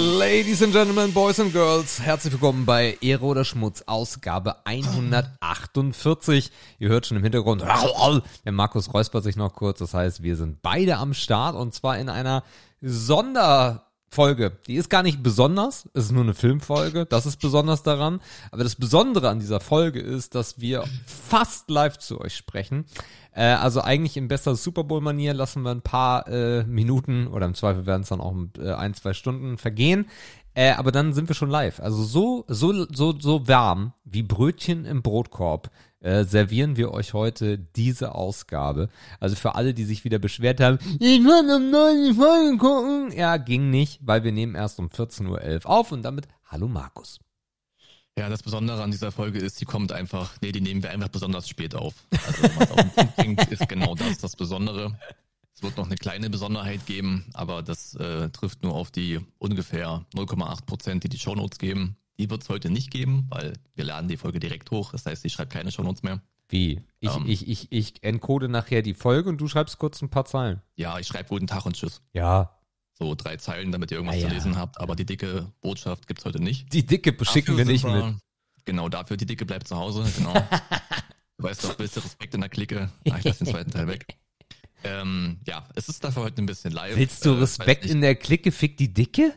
Ladies and Gentlemen, Boys and Girls, herzlich willkommen bei Ehre oder Schmutz, Ausgabe 148. Ihr hört schon im Hintergrund, der Markus räuspert sich noch kurz, das heißt, wir sind beide am Start und zwar in einer Sonderfolge. Die ist gar nicht besonders, es ist nur eine Filmfolge, das ist besonders daran. Aber das Besondere an dieser Folge ist, dass wir fast live zu euch sprechen. Äh, also eigentlich in bester Super Bowl-Manier lassen wir ein paar äh, Minuten oder im Zweifel werden es dann auch äh, ein, zwei Stunden vergehen. Äh, aber dann sind wir schon live. Also so, so, so, so warm wie Brötchen im Brotkorb äh, servieren wir euch heute diese Ausgabe. Also für alle, die sich wieder beschwert haben, ich kann um 9 Folge gucken. Ja, ging nicht, weil wir nehmen erst um 14.11 Uhr auf und damit Hallo Markus. Ja, das Besondere an dieser Folge ist, die kommt einfach, nee, die nehmen wir einfach besonders spät auf. Also, wenn man auf den Punkt bringt, ist genau das das Besondere. Es wird noch eine kleine Besonderheit geben, aber das äh, trifft nur auf die ungefähr 0,8 Prozent, die die Shownotes geben. Die wird es heute nicht geben, weil wir laden die Folge direkt hoch. Das heißt, ich schreibe keine Shownotes mehr. Wie? Ich, Ähm. ich, ich, ich encode nachher die Folge und du schreibst kurz ein paar Zeilen. Ja, ich schreibe guten Tag und Tschüss. Ja. So drei Zeilen, damit ihr irgendwas Ah, zu ja. lesen habt. Aber die dicke Botschaft gibt's heute nicht. Die Dicke beschicken wir nicht mit. Genau, dafür die Dicke bleibt zu Hause. Genau. du weißt doch, willst du Respekt in der Clique? Ah, ich lasse den zweiten Teil weg. Ähm, ja, es ist dafür heute ein bisschen live. Willst du Äh, Respekt weiß in der Clique, fick die Dicke?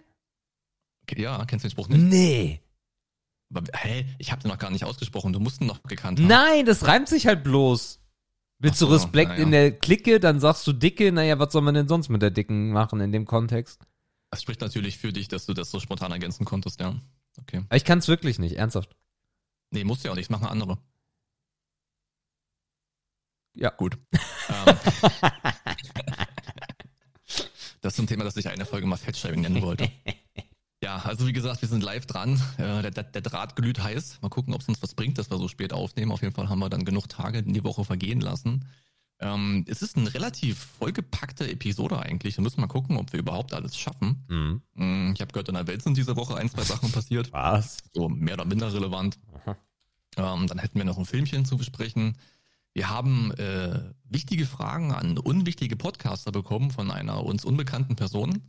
Ja, kennst du den Spruch nicht? Nee. Hä, ich habe den noch gar nicht ausgesprochen. Du musst ihn noch gekannt haben. Nein, das reimt sich halt bloß. Willst Ach du so, Respekt ja. in der Clique, dann sagst du Dicke. Naja, was soll man denn sonst mit der Dicken machen in dem Kontext? Das spricht natürlich für dich, dass du das so spontan ergänzen konntest, ja. Okay. Aber ich kann es wirklich nicht, ernsthaft. Nee, musst du ja auch nicht, machen andere. Ja. Gut. ähm, das ist ein Thema, das ich eine Folge mal Fettschreibing nennen wollte. Ja, also wie gesagt, wir sind live dran. Äh, Der, der, Draht glüht heiß. Mal gucken, ob es uns was bringt, dass wir so spät aufnehmen. Auf jeden Fall haben wir dann genug Tage in die Woche vergehen lassen. Ähm, es ist eine relativ vollgepackte Episode eigentlich. Wir müssen mal gucken, ob wir überhaupt alles schaffen. Hm. Mm, Ich habe gehört, in der Welt sind diese Woche ein, zwei Sachen passiert. Was? So mehr oder minder relevant. Ähm, dann hätten wir noch ein Filmchen zu besprechen. Wir haben äh, wichtige Fragen an unwichtige Podcaster bekommen von einer uns unbekannten Person.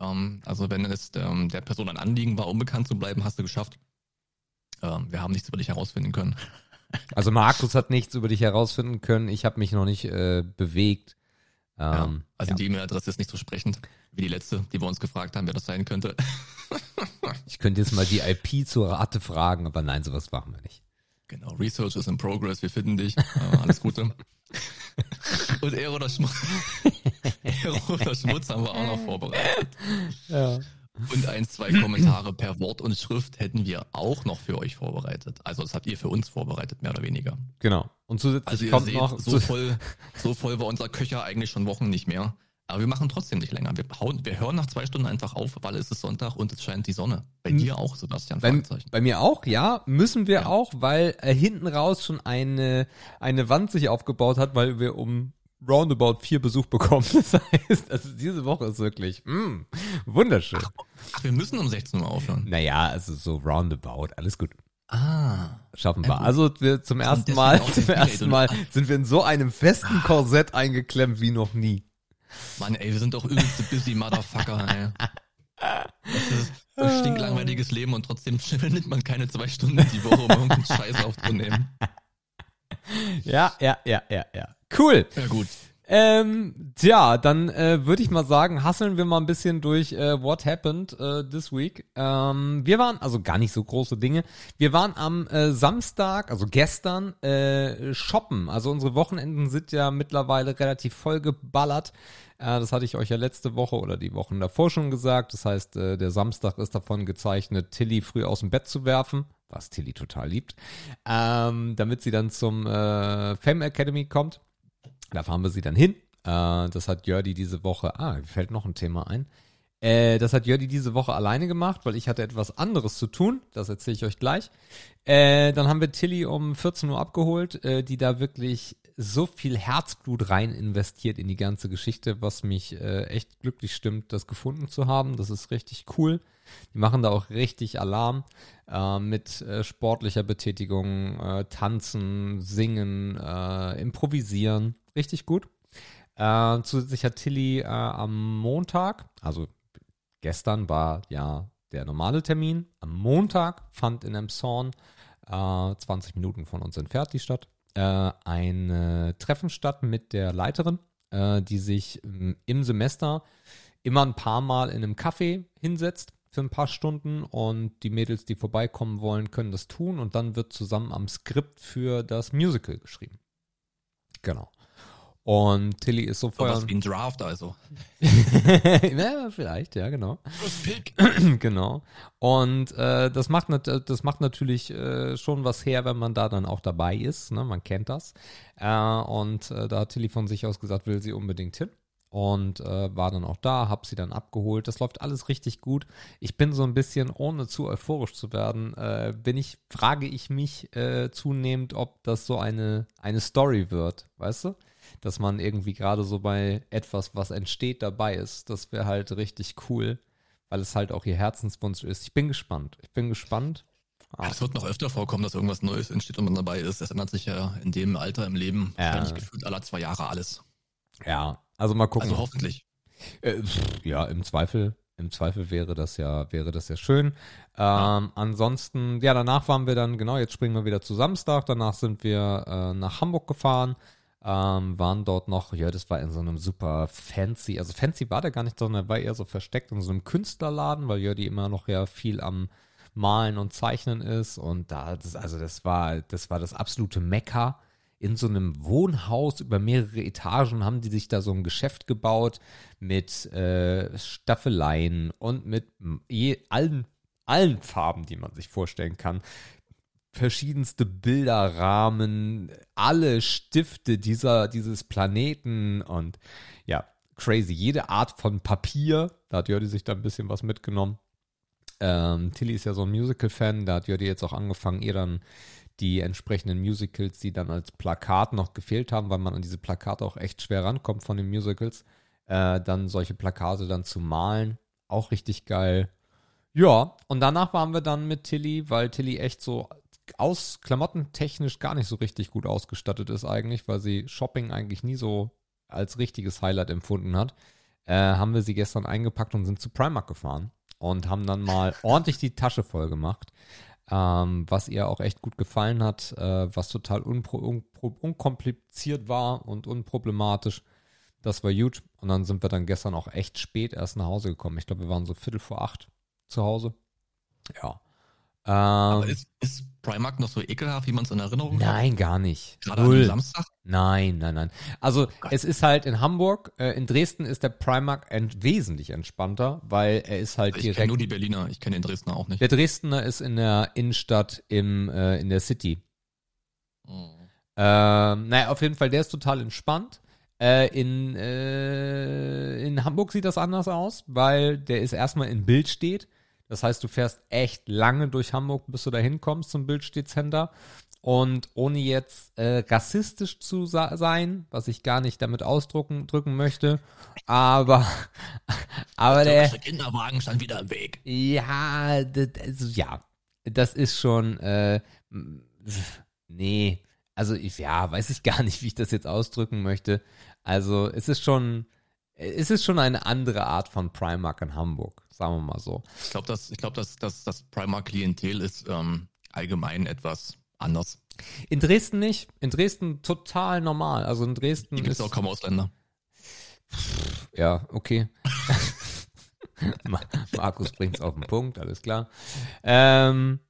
Ähm, also wenn es ähm, der Person ein Anliegen war, unbekannt zu bleiben, hast du geschafft. Ähm, wir haben nichts über dich herausfinden können. Also Markus hat nichts über dich herausfinden können. Ich habe mich noch nicht äh, bewegt. Ja, Ähm, also ja. die E-Mail-Adresse ist nicht so sprechend wie die letzte, die wir uns gefragt haben, wer das sein könnte. Ich könnte jetzt mal die IP zur Rate fragen, aber nein, sowas machen wir nicht. Genau, Research is in progress, wir finden dich. Äh, alles Gute. Und Ehre oder Schmutz. Haben wir auch noch vorbereitet. Ja. Und ein, zwei Kommentare per Wort und Schrift hätten wir auch noch für euch vorbereitet. Also das habt ihr für uns vorbereitet, mehr oder weniger. Genau. Und zusätzlich Also ihr kommt seht, noch so, voll, so voll war unser Köcher eigentlich schon Wochen nicht mehr. Aber wir machen trotzdem nicht länger. Wir, hauen, wir hören nach zwei Stunden einfach auf, weil es ist Sonntag und es scheint die Sonne. Bei Hm. dir auch, Sebastian, Bei, bei mir auch, ja, müssen wir auch, weil äh, hinten raus schon eine, eine Wand sich aufgebaut hat, weil wir um roundabout vier Besuch bekommen. Das heißt, also diese Woche ist wirklich mm, wunderschön. Ach, wir müssen um 16 Uhr aufhören. naja, also so roundabout, alles gut. Ah. Schaffen Ja, wir. Also wir zum ersten Mal, zum ersten Delay. Mal sind wir in so einem festen Korsett eingeklemmt wie noch nie. Mann, ey, wir sind doch übelste busy Motherfucker, ey. Das ist ein stinklangweiliges Leben und trotzdem findet man keine zwei Stunden die Woche, um irgendeinen Scheiß aufzunehmen. Ja, ja, ja, ja, ja. Cool. Ja gut. Ähm, tja, dann äh, würde ich mal sagen, hasseln wir mal ein bisschen durch äh, What Happened äh, this week. Ähm, wir waren, also gar nicht so große Dinge, wir waren am äh, Samstag, also gestern, äh, shoppen. Also unsere Wochenenden sind ja mittlerweile relativ vollgeballert. Äh, das hatte ich euch ja letzte Woche oder die Wochen davor schon gesagt. Das heißt, äh, der Samstag ist davon gezeichnet, Tilly früh aus dem Bett zu werfen, was Tilly total liebt, ähm, damit sie dann zum äh, Fame Academy kommt. Da fahren wir sie dann hin. Äh, das hat Jördi diese Woche, ah, fällt noch ein Thema ein. Äh, das hat Jördi diese Woche alleine gemacht, weil ich hatte etwas anderes zu tun. Das erzähle ich euch gleich. Äh, dann haben wir Tilly um 14 Uhr abgeholt, die da wirklich so viel Herzblut rein investiert in die ganze Geschichte, was mich echt glücklich stimmt, das gefunden zu haben. Das ist richtig cool. Die machen da auch richtig Alarm mit sportlicher Betätigung, Tanzen, Singen, Improvisieren. Richtig gut. Äh, zusätzlich hat Tilly äh, am Montag, also gestern war ja der normale Termin. Am Montag fand in Emshorn, äh, 20 Minuten von uns entfernt die Stadt, äh, ein Treffen statt mit der Leiterin, äh, die sich ähm, im Semester immer ein paar Mal in einem Café hinsetzt für ein paar Stunden und die Mädels, die vorbeikommen wollen, können das tun und dann wird zusammen am Skript für das Musical geschrieben. Genau. Und Tilly ist so vorher. wie ein Draft also. ja, vielleicht, ja, genau. genau. Und äh, das, macht, das macht natürlich äh, schon was her, wenn man da dann auch dabei ist. Ne? Man kennt das. Äh, und äh, da hat Tilly von sich aus gesagt, will sie unbedingt hin und äh, war dann auch da, hab sie dann abgeholt. Das läuft alles richtig gut. Ich bin so ein bisschen, ohne zu euphorisch zu werden, äh, bin ich, frage ich mich zunehmend, ob das so eine, eine Story wird, weißt du? Dass man irgendwie gerade so bei etwas, was entsteht, dabei ist. Das wäre halt richtig cool, weil es halt auch ihr Herzenswunsch ist. Ich bin gespannt. Ich bin gespannt. Ja, es wird noch öfter vorkommen, dass irgendwas Neues entsteht und man dabei ist. Das ändert sich ja in dem Alter im Leben ja. wahrscheinlich gefühlt aller zwei Jahre alles. Ja, also mal gucken. Also hoffentlich. Äh, ja, im Zweifel, im Zweifel wäre das ja, wäre das ja schön. Ähm. Ansonsten, ja, danach waren wir dann, genau, jetzt springen wir wieder zu Samstag. Danach sind wir äh, nach Hamburg gefahren. Ähm, waren dort noch, ja, das war in so einem super fancy, also fancy war der gar nicht, sondern war eher so versteckt in so einem Künstlerladen, weil Jördi immer noch ja viel am Malen und Zeichnen ist und da, das, also das war, das war das absolute Mekka in so einem Wohnhaus über mehrere Etagen haben die sich da so ein Geschäft gebaut mit äh, Staffeleien und mit je, allen, allen Farben, die man sich vorstellen kann. Verschiedenste Bilderrahmen, alle Stifte dieser, dieses Planeten und ja, crazy. Jede Art von Papier, da hat Jördi sich da ein bisschen was mitgenommen. Ähm, Tilly ist ja so ein Musical-Fan, da hat Jördi jetzt auch angefangen, ihr dann die entsprechenden Musicals, die dann als Plakat noch gefehlt haben, weil man an diese Plakate auch echt schwer rankommt von den Musicals, äh, dann solche Plakate dann zu malen, auch richtig geil. Ja, und danach waren wir dann mit Tilly, weil Tilly echt so aus klamottentechnisch gar nicht so richtig gut ausgestattet ist eigentlich, weil sie Shopping eigentlich nie so als richtiges Highlight empfunden hat, äh, haben wir sie gestern eingepackt und sind zu Primark gefahren und haben dann mal ordentlich die Tasche voll gemacht ähm, was ihr auch echt gut gefallen hat, äh, was total unkompliziert war und unproblematisch. Das war gut. Und dann sind wir dann gestern auch echt spät erst nach Hause gekommen. Ich glaube, wir waren so Viertel vor acht zu Hause. Ja. Ähm, Aber ist, ist Primark noch so ekelhaft, wie man es in Erinnerung nein, hat? Nein, gar nicht. Gerade Null. am Samstag? Nein, nein, nein. Also oh es ist halt in Hamburg, äh, in Dresden ist der Primark ent wesentlich entspannter, weil er ist halt ich direkt. Ich kenne nur die Berliner, ich kenne den Dresdner auch nicht. Der Dresdner ist in der Innenstadt im, äh, in der City. Oh. Ähm, naja, auf jeden Fall, der ist total entspannt. Äh, in, äh, in Hamburg sieht das anders aus, weil der ist erstmal in Bild steht. Das heißt, du fährst echt lange durch Hamburg, bis du da hinkommst zum Bildstehcenter. Und ohne jetzt äh, rassistisch zu sein, was ich gar nicht damit ausdrücken drücken möchte, aber aber der, der Kinderwagen stand wieder im Weg. Ja, das, also, ja, das ist schon äh, nee, also ich ja, weiß ich gar nicht, wie ich das jetzt ausdrücken möchte. Also, es ist schon es ist schon eine andere Art von Primark in Hamburg, sagen wir mal so. Ich glaube, dass, ich glaub, dass, dass das Primark-Klientel ist ähm, allgemein etwas anders. In Dresden nicht. In Dresden total normal. Also in Dresden. Hier gibt es auch kaum Ausländer. Ja, okay. Markus bringt es auf den Punkt, alles klar. Ähm,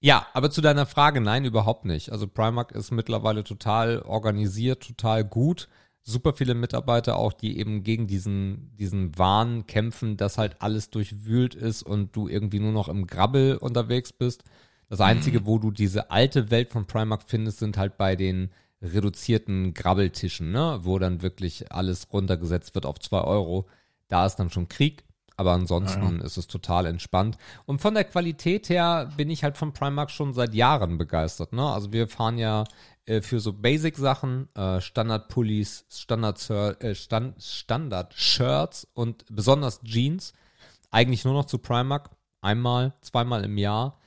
ja, aber zu deiner Frage, nein, überhaupt nicht. Also Primark ist mittlerweile total organisiert, total gut super viele Mitarbeiter auch, die eben gegen diesen, diesen Wahn kämpfen, dass halt alles durchwühlt ist und du irgendwie nur noch im Grabbel unterwegs bist. Das Einzige, mhm. wo du diese alte Welt von Primark findest, sind halt bei den reduzierten Grabbeltischen, ne? wo dann wirklich alles runtergesetzt wird auf zwei Euro. Da ist dann schon Krieg, aber ansonsten ja. ist es total entspannt. Und von der Qualität her bin ich halt von Primark schon seit Jahren begeistert. Ne? Also wir fahren ja äh, für so Basic-Sachen, äh, Standard-Pullis, Standard, äh, Stand, Standard-Shirts und besonders Jeans, eigentlich nur noch zu Primark, einmal, zweimal im Jahr,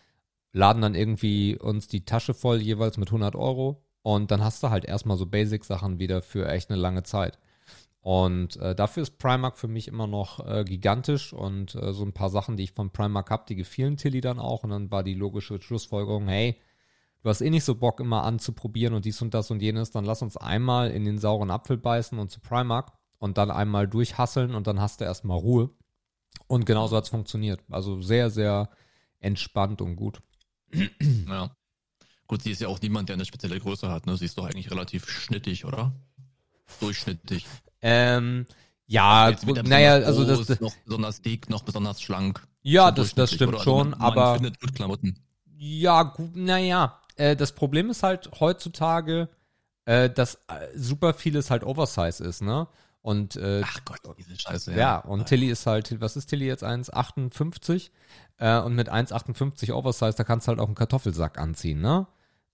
laden dann irgendwie uns die Tasche voll, jeweils mit 100 Euro und dann hast du halt erstmal so Basic-Sachen wieder für echt eine lange Zeit. Und äh, dafür ist Primark für mich immer noch äh, gigantisch und äh, so ein paar Sachen, die ich von Primark habe, die gefielen Tilly dann auch. Und dann war die logische Schlussfolgerung, hey, du hast eh nicht so Bock immer anzuprobieren und dies und das und jenes, dann lass uns einmal in den sauren Apfel beißen und zu Primark und dann einmal durchhasseln und dann hast du erstmal Ruhe. Und genauso hat es funktioniert. Also sehr, sehr entspannt und gut. Ja. Gut, sie ist ja auch niemand, der eine spezielle Größe hat, ne? Sie ist doch eigentlich relativ schnittig, oder? Durchschnittlich. Ähm, ja, gut, naja, also das, das noch besonders dick, noch besonders schlank. Ja, das, das stimmt oder? schon, man, aber man findet gut Klamotten. ja, gut, naja, äh, das Problem ist halt heutzutage, äh, dass äh, super vieles halt Oversize ist, ne? Und äh, Ach Gott, diese Scheiße. ja, und Tilly ist halt, was ist Tilly jetzt 1,58 äh, und mit 1,58 Oversize, da kannst du halt auch einen Kartoffelsack anziehen, ne?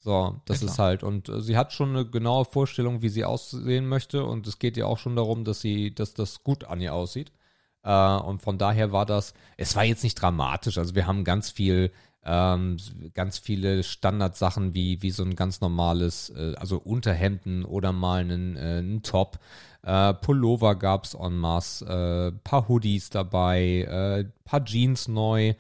So, das Ja, ist halt, und äh, sie hat schon eine genaue Vorstellung, wie sie aussehen möchte. Und es geht ihr auch schon darum, dass sie, dass das gut an ihr aussieht. Äh, und von daher war das, es war jetzt nicht dramatisch, also wir haben ganz viel, ähm, ganz viele Standardsachen wie, wie so ein ganz normales, äh, also Unterhemden oder mal einen, äh, einen Top. Äh, Pullover gab's en masse, äh, paar Hoodies dabei, paar Jeans neu,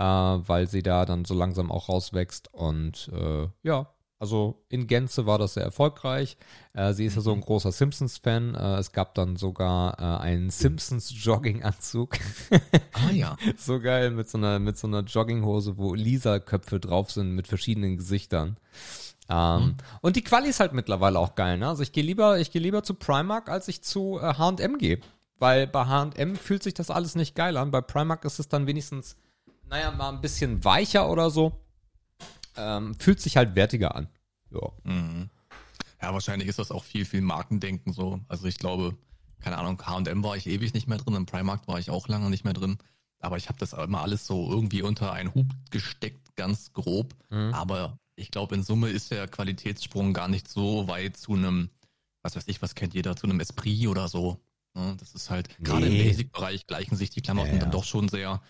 äh, weil sie da dann so langsam auch rauswächst. Und äh, ja, also in Gänze war das sehr erfolgreich. Äh, sie ist ja so ein großer Simpsons-Fan. Äh, es gab dann sogar äh, einen Simpsons-Jogging-Anzug. Ah ja. so geil mit so einer mit so einer Jogginghose, wo Lisa-Köpfe drauf sind mit verschiedenen Gesichtern. Ähm, Und die Quali ist halt mittlerweile auch geil. Ne? Also ich gehe lieber ich gehe lieber zu Primark, als ich zu äh, H&M gehe, weil bei H&M fühlt sich das alles nicht geil an. Bei Primark ist es dann wenigstens naja mal ein bisschen weicher oder so. Ähm, fühlt sich halt wertiger an. Ja. Mhm. Ja, wahrscheinlich ist das auch viel, viel Markendenken so. Also ich glaube, keine Ahnung, H&M war ich ewig nicht mehr drin, im Primark war ich auch lange nicht mehr drin. Aber ich habe das immer alles so irgendwie unter einen Hub gesteckt, ganz grob. Mhm. Aber ich glaube, in Summe ist der Qualitätssprung gar nicht so weit zu einem, was weiß ich, was kennt jeder, zu einem Esprit oder so. Ne, Das ist halt, gerade im Nee. Basic-Bereich gleichen sich die Klamotten Ja, ja. dann doch schon sehr.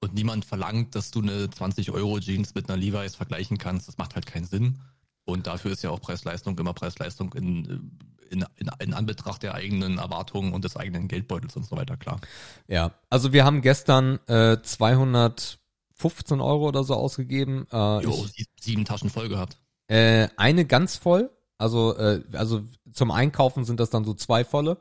Und niemand verlangt, dass du eine 20 Euro Jeans mit einer Levi's vergleichen kannst. Das macht halt keinen Sinn. Und dafür ist ja auch Preis-Leistung immer Preis-Leistung in, in, in, in Anbetracht der eigenen Erwartungen und des eigenen Geldbeutels und so weiter, klar. Ja, also wir haben gestern äh, 215 Euro oder so ausgegeben. Äh, Jo, ich, sie- sieben Taschen voll gehabt. äh, eine ganz voll, also äh, also zum Einkaufen sind das dann so zwei volle.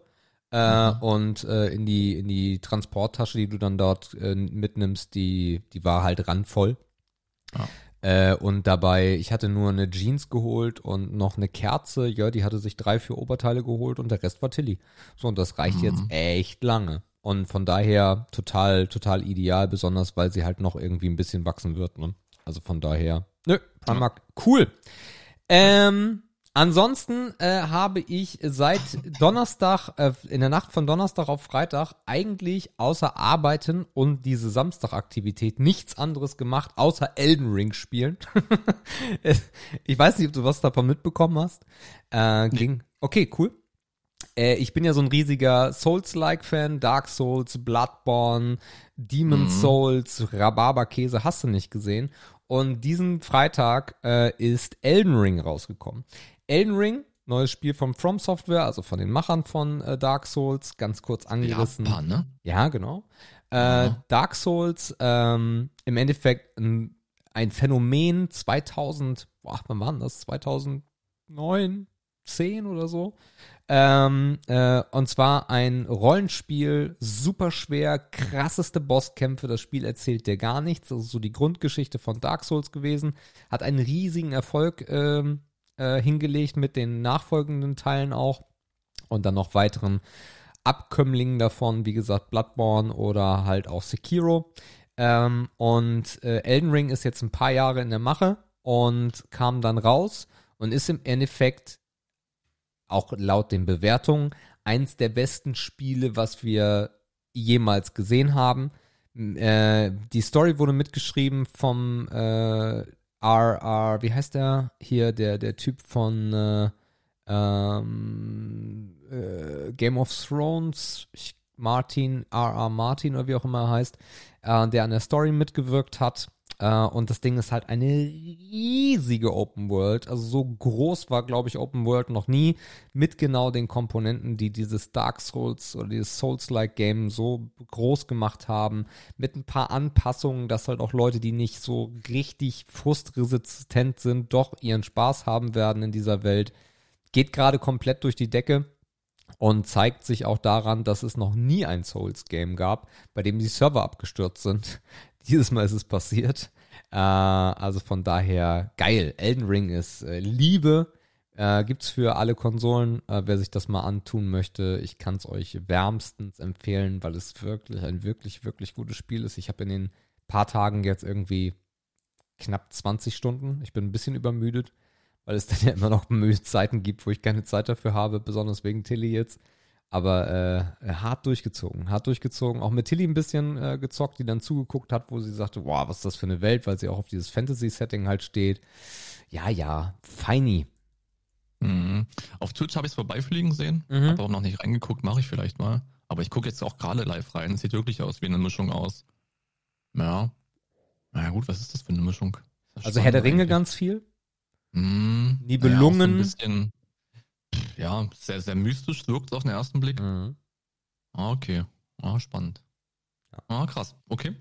Äh, Mhm. Und äh, in die in die Transporttasche, die du dann dort äh, mitnimmst, die die war halt randvoll. Ja. Äh, und dabei, ich hatte nur eine Jeans geholt und noch eine Kerze. Ja, die hatte sich drei, vier Oberteile geholt und der Rest war Tilly. So, und das reicht Mhm. jetzt echt lange. Und von daher total, total ideal, besonders weil sie halt noch irgendwie ein bisschen wachsen wird. Ne? Also von daher, nö, Primark, cool. Ähm, ansonsten äh, habe ich seit Donnerstag, äh, in der Nacht von Donnerstag auf Freitag eigentlich außer Arbeiten und diese Samstagaktivität nichts anderes gemacht, außer Elden Ring spielen. ich weiß nicht, ob du was davon mitbekommen hast. Äh, ging. Okay, cool. Äh, ich bin ja so ein riesiger Souls-like-Fan, Dark Souls, Bloodborne, Demon Mhm. Souls, Rhabarberkäse, hast du nicht gesehen. Und diesen Freitag äh, ist Elden Ring rausgekommen. Elden Ring, neues Spiel von From Software, also von den Machern von äh, Dark Souls, ganz kurz angerissen. Japan, ne? Ja, genau. Äh, Ja. Dark Souls, ähm, im Endeffekt ein, ein Phänomen 2000, boah, wann war denn das? 2009, 10 oder so. Ähm, äh, und zwar ein Rollenspiel, super schwer, krasseste Bosskämpfe. Das Spiel erzählt dir gar nichts. Das ist so die Grundgeschichte von Dark Souls gewesen. Hat einen riesigen Erfolg ähm, äh, hingelegt mit den nachfolgenden Teilen auch. Und dann noch weiteren Abkömmlingen davon, wie gesagt, Bloodborne oder halt auch Sekiro. Ähm, und äh, Elden Ring ist jetzt ein paar Jahre in der Mache und kam dann raus und ist im Endeffekt auch laut den Bewertungen eins der besten Spiele, was wir jemals gesehen haben. Äh, die Story wurde mitgeschrieben vom äh, RR, wie heißt der hier, der, der Typ von äh, ähm, äh, Game of Thrones, Martin, R.R. Martin oder wie auch immer er heißt, äh, der an der Story mitgewirkt hat. Äh, und das Ding ist halt eine riesige Open World. Also so groß war, glaube ich, Open World noch nie. Mit genau den Komponenten, die dieses Dark Souls oder dieses Souls-like Game so groß gemacht haben. Mit ein paar Anpassungen, dass halt auch Leute, die nicht so richtig frustresistent sind, doch ihren Spaß haben werden in dieser Welt. Geht gerade komplett durch die Decke und zeigt sich auch daran, dass es noch nie ein Souls-Game gab, bei dem die Server abgestürzt sind. Dieses Mal ist es passiert. Äh, also von daher geil. Elden Ring ist äh, Liebe. Äh, gibt's für alle Konsolen. Äh, wer sich das mal antun möchte, ich kann es euch wärmstens empfehlen, weil es wirklich ein wirklich, wirklich gutes Spiel ist. Ich habe in den paar Tagen jetzt irgendwie knapp 20 Stunden. Ich bin ein bisschen übermüdet weil es dann ja immer noch Zeiten gibt, wo ich keine Zeit dafür habe, besonders wegen Tilly jetzt. Aber äh, hart durchgezogen, hart durchgezogen. Auch mit Tilly ein bisschen äh, gezockt, die dann zugeguckt hat, wo sie sagte, wow, was ist das für eine Welt, weil sie auch auf dieses Fantasy-Setting halt steht. Ja, ja, feini. Mhm. Auf Twitch habe ich es vorbeifliegen sehen, mhm. habe auch noch nicht reingeguckt, mache ich vielleicht mal. Aber ich gucke jetzt auch gerade live rein. Es sieht wirklich aus wie eine Mischung aus. Ja. Na ja, gut, was ist das für eine Mischung? Also Herr der Ringe eigentlich. ganz viel. Mhm. Nibelungen. Ja, so bisschen, ja, sehr, sehr mystisch wirkt es auf den ersten Blick. Mhm. Ah, okay. Ah, spannend. Ah, krass. Okay.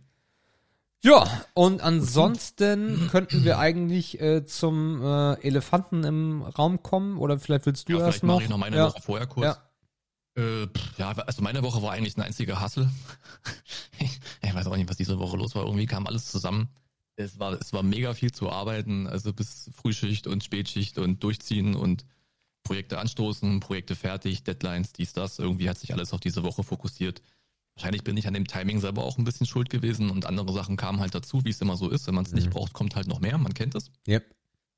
Ja, und ansonsten könnten wir eigentlich äh, zum äh, Elefanten im Raum kommen oder vielleicht willst du ja, erst noch. Mache ich noch meine ja. Woche vorher kurz. Ja. Äh, ja, also meine Woche war eigentlich ein einziger Hassel. ich weiß auch nicht, was diese Woche los war. Irgendwie kam alles zusammen es war, es war mega viel zu arbeiten, also bis Frühschicht und Spätschicht und durchziehen und Projekte anstoßen, Projekte fertig, Deadlines, dies, das. Irgendwie hat sich alles auf diese Woche fokussiert. Wahrscheinlich bin ich an dem Timing selber auch ein bisschen schuld gewesen und andere Sachen kamen halt dazu, wie es immer so ist. Wenn man es mhm. nicht braucht, kommt halt noch mehr. Man kennt es. Yep.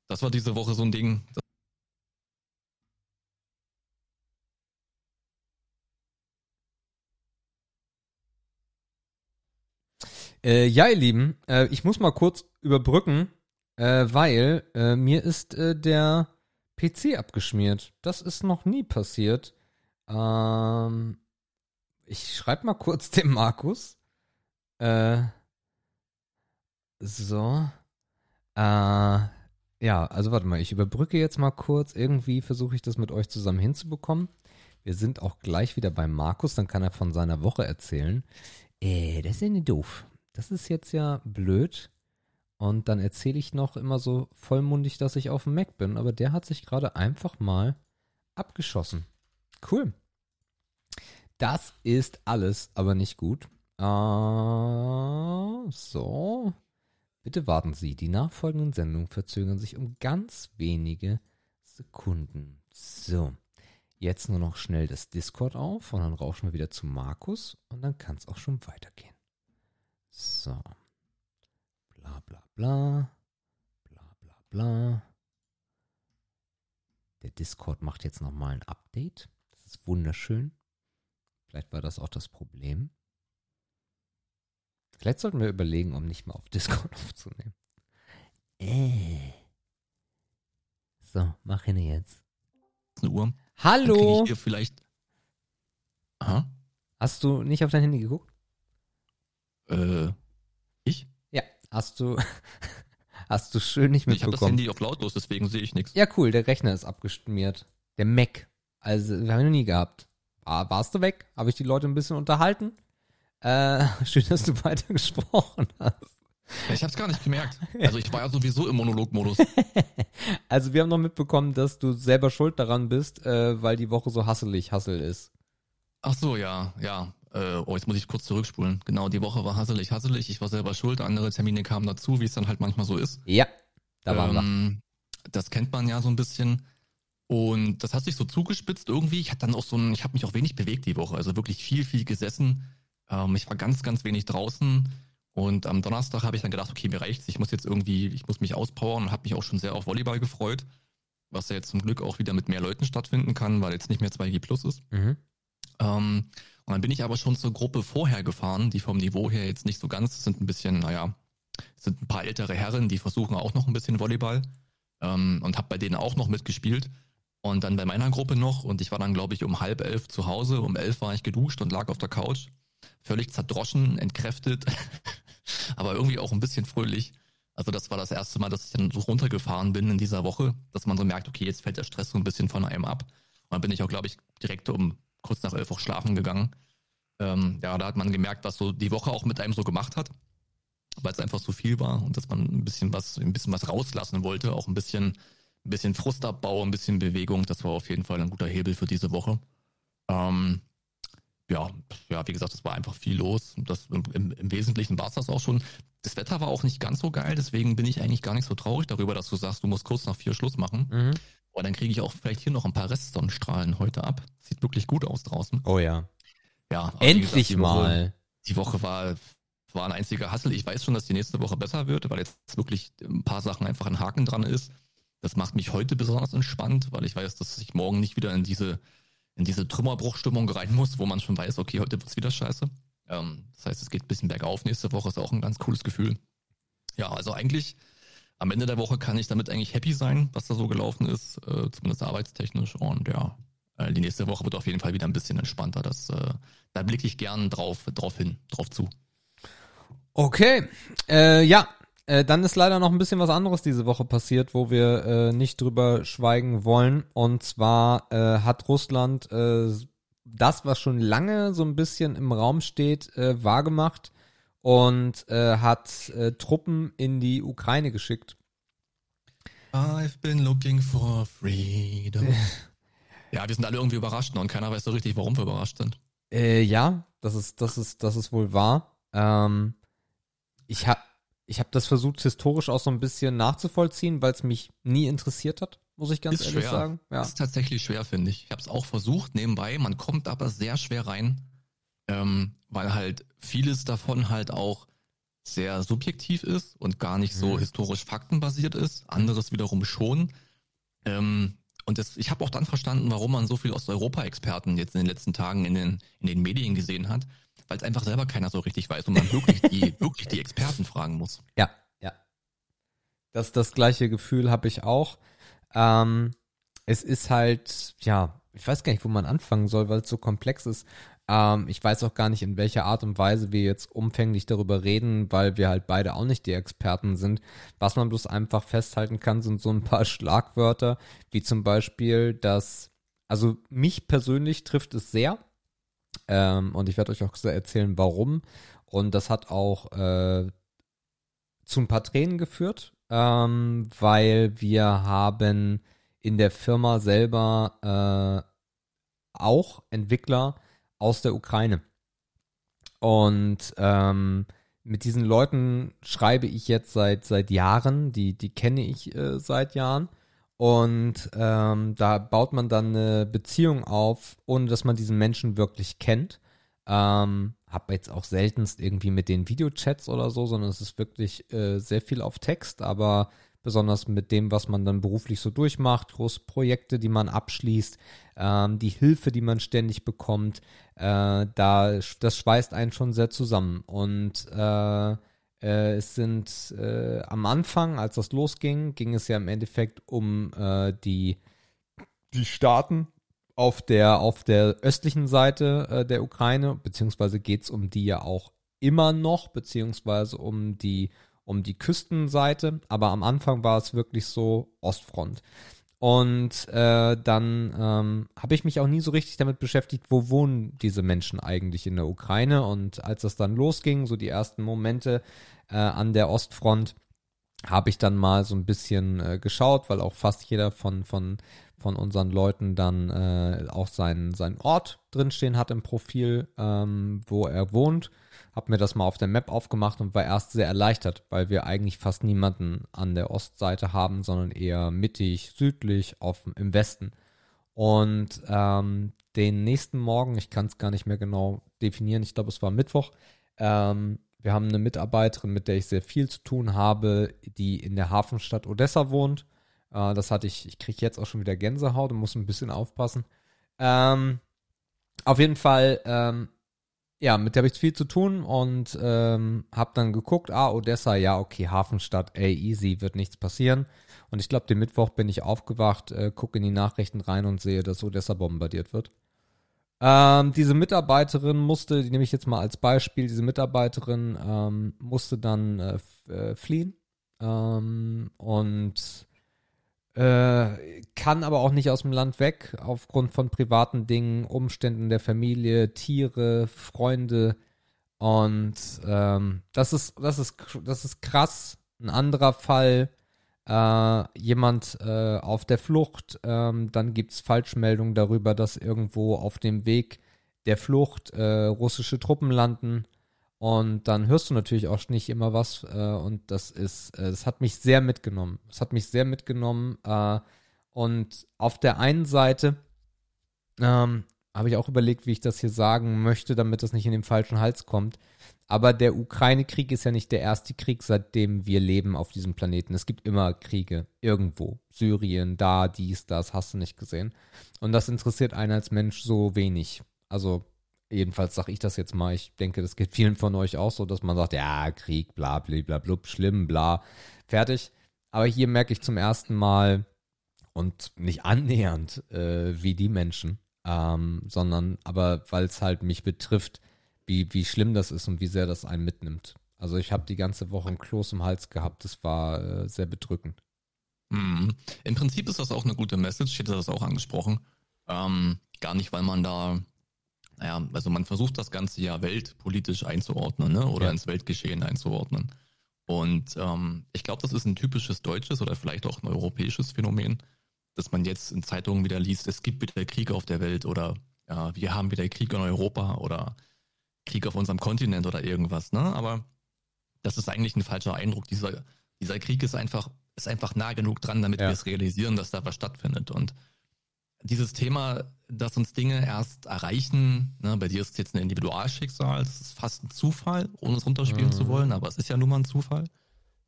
Das war diese Woche so ein Ding. Äh, ja, ihr Lieben, äh, ich muss mal kurz überbrücken, äh, weil äh, mir ist äh, der PC abgeschmiert. Das ist noch nie passiert. Ähm, ich schreibe mal kurz dem Markus. Äh, so. Äh, ja, also warte mal, ich überbrücke jetzt mal kurz. Irgendwie versuche ich das mit euch zusammen hinzubekommen. Wir sind auch gleich wieder bei Markus, dann kann er von seiner Woche erzählen. Äh, das ist ja nicht doof das ist jetzt ja blöd. Und dann erzähle ich noch immer so vollmundig, dass ich auf dem Mac bin. Aber der hat sich gerade einfach mal abgeschossen. Cool. Das ist alles aber nicht gut. Uh, so. Bitte warten Sie. Die nachfolgenden Sendungen verzögern sich um ganz wenige Sekunden. So. Jetzt nur noch schnell das Discord auf und dann rauschen wir wieder zu Markus und dann kann es auch schon weitergehen. So. Bla bla bla. Bla bla bla. Der Discord macht jetzt nochmal ein Update. Das ist wunderschön. Vielleicht war das auch das Problem. Vielleicht sollten wir überlegen, um nicht mal auf Discord aufzunehmen. Äh. So, mach hin jetzt. Eine Uhr. Hallo. ich hier vielleicht. Aha. Hast du nicht auf dein Handy geguckt? Äh, ich? Hast du, hast du schön nicht mitbekommen. Ich habe das Handy auf lautlos, deswegen sehe ich nichts. Ja, cool, der Rechner ist abgeschmiert. Der Mac. Also, wir haben ihn noch nie gehabt. Ah, warst du weg? Habe ich die Leute ein bisschen unterhalten? Äh, schön, dass du weitergesprochen hast. Ich habe es gar nicht gemerkt. Also ich war ja sowieso im Monologmodus. also wir haben noch mitbekommen, dass du selber schuld daran bist, äh, weil die Woche so hasselig Hassel ist. Ach so, ja, ja. Äh, oh, jetzt muss ich kurz zurückspulen. Genau, die Woche war hasselig, hasselig. Ich war selber schuld. Andere Termine kamen dazu, wie es dann halt manchmal so ist. Ja, da waren ähm, wir. Das kennt man ja so ein bisschen. Und das hat sich so zugespitzt irgendwie. Ich hatte dann auch so ein, ich habe mich auch wenig bewegt die Woche. Also wirklich viel, viel gesessen. Ähm, ich war ganz, ganz wenig draußen. Und am Donnerstag habe ich dann gedacht, okay, mir reicht's. Ich muss jetzt irgendwie, ich muss mich auspowern und habe mich auch schon sehr auf Volleyball gefreut. Was ja jetzt zum Glück auch wieder mit mehr Leuten stattfinden kann, weil jetzt nicht mehr 2G Plus ist. Mhm. Ähm, und dann bin ich aber schon zur Gruppe vorher gefahren, die vom Niveau her jetzt nicht so ganz, sind ein bisschen, naja, sind ein paar ältere Herren, die versuchen auch noch ein bisschen Volleyball ähm, und habe bei denen auch noch mitgespielt. Und dann bei meiner Gruppe noch und ich war dann, glaube ich, um halb elf zu Hause. Um elf war ich geduscht und lag auf der Couch. Völlig zerdroschen, entkräftet, aber irgendwie auch ein bisschen fröhlich. Also das war das erste Mal, dass ich dann so runtergefahren bin in dieser Woche, dass man so merkt, okay, jetzt fällt der Stress so ein bisschen von einem ab. Und dann bin ich auch, glaube ich, direkt um kurz nach elf auch schlafen gegangen. Ähm, ja, da hat man gemerkt, was so die Woche auch mit einem so gemacht hat, weil es einfach so viel war und dass man ein bisschen was, ein bisschen was rauslassen wollte, auch ein bisschen, ein bisschen Frustabbau, ein bisschen Bewegung. Das war auf jeden Fall ein guter Hebel für diese Woche. Ähm, ja, ja, wie gesagt, es war einfach viel los. Das, im, Im Wesentlichen war es das auch schon. Das Wetter war auch nicht ganz so geil, deswegen bin ich eigentlich gar nicht so traurig darüber, dass du sagst, du musst kurz nach vier Schluss machen. Mhm. Aber dann kriege ich auch vielleicht hier noch ein paar Restsonnenstrahlen heute ab. Sieht wirklich gut aus draußen. Oh ja. Ja. Endlich gesagt, die mal. Woche, die Woche war, war ein einziger Hassel. Ich weiß schon, dass die nächste Woche besser wird, weil jetzt wirklich ein paar Sachen einfach ein Haken dran ist. Das macht mich heute besonders entspannt, weil ich weiß, dass ich morgen nicht wieder in diese in diese Trümmerbruchstimmung rein muss, wo man schon weiß, okay, heute wird's wieder scheiße. Ähm, das heißt, es geht ein bisschen bergauf. Nächste Woche ist auch ein ganz cooles Gefühl. Ja, also eigentlich am Ende der Woche kann ich damit eigentlich happy sein, was da so gelaufen ist, äh, zumindest arbeitstechnisch. Und ja, äh, die nächste Woche wird auf jeden Fall wieder ein bisschen entspannter. Das, äh, da blicke ich gern drauf, drauf hin, drauf zu. Okay, äh, ja, äh, dann ist leider noch ein bisschen was anderes diese Woche passiert, wo wir äh, nicht drüber schweigen wollen. Und zwar äh, hat Russland äh, das, was schon lange so ein bisschen im Raum steht, äh, wahrgemacht und äh, hat äh, Truppen in die Ukraine geschickt. I've been looking for freedom. ja, wir sind alle irgendwie überrascht und keiner weiß so richtig, warum wir überrascht sind. Äh, ja, das ist, das ist, das ist wohl wahr. Ähm, ich habe ich habe das versucht, historisch auch so ein bisschen nachzuvollziehen, weil es mich nie interessiert hat, muss ich ganz ist ehrlich schwer. sagen. Ja. Ist tatsächlich schwer, finde ich. Ich habe es auch versucht nebenbei, man kommt aber sehr schwer rein, ähm, weil halt vieles davon halt auch sehr subjektiv ist und gar nicht so mhm. historisch faktenbasiert ist. Anderes wiederum schon. Ähm, und das, ich habe auch dann verstanden, warum man so viele Osteuropa-Experten jetzt in den letzten Tagen in den, in den Medien gesehen hat, weil es einfach selber keiner so richtig weiß und man wirklich die, wirklich die Experten fragen muss. Ja, ja. Das, das gleiche Gefühl habe ich auch. Ähm, es ist halt, ja, ich weiß gar nicht, wo man anfangen soll, weil es so komplex ist. Ähm, ich weiß auch gar nicht, in welcher Art und Weise wir jetzt umfänglich darüber reden, weil wir halt beide auch nicht die Experten sind. Was man bloß einfach festhalten kann, sind so ein paar Schlagwörter, wie zum Beispiel, dass, also mich persönlich trifft es sehr, ähm, und ich werde euch auch erzählen, warum. Und das hat auch äh, zu ein paar Tränen geführt, ähm, weil wir haben in der Firma selber äh, auch Entwickler aus der Ukraine. Und ähm, mit diesen Leuten schreibe ich jetzt seit seit Jahren, die die kenne ich äh, seit Jahren und ähm, da baut man dann eine Beziehung auf, ohne dass man diesen Menschen wirklich kennt. Ähm, hab jetzt auch seltenst irgendwie mit den Videochats oder so, sondern es ist wirklich äh, sehr viel auf Text, aber besonders mit dem, was man dann beruflich so durchmacht, große Projekte, die man abschließt, ähm, die Hilfe, die man ständig bekommt, äh, da das schweißt einen schon sehr zusammen. Und äh, äh, es sind äh, am Anfang, als das losging, ging es ja im Endeffekt um äh, die, die Staaten auf der, auf der östlichen Seite äh, der Ukraine, beziehungsweise geht es um die ja auch immer noch, beziehungsweise um die, um die Küstenseite. Aber am Anfang war es wirklich so Ostfront. Und äh, dann ähm, habe ich mich auch nie so richtig damit beschäftigt, wo wohnen diese Menschen eigentlich in der Ukraine. Und als das dann losging, so die ersten Momente äh, an der Ostfront, habe ich dann mal so ein bisschen äh, geschaut, weil auch fast jeder von, von, von unseren Leuten dann äh, auch seinen, seinen Ort drinstehen hat im Profil, ähm, wo er wohnt habe mir das mal auf der Map aufgemacht und war erst sehr erleichtert, weil wir eigentlich fast niemanden an der Ostseite haben, sondern eher mittig, südlich, auf, im Westen. Und ähm, den nächsten Morgen, ich kann es gar nicht mehr genau definieren, ich glaube es war Mittwoch, ähm, wir haben eine Mitarbeiterin, mit der ich sehr viel zu tun habe, die in der Hafenstadt Odessa wohnt. Äh, das hatte ich, ich kriege jetzt auch schon wieder Gänsehaut und muss ein bisschen aufpassen. Ähm, auf jeden Fall ähm, ja, mit der habe ich viel zu tun und ähm, habe dann geguckt, ah, Odessa, ja, okay, Hafenstadt, ey, easy, wird nichts passieren. Und ich glaube, den Mittwoch bin ich aufgewacht, äh, gucke in die Nachrichten rein und sehe, dass Odessa bombardiert wird. Ähm, diese Mitarbeiterin musste, die nehme ich jetzt mal als Beispiel, diese Mitarbeiterin ähm, musste dann äh, äh, fliehen ähm, und äh, kann aber auch nicht aus dem Land weg aufgrund von privaten Dingen, Umständen der Familie, Tiere, Freunde und ähm, das ist das ist das ist krass. Ein anderer Fall, äh, jemand äh, auf der Flucht, ähm, dann gibt's Falschmeldungen darüber, dass irgendwo auf dem Weg der Flucht äh, russische Truppen landen. Und dann hörst du natürlich auch nicht immer was. Äh, und das ist, äh, das hat mich sehr mitgenommen. Es hat mich sehr mitgenommen. Äh, und auf der einen Seite ähm, habe ich auch überlegt, wie ich das hier sagen möchte, damit das nicht in den falschen Hals kommt. Aber der Ukraine-Krieg ist ja nicht der erste Krieg, seitdem wir leben auf diesem Planeten. Es gibt immer Kriege irgendwo. Syrien, da, dies, das, hast du nicht gesehen. Und das interessiert einen als Mensch so wenig. Also jedenfalls sage ich das jetzt mal. Ich denke, das geht vielen von euch auch so, dass man sagt, ja, Krieg, bla, bla, bla, blub, schlimm, bla, fertig. Aber hier merke ich zum ersten Mal und nicht annähernd äh, wie die Menschen, ähm, sondern aber weil es halt mich betrifft, wie, wie schlimm das ist und wie sehr das einen mitnimmt. Also ich habe die ganze Woche ein Kloß im Hals gehabt, das war äh, sehr bedrückend. Mhm. Im Prinzip ist das auch eine gute Message, ich hätte das auch angesprochen. Ähm, gar nicht, weil man da naja, also man versucht das ganze ja weltpolitisch einzuordnen, ne? Oder ja. ins Weltgeschehen einzuordnen. Und ähm, ich glaube, das ist ein typisches deutsches oder vielleicht auch ein europäisches Phänomen, dass man jetzt in Zeitungen wieder liest, es gibt wieder Krieg auf der Welt oder ja, wir haben wieder Krieg in Europa oder Krieg auf unserem Kontinent oder irgendwas, ne? Aber das ist eigentlich ein falscher Eindruck. Dieser, dieser Krieg ist einfach, ist einfach nah genug dran, damit ja. wir es realisieren, dass da was stattfindet. Und dieses Thema, dass uns Dinge erst erreichen, ne, bei dir ist es jetzt ein Individualschicksal, das ist fast ein Zufall, ohne es runterspielen mhm. zu wollen, aber es ist ja nun mal ein Zufall.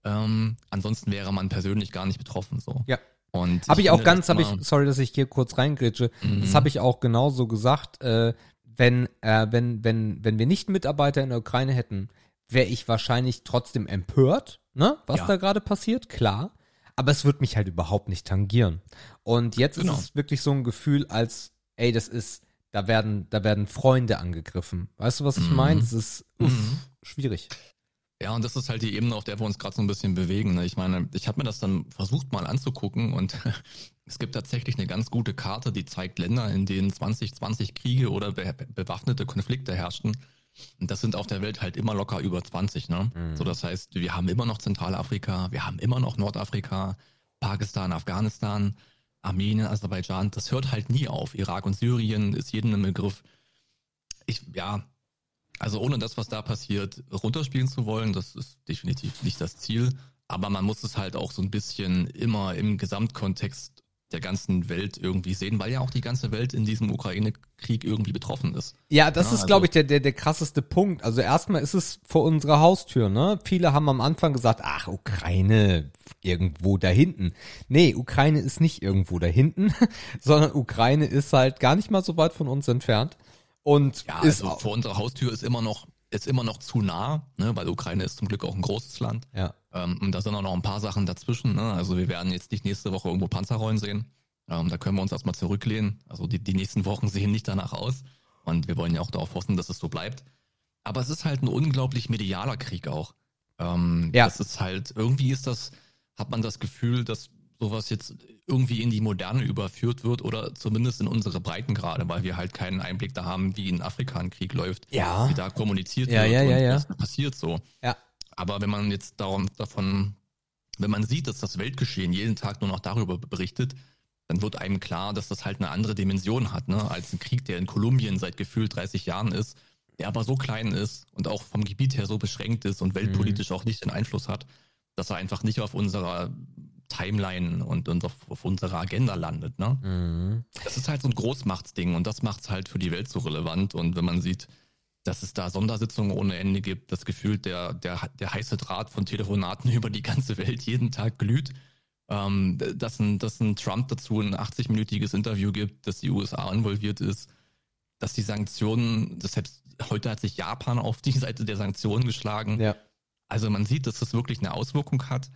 Ähm, ansonsten wäre man persönlich gar nicht betroffen so. Ja. Und habe ich, ich auch ganz, habe ich, sorry, dass ich hier kurz reingritsche, mhm. das habe ich auch genauso gesagt, äh, wenn, äh, wenn, wenn, wenn wir nicht Mitarbeiter in der Ukraine hätten, wäre ich wahrscheinlich trotzdem empört, ne, was ja. da gerade passiert, klar aber es wird mich halt überhaupt nicht tangieren. Und jetzt genau. ist es wirklich so ein Gefühl, als, ey, das ist, da werden, da werden Freunde angegriffen. Weißt du, was ich mhm. meine? Das ist uff, mhm. schwierig. Ja, und das ist halt die Ebene, auf der wir uns gerade so ein bisschen bewegen. Ne? Ich meine, ich habe mir das dann versucht mal anzugucken und es gibt tatsächlich eine ganz gute Karte, die zeigt Länder, in denen 2020 Kriege oder be bewaffnete Konflikte herrschten. Und das sind auf der Welt halt immer locker über 20, ne? Mhm. So, das heißt, wir haben immer noch Zentralafrika, wir haben immer noch Nordafrika, Pakistan, Afghanistan, Armenien, Aserbaidschan. Das hört halt nie auf. Irak und Syrien ist jedem im Begriff. Ich, ja, also ohne das, was da passiert, runterspielen zu wollen, das ist definitiv nicht das Ziel. Aber man muss es halt auch so ein bisschen immer im Gesamtkontext der ganzen Welt irgendwie sehen, weil ja auch die ganze Welt in diesem Ukraine-Krieg irgendwie betroffen ist. Ja, das ja, ist, also, glaube ich, der, der, der krasseste Punkt. Also erstmal ist es vor unserer Haustür, ne? Viele haben am Anfang gesagt, ach, Ukraine irgendwo da hinten. Nee, Ukraine ist nicht irgendwo da hinten, sondern Ukraine ist halt gar nicht mal so weit von uns entfernt. Und ja, ist also vor unserer Haustür ist immer noch ist immer noch zu nah, ne, weil Ukraine ist zum Glück auch ein großes Land. Ja. Ähm, und da sind auch noch ein paar Sachen dazwischen. Ne? Also wir werden jetzt nicht nächste Woche irgendwo Panzerrollen sehen. Ähm, da können wir uns erstmal zurücklehnen. Also die, die nächsten Wochen sehen nicht danach aus. Und wir wollen ja auch darauf hoffen, dass es so bleibt. Aber es ist halt ein unglaublich medialer Krieg auch. Ähm, ja. Das ist halt, irgendwie ist das, hat man das Gefühl, dass sowas jetzt irgendwie in die Moderne überführt wird oder zumindest in unsere Breitengrade, weil wir halt keinen Einblick da haben, wie in Afrika ein Krieg läuft, ja. wie da kommuniziert ja, wird ja, ja, und ja. was passiert so. Ja. Aber wenn man jetzt darum, davon, wenn man sieht, dass das Weltgeschehen jeden Tag nur noch darüber berichtet, dann wird einem klar, dass das halt eine andere Dimension hat, ne, als ein Krieg, der in Kolumbien seit gefühlt 30 Jahren ist, der aber so klein ist und auch vom Gebiet her so beschränkt ist und weltpolitisch mhm. auch nicht den Einfluss hat, dass er einfach nicht auf unserer Timeline und, und auf, unserer Agenda landet. Ne? Mhm. Das ist halt so ein Großmachtsding und das macht es halt für die Welt so relevant. Und wenn man sieht, dass es da Sondersitzungen ohne Ende gibt, das Gefühl, der, der, der heiße Draht von Telefonaten über die ganze Welt jeden Tag glüht, ähm, dass, ein, dass ein Trump dazu ein 80-minütiges Interview gibt, dass die USA involviert ist, dass die Sanktionen, selbst heute hat sich Japan auf die Seite der Sanktionen geschlagen. Ja. Also man sieht, dass das wirklich eine Auswirkung hat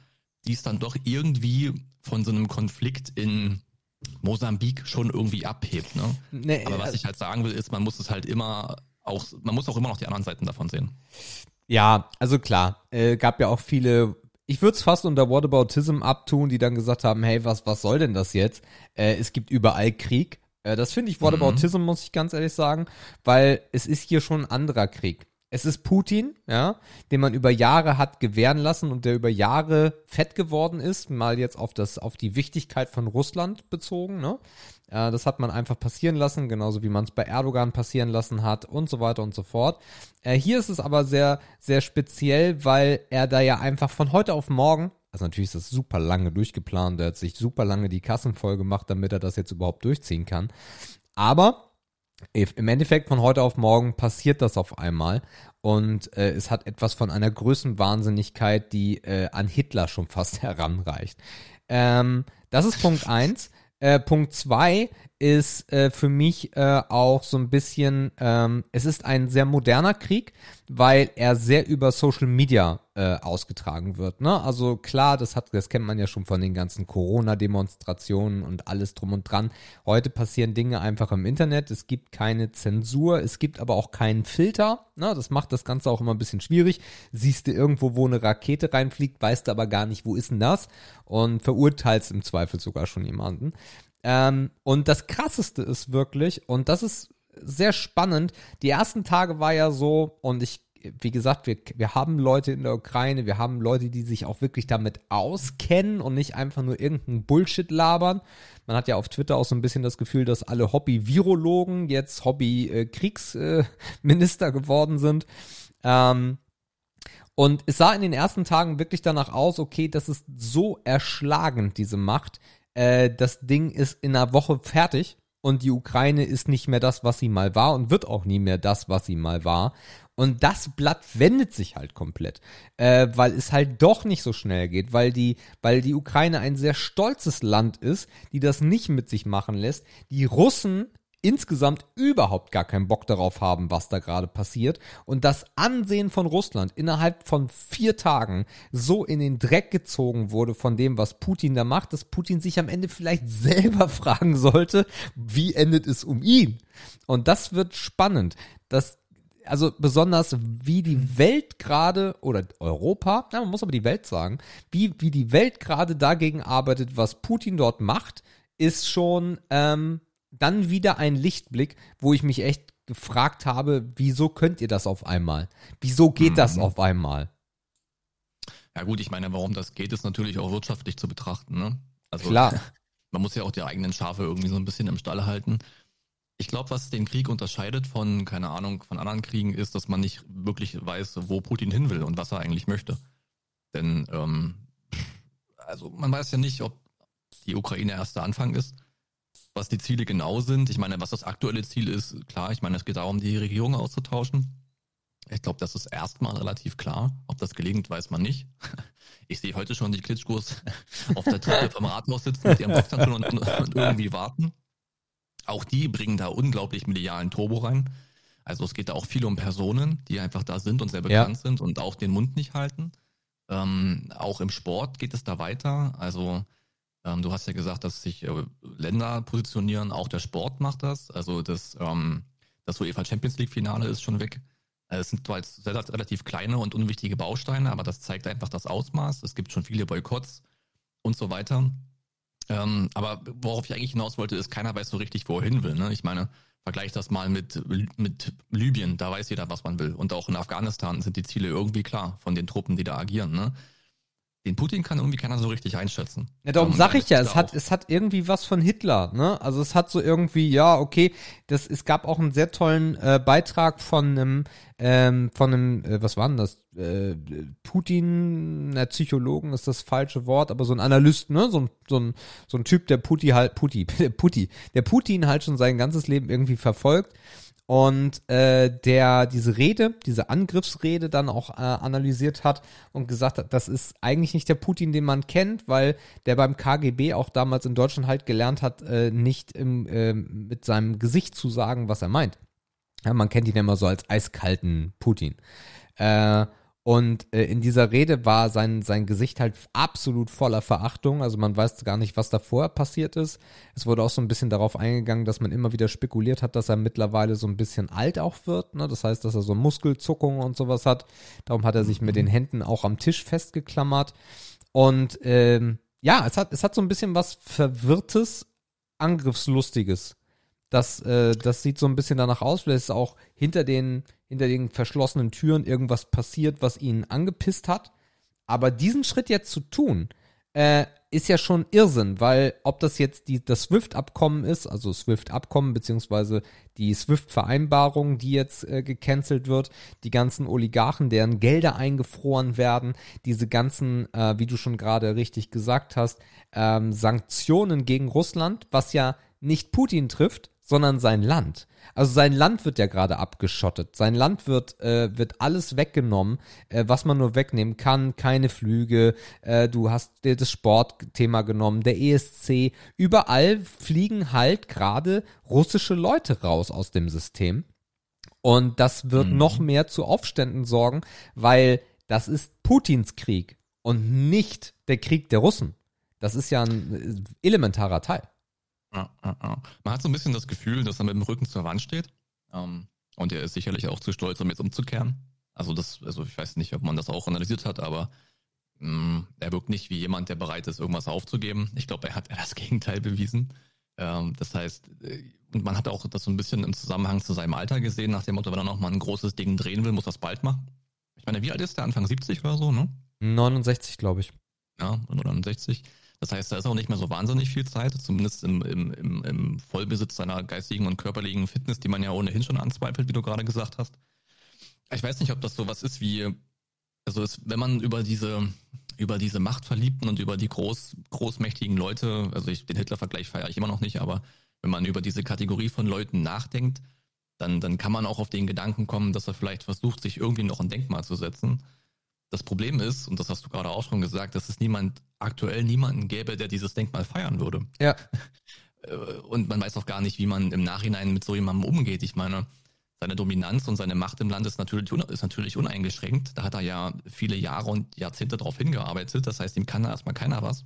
die es dann doch irgendwie von so einem Konflikt in Mosambik schon irgendwie abhebt. Ne? Nee, Aber was äh, ich halt sagen will, ist, man muss es halt immer auch, man muss auch immer noch die anderen Seiten davon sehen. Ja, also klar, äh, gab ja auch viele ich würde es fast unter Whataboutism abtun, die dann gesagt haben, hey, was, was soll denn das jetzt? Äh, es gibt überall Krieg. Äh, das finde ich Whataboutism, mhm. muss ich ganz ehrlich sagen, weil es ist hier schon ein anderer Krieg. Es ist Putin, ja, den man über Jahre hat gewähren lassen und der über Jahre fett geworden ist, mal jetzt auf das, auf die Wichtigkeit von Russland bezogen, ne? Äh, das hat man einfach passieren lassen, genauso wie man es bei Erdogan passieren lassen hat und so weiter und so fort. Äh, hier ist es aber sehr, sehr speziell, weil er da ja einfach von heute auf morgen also natürlich ist das super lange durchgeplant, er hat sich super lange die Kassen voll gemacht, damit er das jetzt überhaupt durchziehen kann. Aber im Endeffekt von heute auf morgen passiert das auf einmal und äh, es hat etwas von einer Größenwahnsinnigkeit, die äh, an Hitler schon fast heranreicht. Ähm, das ist Punkt eins. Äh, Punkt zwei ist äh, für mich äh, auch so ein bisschen, ähm, es ist ein sehr moderner Krieg, weil er sehr über Social Media äh, ausgetragen wird. Ne? Also klar, das hat, das kennt man ja schon von den ganzen Corona-Demonstrationen und alles drum und dran. Heute passieren Dinge einfach im Internet. Es gibt keine Zensur, es gibt aber auch keinen Filter. Ne? Das macht das Ganze auch immer ein bisschen schwierig. Siehst du irgendwo, wo eine Rakete reinfliegt, weißt du aber gar nicht, wo ist denn das? Und verurteilst im Zweifel sogar schon jemanden. Ähm, und das Krasseste ist wirklich, und das ist sehr spannend, die ersten Tage war ja so, und ich wie gesagt, wir, wir haben Leute in der Ukraine, wir haben Leute, die sich auch wirklich damit auskennen und nicht einfach nur irgendeinen Bullshit labern. Man hat ja auf Twitter auch so ein bisschen das Gefühl, dass alle Hobby-Virologen jetzt Hobby-Kriegsminister geworden sind. Ähm, und es sah in den ersten Tagen wirklich danach aus, okay, das ist so erschlagend, diese Macht. Äh, das Ding ist in einer Woche fertig und die Ukraine ist nicht mehr das, was sie mal war und wird auch nie mehr das, was sie mal war. Und das Blatt wendet sich halt komplett, äh, weil es halt doch nicht so schnell geht, weil die, weil die Ukraine ein sehr stolzes Land ist, die das nicht mit sich machen lässt. Die Russen insgesamt überhaupt gar keinen Bock darauf haben, was da gerade passiert. Und das Ansehen von Russland innerhalb von vier Tagen so in den Dreck gezogen wurde von dem, was Putin da macht, dass Putin sich am Ende vielleicht selber fragen sollte, wie endet es um ihn? Und das wird spannend. Das also besonders wie die Welt gerade oder Europa, ja, man muss aber die Welt sagen, wie, wie die Welt gerade dagegen arbeitet, was Putin dort macht, ist schon ähm, dann wieder ein Lichtblick, wo ich mich echt gefragt habe, wieso könnt ihr das auf einmal? Wieso geht mhm. das auf einmal? Ja gut, ich meine, warum das geht, ist natürlich auch wirtschaftlich zu betrachten. Ne? Also, Klar. Man muss ja auch die eigenen Schafe irgendwie so ein bisschen im Stall halten. Ich glaube, was den Krieg unterscheidet von, keine Ahnung, von anderen Kriegen, ist, dass man nicht wirklich weiß, wo Putin hin will und was er eigentlich möchte. Denn, ähm, also man weiß ja nicht, ob die Ukraine erst der Anfang ist, was die Ziele genau sind. Ich meine, was das aktuelle Ziel ist, klar, ich meine, es geht darum, die Regierung auszutauschen. Ich glaube, das ist erstmal relativ klar. Ob das gelingt, weiß man nicht. Ich sehe heute schon die Klitschkos auf der Treppe vom Rathaus sitzen mit ihrem Boxhandschuhen und, und irgendwie warten. Auch die bringen da unglaublich medialen Turbo rein. Also es geht da auch viel um Personen, die einfach da sind und sehr bekannt ja. sind und auch den Mund nicht halten. Ähm, auch im Sport geht es da weiter. Also ähm, du hast ja gesagt, dass sich äh, Länder positionieren, auch der Sport macht das. Also das, ähm, das UEFA Champions League Finale ist schon weg. Also es sind zwar jetzt relativ kleine und unwichtige Bausteine, aber das zeigt einfach das Ausmaß. Es gibt schon viele Boykotts und so weiter. Ähm, aber worauf ich eigentlich hinaus wollte, ist, keiner weiß so richtig, wo er hin will. Ne? Ich meine, vergleich das mal mit, mit Libyen, da weiß jeder, was man will. Und auch in Afghanistan sind die Ziele irgendwie klar von den Truppen, die da agieren. Ne? Den Putin kann irgendwie keiner so richtig einschätzen. Ja, darum um, sag ich ja, es hat, es hat irgendwie was von Hitler, ne? Also es hat so irgendwie, ja, okay, das, es gab auch einen sehr tollen äh, Beitrag von einem, ähm, von einem, äh, was war denn das? Äh, Putin, na, Psychologen ist das falsche Wort, aber so ein Analyst, ne? So ein, so ein, so ein Typ, der Putin halt, Putin, Putin, der Putin halt schon sein ganzes Leben irgendwie verfolgt und äh, der diese Rede, diese Angriffsrede dann auch äh, analysiert hat und gesagt hat, das ist eigentlich nicht der Putin, den man kennt, weil der beim KGB auch damals in Deutschland halt gelernt hat, äh, nicht im, äh, mit seinem Gesicht zu sagen, was er meint. Ja, man kennt ihn immer so als eiskalten Putin. Äh, Und äh, in dieser Rede war sein, sein Gesicht halt absolut voller Verachtung. Also man weiß gar nicht, was da vorher passiert ist. Es wurde auch so ein bisschen darauf eingegangen, dass man immer wieder spekuliert hat, dass er mittlerweile so ein bisschen alt auch wird. Ne? Das heißt, dass er so Muskelzuckungen und sowas hat. Darum hat er sich mit den Händen auch am Tisch festgeklammert. Und ähm, ja, es hat, es hat so ein bisschen was Verwirrtes, Angriffslustiges. Das, äh, das sieht so ein bisschen danach aus. Vielleicht ist auch hinter den hinter den verschlossenen Türen irgendwas passiert, was ihn angepisst hat. Aber diesen Schritt jetzt zu tun, äh, ist ja schon Irrsinn, weil ob das jetzt die, das SWIFT-Abkommen ist, also SWIFT-Abkommen beziehungsweise die SWIFT-Vereinbarung, die jetzt äh, gecancelt wird, die ganzen Oligarchen, deren Gelder eingefroren werden, diese ganzen, äh, wie du schon gerade richtig gesagt hast, ähm, Sanktionen gegen Russland, was ja nicht Putin trifft, sondern sein Land. Also sein Land wird ja gerade abgeschottet. Sein Land wird, äh, wird alles weggenommen, äh, was man nur wegnehmen kann. Keine Flüge, äh, du hast dir das Sportthema genommen, der ESC. Überall fliegen halt gerade russische Leute raus aus dem System. Und das wird mhm. noch mehr zu Aufständen sorgen, weil das ist Putins Krieg und nicht der Krieg der Russen. Das ist ja ein äh, elementarer Teil. Ja, ja, ja. Man hat so ein bisschen das Gefühl, dass er mit dem Rücken zur Wand steht. Ähm, und er ist sicherlich auch zu stolz, um jetzt umzukehren. Also das, also ich weiß nicht, ob man das auch analysiert hat, aber mh, mm, er wirkt nicht wie jemand, der bereit ist, irgendwas aufzugeben. Ich glaube, er hat das Gegenteil bewiesen. Ähm, das heißt, äh, und man hat auch das so ein bisschen im Zusammenhang zu seinem Alter gesehen, nach dem Motto, wenn er noch mal ein großes Ding drehen will, muss er es bald machen. Ich meine, wie alt ist der? Anfang 70 oder so, ne? 69, glaube ich. Ja, 69. Das heißt, da ist auch nicht mehr so wahnsinnig viel Zeit, zumindest im, im, im, im Vollbesitz seiner geistigen und körperlichen Fitness, die man ja ohnehin schon anzweifelt, wie du gerade gesagt hast. Ich weiß nicht, ob das so was ist wie, also es, wenn man über diese, über diese Machtverliebten und über die groß, großmächtigen Leute, also ich, den Hitler-Vergleich feiere ich immer noch nicht, aber wenn man über diese Kategorie von Leuten nachdenkt, dann, dann kann man auch auf den Gedanken kommen, dass er vielleicht versucht, sich irgendwie noch ein Denkmal zu setzen. Das Problem ist, und das hast du gerade auch schon gesagt, dass es niemand, aktuell niemanden gäbe, der dieses Denkmal feiern würde. Ja. Äh, und man weiß auch gar nicht, wie man im Nachhinein mit so jemandem umgeht. Ich meine, seine Dominanz und seine Macht im Land ist natürlich, ist natürlich uneingeschränkt. Da hat er ja viele Jahre und Jahrzehnte darauf hingearbeitet. Das heißt, ihm kann da erstmal keiner was.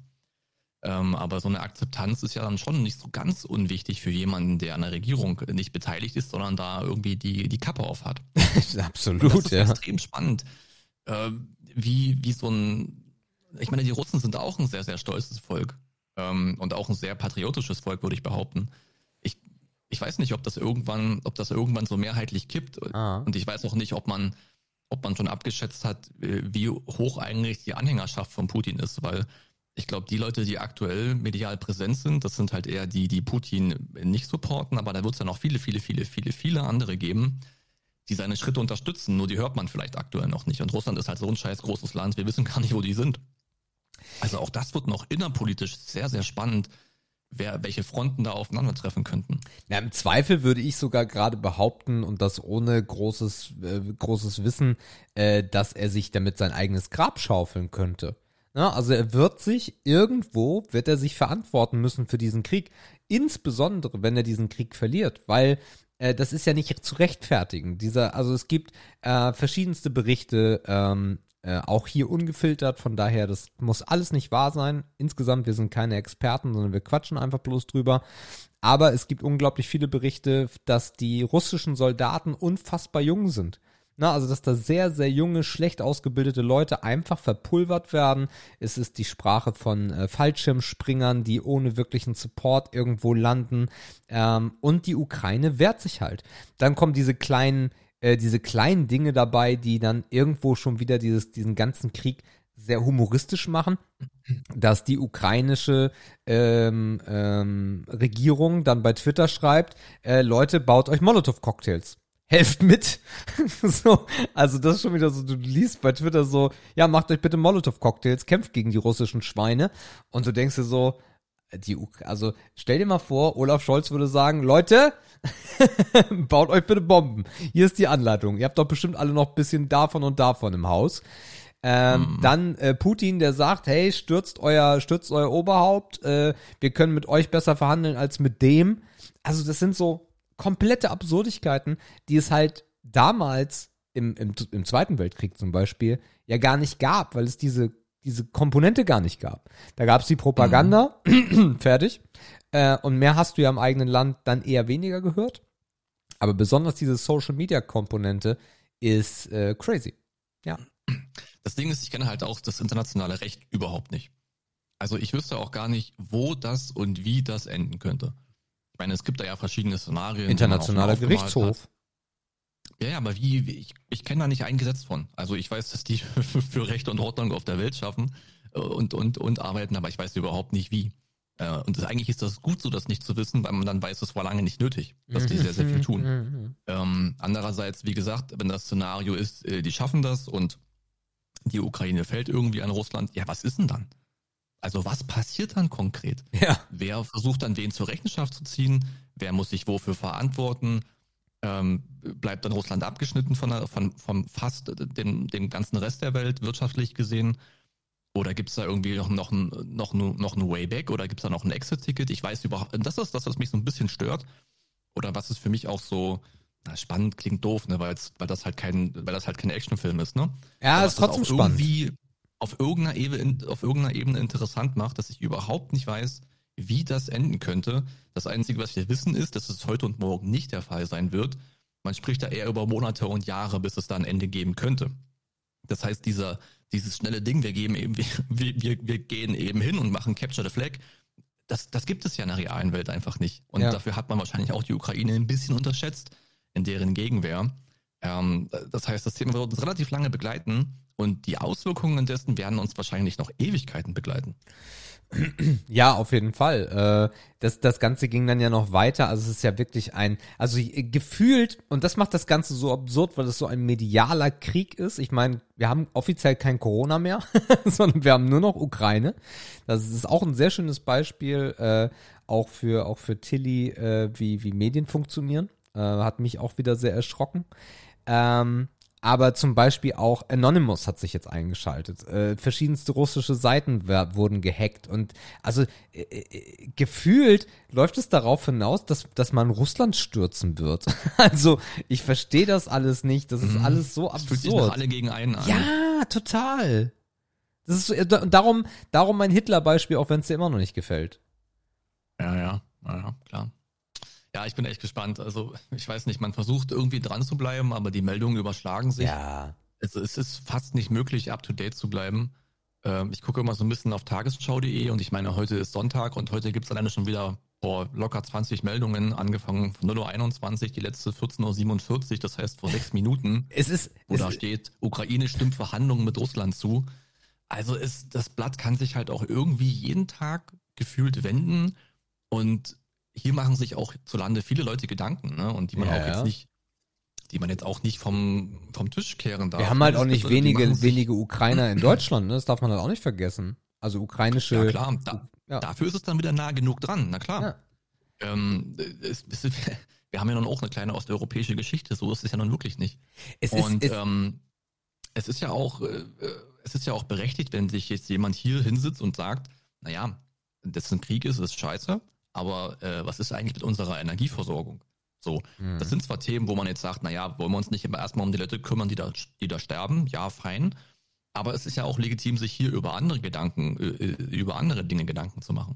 Ähm, aber so eine Akzeptanz ist ja dann schon nicht so ganz unwichtig für jemanden, der an der Regierung nicht beteiligt ist, sondern da irgendwie die, die Kappe auf hat. Absolut, das ist ja. extrem spannend äh, wie, wie so ein, ich meine, die Russen sind auch ein sehr, sehr stolzes Volk ähm, und auch ein sehr patriotisches Volk, würde ich behaupten. Ich, ich weiß nicht, ob das irgendwann, ob das irgendwann so mehrheitlich kippt. Ah. Und ich weiß auch nicht, ob man, ob man schon abgeschätzt hat, äh, wie hoch eigentlich die Anhängerschaft von Putin ist, weil ich glaube, die Leute, die aktuell medial präsent sind, das sind halt eher die, die Putin nicht supporten, aber da wird es ja noch viele, viele, viele, viele, viele andere geben, die seine Schritte unterstützen, nur die hört man vielleicht aktuell noch nicht. Und Russland ist halt so ein scheiß großes Land, wir wissen gar nicht, wo die sind. Also auch das wird noch innerpolitisch sehr, sehr spannend, wer, welche Fronten da aufeinandertreffen könnten. Ja, im Zweifel würde ich sogar gerade behaupten, und das ohne großes, äh, großes Wissen, äh, dass er sich damit sein eigenes Grab schaufeln könnte. Ja, also er wird sich irgendwo, wird er sich verantworten müssen für diesen Krieg. Insbesondere, wenn er diesen Krieg verliert, weil äh, das ist ja nicht zu rechtfertigen. Dieser, also es gibt äh, verschiedenste Berichte, ähm, äh, auch hier ungefiltert, von daher, das muss alles nicht wahr sein. Insgesamt, wir sind keine Experten, sondern wir quatschen einfach bloß drüber. Aber es gibt unglaublich viele Berichte, dass die russischen Soldaten unfassbar jung sind. Na, also, dass da sehr, sehr junge, schlecht ausgebildete Leute einfach verpulvert werden. Es ist die Sprache von äh, Fallschirmspringern, die ohne wirklichen Support irgendwo landen. Ähm, und die Ukraine wehrt sich halt. Dann kommen diese kleinen, äh, diese kleinen Dinge dabei, die dann irgendwo schon wieder dieses, diesen ganzen Krieg sehr humoristisch machen, dass die ukrainische ähm, ähm, Regierung dann bei Twitter schreibt, äh, Leute, baut euch Molotow-Cocktails helft mit. so, also das ist schon wieder so, du liest bei Twitter so, ja, macht euch bitte Molotow-Cocktails, kämpft gegen die russischen Schweine. Und du denkst dir so, die, also stell dir mal vor, Olaf Scholz würde sagen, Leute, baut euch bitte Bomben. Hier ist die Anleitung. Ihr habt doch bestimmt alle noch bisschen davon und davon im Haus. Ähm, mm. Dann äh, Putin, der sagt, hey, stürzt euer, stürzt euer Oberhaupt, äh, wir können mit euch besser verhandeln als mit dem. Also das sind so komplette Absurdigkeiten, die es halt damals im, im, im Zweiten Weltkrieg zum Beispiel ja gar nicht gab, weil es diese, diese Komponente gar nicht gab. Da gab es die Propaganda, mhm. fertig. Äh, und mehr hast du ja im eigenen Land dann eher weniger gehört. Aber besonders diese Social Media Komponente ist äh, crazy. Ja. Das Ding ist, ich kenne halt auch das internationale Recht überhaupt nicht. Also ich wüsste auch gar nicht, wo das und wie das enden könnte. Ich meine, es gibt da ja verschiedene Szenarien. Internationaler Gerichtshof. Ja, ja, aber wie, wie ich, ich kenne da nicht ein Gesetz von. Also ich weiß, dass die für Recht und Ordnung auf der Welt schaffen äh, und, und, und arbeiten, aber ich weiß überhaupt nicht wie. Äh, und das, eigentlich ist das gut so, das nicht zu wissen, weil man dann weiß, es war lange nicht nötig, dass die sehr, sehr viel tun. Mhm. ähm, andererseits, wie gesagt, wenn das Szenario ist, äh, die schaffen das und die Ukraine fällt irgendwie an Russland, ja, was ist denn dann? Also was passiert dann konkret? Ja. Wer versucht dann wen zur Rechenschaft zu ziehen? Wer muss sich wofür verantworten? ähm, bleibt dann Russland abgeschnitten von, der, von vom fast dem, dem ganzen Rest der Welt wirtschaftlich gesehen? Oder gibt es da irgendwie noch, noch, ein, noch, noch ein Wayback oder gibt es da noch ein Exit-Ticket? Ich weiß überhaupt, das ist das, was mich so ein bisschen stört. Oder was ist für mich auch so, na, spannend klingt doof, ne, weil, weil das halt kein, weil das halt kein Actionfilm ist, ne? Ja, ist trotzdem spannend. Irgendwie auf irgendeiner, Ebene, auf irgendeiner Ebene interessant macht, dass ich überhaupt nicht weiß, wie das enden könnte. Das Einzige, was wir wissen, ist, dass es heute und morgen nicht der Fall sein wird. Man spricht da eher über Monate und Jahre, bis es da ein Ende geben könnte. Das heißt, dieser, dieses schnelle Ding, wir geben eben, wir, wir, wir gehen eben hin und machen Capture the Flag, das, das gibt es ja in der realen Welt einfach nicht. Und ja. dafür hat man wahrscheinlich auch die Ukraine ein bisschen unterschätzt in deren Gegenwehr. Ähm, das heißt, das Thema wird uns relativ lange begleiten und die Auswirkungen dessen werden uns wahrscheinlich noch Ewigkeiten begleiten. Ja, auf jeden Fall. Äh, das, das Ganze ging dann ja noch weiter. Also es ist ja wirklich ein, also gefühlt, und das macht das Ganze so absurd, weil es so ein medialer Krieg ist. Ich meine, wir haben offiziell kein Corona mehr, sondern wir haben nur noch Ukraine. Das ist auch ein sehr schönes Beispiel, äh, auch für, auch für Tilly, äh, wie, wie Medien funktionieren. Hat mich auch wieder sehr erschrocken. Ähm, aber zum Beispiel auch Anonymous hat sich jetzt eingeschaltet. Äh, verschiedenste russische Seiten wurden gehackt. Und also äh, äh, gefühlt läuft es darauf hinaus, dass, dass man Russland stürzen wird. also ich verstehe das alles nicht. Das ist mhm. alles so absurd. Das fühlt sich alle gegen einen an. Ja, total. Das ist so, äh, darum, darum mein Hitler-Beispiel, auch wenn es dir immer noch nicht gefällt. Ja, ja, ja, klar. Ja, ich bin echt gespannt. Also, ich weiß nicht, man versucht irgendwie dran zu bleiben, aber die Meldungen überschlagen sich. Ja. Es, es ist fast nicht möglich, up to date zu bleiben. Ähm, ich gucke immer so ein bisschen auf tagesschau.de und ich meine, heute ist Sonntag und heute gibt es alleine schon wieder vor locker 20 Meldungen, angefangen von 0.21 Uhr, die letzte 14.47 Uhr, das heißt vor sechs Minuten. Es ist, wo es da steht, Ukraine stimmt Verhandlungen mit Russland zu. Also ist, das Blatt kann sich halt auch irgendwie jeden Tag gefühlt wenden und hier machen sich auch zu Lande viele Leute Gedanken, ne? Und die man ja, auch jetzt nicht, die man jetzt auch nicht vom, vom Tisch kehren darf. Wir haben halt auch nicht wenige, wenige Ukrainer in Deutschland, ne? Das darf man halt auch nicht vergessen. Also ukrainische. Ja, klar, da, ja. dafür ist es dann wieder nah genug dran, na klar. Ja. Ähm, es, es, wir haben ja nun auch eine kleine osteuropäische Geschichte, so ist es ja nun wirklich nicht. Es Und ist, ähm, es ist ja auch, äh, es ist ja auch berechtigt, wenn sich jetzt jemand hier hinsitzt und sagt, naja, das ein Krieg ist, ist scheiße, aber äh, was ist eigentlich mit unserer Energieversorgung? So, mhm. das sind zwar Themen, wo man jetzt sagt, naja, wollen wir uns nicht immer erstmal um die Leute kümmern, die da, die da sterben? Ja, fein. Aber es ist ja auch legitim, sich hier über andere Gedanken, äh, über andere Dinge Gedanken zu machen.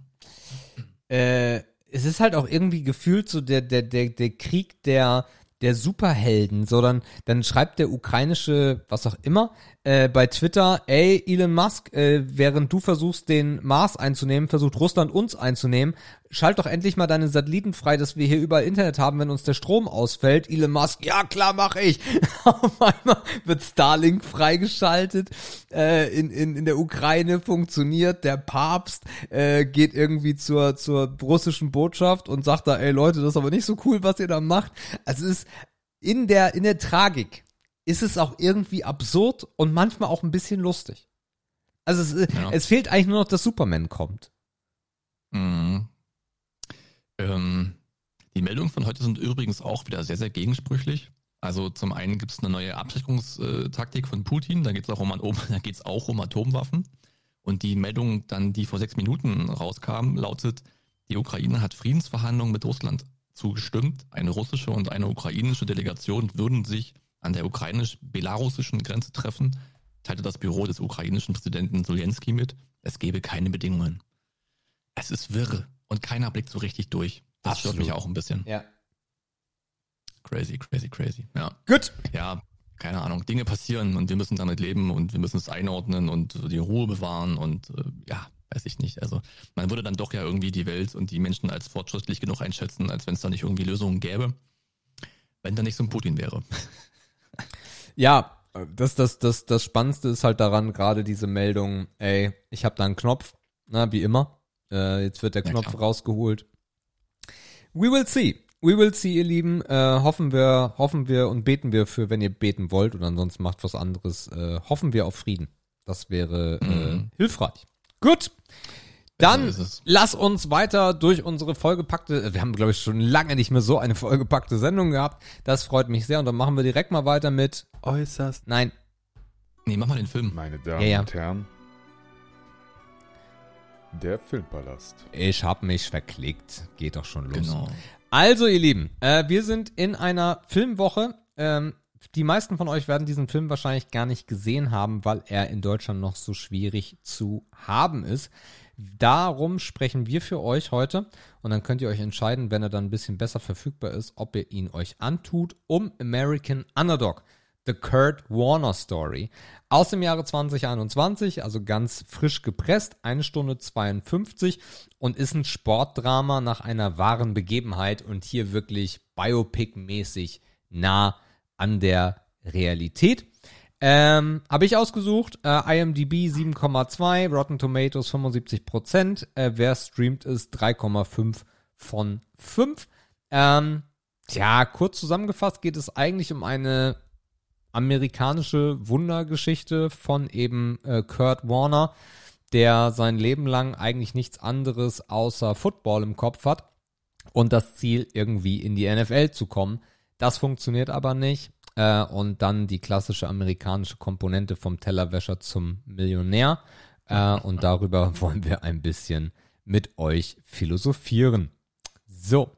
Äh, es ist halt auch irgendwie gefühlt so der, der, der, der Krieg der, der Superhelden, sondern dann schreibt der ukrainische, was auch immer, äh, bei Twitter, ey, Elon Musk, äh, während du versuchst, den Mars einzunehmen, versucht Russland uns einzunehmen. Schalt doch endlich mal deine Satelliten frei, dass wir hier überall Internet haben, wenn uns der Strom ausfällt. Elon Musk, ja klar, mach ich. Auf einmal wird Starlink freigeschaltet. Äh, in, in, in der Ukraine funktioniert. Der Papst äh, geht irgendwie zur, zur russischen Botschaft und sagt da, ey Leute, das ist aber nicht so cool, was ihr da macht. Also es ist in der, in der Tragik ist es auch irgendwie absurd und manchmal auch ein bisschen lustig. Also es, ja. es fehlt eigentlich nur noch, dass Superman kommt. Mhm. Ähm, die Meldungen von heute sind übrigens auch wieder sehr, sehr gegensprüchlich. Also zum einen gibt es eine neue Abschreckungstaktik von Putin, da geht es auch, um, auch um Atomwaffen. Und die Meldung dann, die vor sechs Minuten rauskam, lautet, die Ukraine hat Friedensverhandlungen mit Russland zugestimmt. Eine russische und eine ukrainische Delegation würden sich an der ukrainisch-belarussischen Grenze treffen, teilte das Büro des ukrainischen Präsidenten Zelensky mit, es gebe keine Bedingungen. Es ist wirr und keiner blickt so richtig durch. Das Absolut. stört mich auch ein bisschen. Ja. Crazy, crazy, crazy. Ja. Gut. Ja, keine Ahnung. Dinge passieren und wir müssen damit leben und wir müssen es einordnen und die Ruhe bewahren und äh, ja, weiß ich nicht. Also man würde dann doch ja irgendwie die Welt und die Menschen als fortschrittlich genug einschätzen, als wenn es da nicht irgendwie Lösungen gäbe, wenn da nicht so ein Putin wäre. Ja, das, das, das, das Spannendste ist halt daran, gerade diese Meldung, ey, ich habe da einen Knopf, na, wie immer. Äh, jetzt wird der Ja, Knopf klar. rausgeholt. We will see. We will see, ihr Lieben. Äh, hoffen wir, hoffen wir und beten wir für, wenn ihr beten wollt oder ansonsten macht was anderes. Äh, hoffen wir auf Frieden. Das wäre äh, Mhm. hilfreich. Gut. Dann lass uns weiter durch unsere vollgepackte, wir haben glaube ich schon lange nicht mehr so eine vollgepackte Sendung gehabt. Das freut mich sehr und dann machen wir direkt mal weiter mit, Äußerst. nein, Nee, mach mal den Film. Meine Damen Ja, ja. und Herren. Der Filmpalast. Ich hab mich verklickt. Geht doch schon los. Genau. Also, ihr Lieben, äh, wir sind in einer Filmwoche. Ähm, die meisten von euch werden diesen Film wahrscheinlich gar nicht gesehen haben, weil er in Deutschland noch so schwierig zu haben ist. Darum sprechen wir für euch heute und dann könnt ihr euch entscheiden, wenn er dann ein bisschen besser verfügbar ist, ob ihr ihn euch antut, um American Underdog. The Kurt Warner Story. Aus dem Jahre 2021, also ganz frisch gepresst, eine Stunde 52 und ist ein Sportdrama nach einer wahren Begebenheit und hier wirklich Biopic-mäßig nah an der Realität. Ähm, Habe ich ausgesucht. Äh, IMDb 7,2, Rotten Tomatoes 75%. Äh, wer streamt ist 3,5 von 5. Ähm, tja, kurz zusammengefasst geht es eigentlich um eine amerikanische Wundergeschichte von eben äh, Kurt Warner, der sein Leben lang eigentlich nichts anderes außer Football im Kopf hat und das Ziel irgendwie in die NFL zu kommen. Das funktioniert aber nicht. Äh, und dann die klassische amerikanische Komponente vom Tellerwäscher zum Millionär. Äh, und darüber wollen wir ein bisschen mit euch philosophieren. So.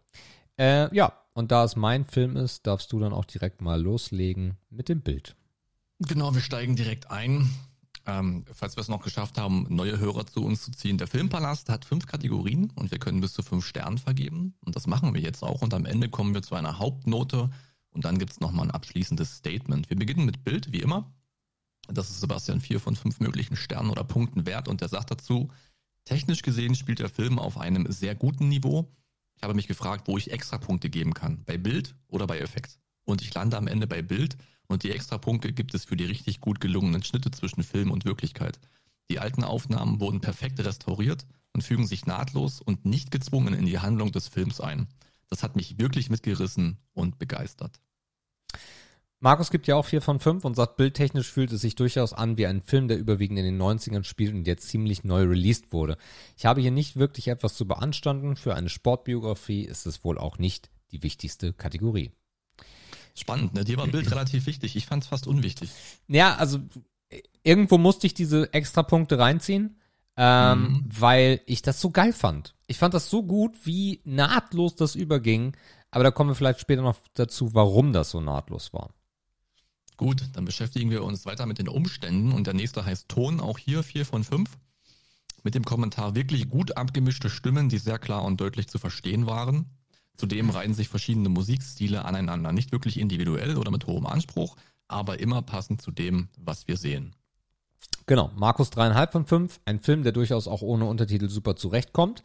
Äh, ja, und da es mein Film ist, darfst du dann auch direkt mal loslegen mit dem Bild. Genau, wir steigen direkt ein. Ähm, falls wir es noch geschafft haben, neue Hörer zu uns zu ziehen. Der Filmpalast hat fünf Kategorien und wir können bis zu fünf Sternen vergeben. Und das machen wir jetzt auch. Und am Ende kommen wir zu einer Hauptnote und dann gibt es nochmal ein abschließendes Statement. Wir beginnen mit Bild, wie immer. Das ist Sebastian vier von fünf möglichen Sternen oder Punkten wert und der sagt dazu, technisch gesehen spielt der Film auf einem sehr guten Niveau. Ich habe mich gefragt, wo ich extra Punkte geben kann. Bei Bild oder bei Effekt. Und ich lande am Ende bei Bild und die extra Punkte gibt es für die richtig gut gelungenen Schnitte zwischen Film und Wirklichkeit. Die alten Aufnahmen wurden perfekt restauriert und fügen sich nahtlos und nicht gezwungen in die Handlung des Films ein. Das hat mich wirklich mitgerissen und begeistert. Markus gibt ja auch 4 von 5 und sagt, bildtechnisch fühlt es sich durchaus an wie ein Film, der überwiegend in den 90ern spielt und jetzt ziemlich neu released wurde. Ich habe hier nicht wirklich etwas zu beanstanden. Für eine Sportbiografie ist es wohl auch nicht die wichtigste Kategorie. Spannend, ne? Dir war Bild relativ wichtig. Ich fand es fast unwichtig. Ja, also irgendwo musste ich diese extra Punkte reinziehen, ähm, Mhm. weil ich das so geil fand. Ich fand das so gut, wie nahtlos das überging. Aber da kommen wir vielleicht später noch dazu, warum das so nahtlos war. Gut, dann beschäftigen wir uns weiter mit den Umständen und der nächste heißt Ton, auch hier 4 von 5. Mit dem Kommentar wirklich gut abgemischte Stimmen, die sehr klar und deutlich zu verstehen waren. Zudem reihen sich verschiedene Musikstile aneinander, nicht wirklich individuell oder mit hohem Anspruch, aber immer passend zu dem, was wir sehen. Genau, Markus dreieinhalb von fünf. Ein Film, der durchaus auch ohne Untertitel super zurechtkommt.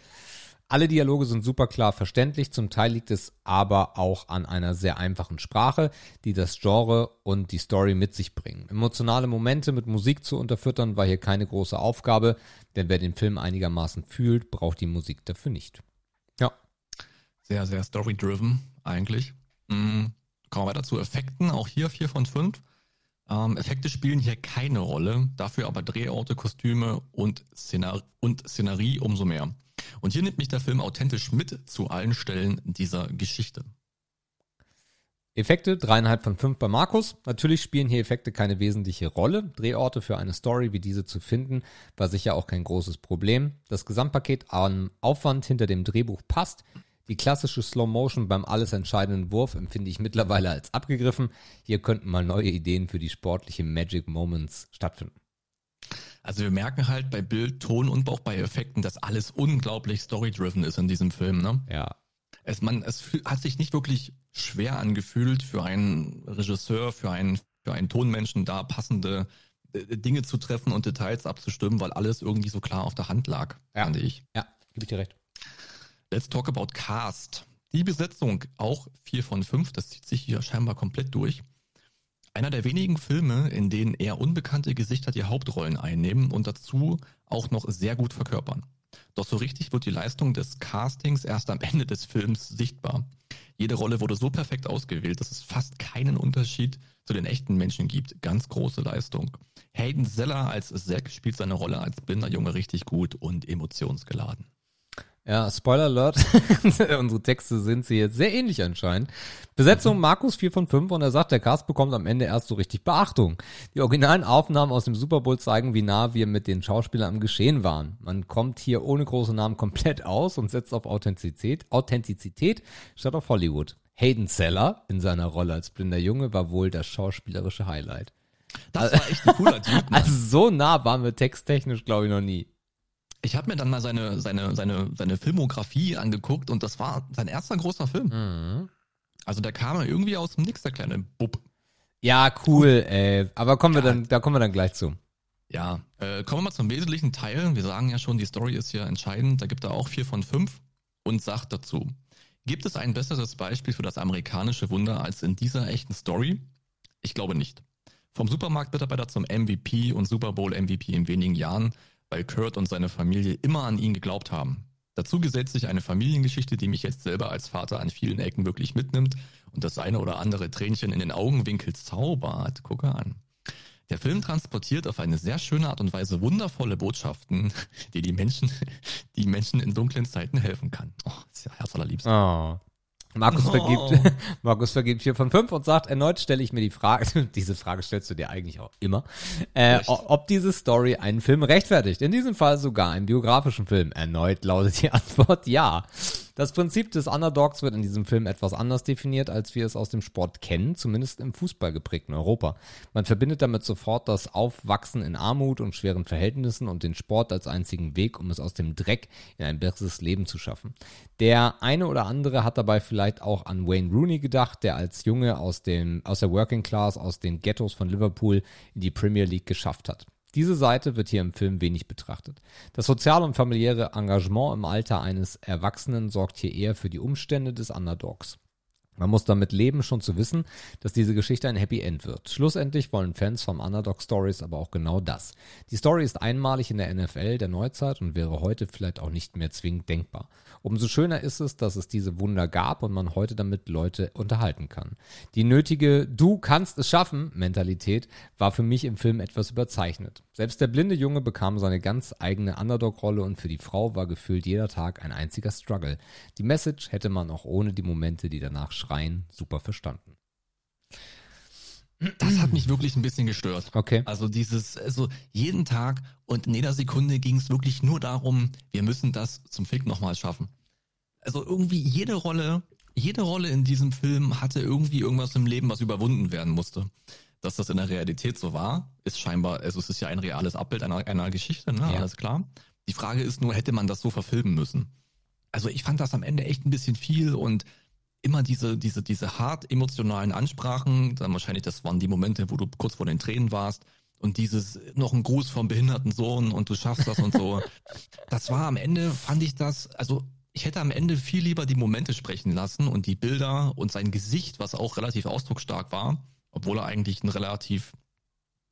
Alle Dialoge sind super klar verständlich, zum Teil liegt es aber auch an einer sehr einfachen Sprache, die das Genre und die Story mit sich bringen. Emotionale Momente mit Musik zu unterfüttern war hier keine große Aufgabe, denn wer den Film einigermaßen fühlt, braucht die Musik dafür nicht. Ja, Sehr, sehr story-driven eigentlich. Mhm. Kommen wir weiter zu Effekten, auch hier 4 von 5. Ähm, Effekte spielen hier keine Rolle, dafür aber Drehorte, Kostüme und, Szenar und Szenerie umso mehr. Und hier nimmt mich der Film authentisch mit zu allen Stellen dieser Geschichte. Effekte, dreieinhalb von fünf bei Markus. Natürlich spielen hier Effekte keine wesentliche Rolle. Drehorte für eine Story wie diese zu finden, war sicher auch kein großes Problem. Das Gesamtpaket an Aufwand hinter dem Drehbuch passt. Die klassische Slow Motion beim alles entscheidenden Wurf empfinde ich mittlerweile als abgegriffen. Hier könnten mal neue Ideen für die sportliche Magic Moments stattfinden. Also wir merken halt bei Bild, Ton und auch bei Effekten, dass alles unglaublich story-driven ist in diesem Film. Ne? Ja. Es, man, es hat sich nicht wirklich schwer angefühlt für einen Regisseur, für einen, für einen Tonmenschen da passende äh, Dinge zu treffen und Details abzustimmen, weil alles irgendwie so klar auf der Hand lag, Ja. fand ich. Ja, gebe ich dir recht. Let's talk about Cast. Die Besetzung, auch vier von fünf, das zieht sich hier scheinbar komplett durch. Einer der wenigen Filme, in denen eher unbekannte Gesichter die Hauptrollen einnehmen und dazu auch noch sehr gut verkörpern. Doch so richtig wird die Leistung des Castings erst am Ende des Films sichtbar. Jede Rolle wurde so perfekt ausgewählt, dass es fast keinen Unterschied zu den echten Menschen gibt. Ganz große Leistung. Hayden Zeller als Zack spielt seine Rolle als blinder Junge richtig gut und emotionsgeladen. Ja, Spoiler Alert. Unsere Texte sind sie jetzt sehr ähnlich anscheinend. Besetzung Markus 4 von 5 und er sagt, der Cast bekommt am Ende erst so richtig Beachtung. Die originalen Aufnahmen aus dem Super Bowl zeigen, wie nah wir mit den Schauspielern am Geschehen waren. Man kommt hier ohne große Namen komplett aus und setzt auf Authentizität, Authentizität statt auf Hollywood. Hayden Seller in seiner Rolle als blinder Junge war wohl das schauspielerische Highlight. Das war echt ein cooler Typ. ne? Also so nah waren wir texttechnisch, glaube ich, noch nie. Ich habe mir dann mal seine, seine, seine, seine Filmografie angeguckt und das war sein erster großer Film. Mhm. Also da kam er irgendwie aus dem Nix, der kleine Bub. Ja, cool, ey. Aber kommen wir Ja. dann, da kommen wir dann gleich zu. Ja, äh, kommen wir mal zum wesentlichen Teil. Wir sagen ja schon, die Story ist hier entscheidend. Da gibt er auch vier von fünf und sagt dazu, gibt es ein besseres Beispiel für das amerikanische Wunder als in dieser echten Story? Ich glaube nicht. Vom Supermarktmitarbeiter zum MVP und Super Bowl MVP in wenigen Jahren, weil Kurt und seine Familie immer an ihn geglaubt haben. Dazu gesellt sich eine Familiengeschichte, die mich jetzt selber als Vater an vielen Ecken wirklich mitnimmt und das eine oder andere Tränchen in den Augenwinkel zaubert. Gucke an. Der Film transportiert auf eine sehr schöne Art und Weise wundervolle Botschaften, die die Menschen, die Menschen in dunklen Zeiten helfen kann. Oh, ist ja Herz allerliebst. Oh. Markus Oh. vergibt, Markus vergibt 4 von 5 und sagt, erneut stelle ich mir die Frage, diese Frage stellst du dir eigentlich auch immer, äh, ob diese Story einen Film rechtfertigt. In diesem Fall sogar einen biografischen Film. Erneut lautet die Antwort ja. Das Prinzip des Underdogs wird in diesem Film etwas anders definiert, als wir es aus dem Sport kennen, zumindest im Fußball geprägten Europa. Man verbindet damit sofort das Aufwachsen in Armut und schweren Verhältnissen und den Sport als einzigen Weg, um es aus dem Dreck in ein besseres Leben zu schaffen. Der eine oder andere hat dabei vielleicht auch an Wayne Rooney gedacht, der als Junge aus, dem, aus der Working Class, aus den Ghettos von Liverpool in die Premier League geschafft hat. Diese Seite wird hier im Film wenig betrachtet. Das soziale und familiäre Engagement im Alter eines Erwachsenen sorgt hier eher für die Umstände des Underdogs. Man muss damit leben, schon zu wissen, dass diese Geschichte ein Happy End wird. Schlussendlich wollen Fans vom Underdog Stories aber auch genau das. Die Story ist einmalig in der NFL der Neuzeit und wäre heute vielleicht auch nicht mehr zwingend denkbar. Umso schöner ist es, dass es diese Wunder gab und man heute damit Leute unterhalten kann. Die nötige Du kannst es schaffen Mentalität war für mich im Film etwas überzeichnet. Selbst der blinde Junge bekam seine ganz eigene Underdog-Rolle und für die Frau war gefühlt jeder Tag ein einziger Struggle. Die Message hätte man auch ohne die Momente, die danach schreien, super verstanden. Das hat mich wirklich ein bisschen gestört. Okay. Also dieses, also jeden Tag und in jeder Sekunde ging es wirklich nur darum, wir müssen das zum Fick nochmal schaffen. Also irgendwie jede Rolle, jede Rolle in diesem Film hatte irgendwie irgendwas im Leben, was überwunden werden musste. Dass das in der Realität so war, ist scheinbar, also es ist ja ein reales Abbild einer, einer Geschichte, ne? Ja. Alles klar. Die Frage ist nur, hätte man das so verfilmen müssen? Also ich fand das am Ende echt ein bisschen viel und immer diese, diese, diese hart emotionalen Ansprachen, dann wahrscheinlich, das waren die Momente, wo du kurz vor den Tränen warst und dieses noch ein Gruß vom behinderten Sohn und du schaffst das und so. Das war am Ende, fand ich das, also ich hätte am Ende viel lieber die Momente sprechen lassen und die Bilder und sein Gesicht, was auch relativ ausdrucksstark war, obwohl er eigentlich ein relativ,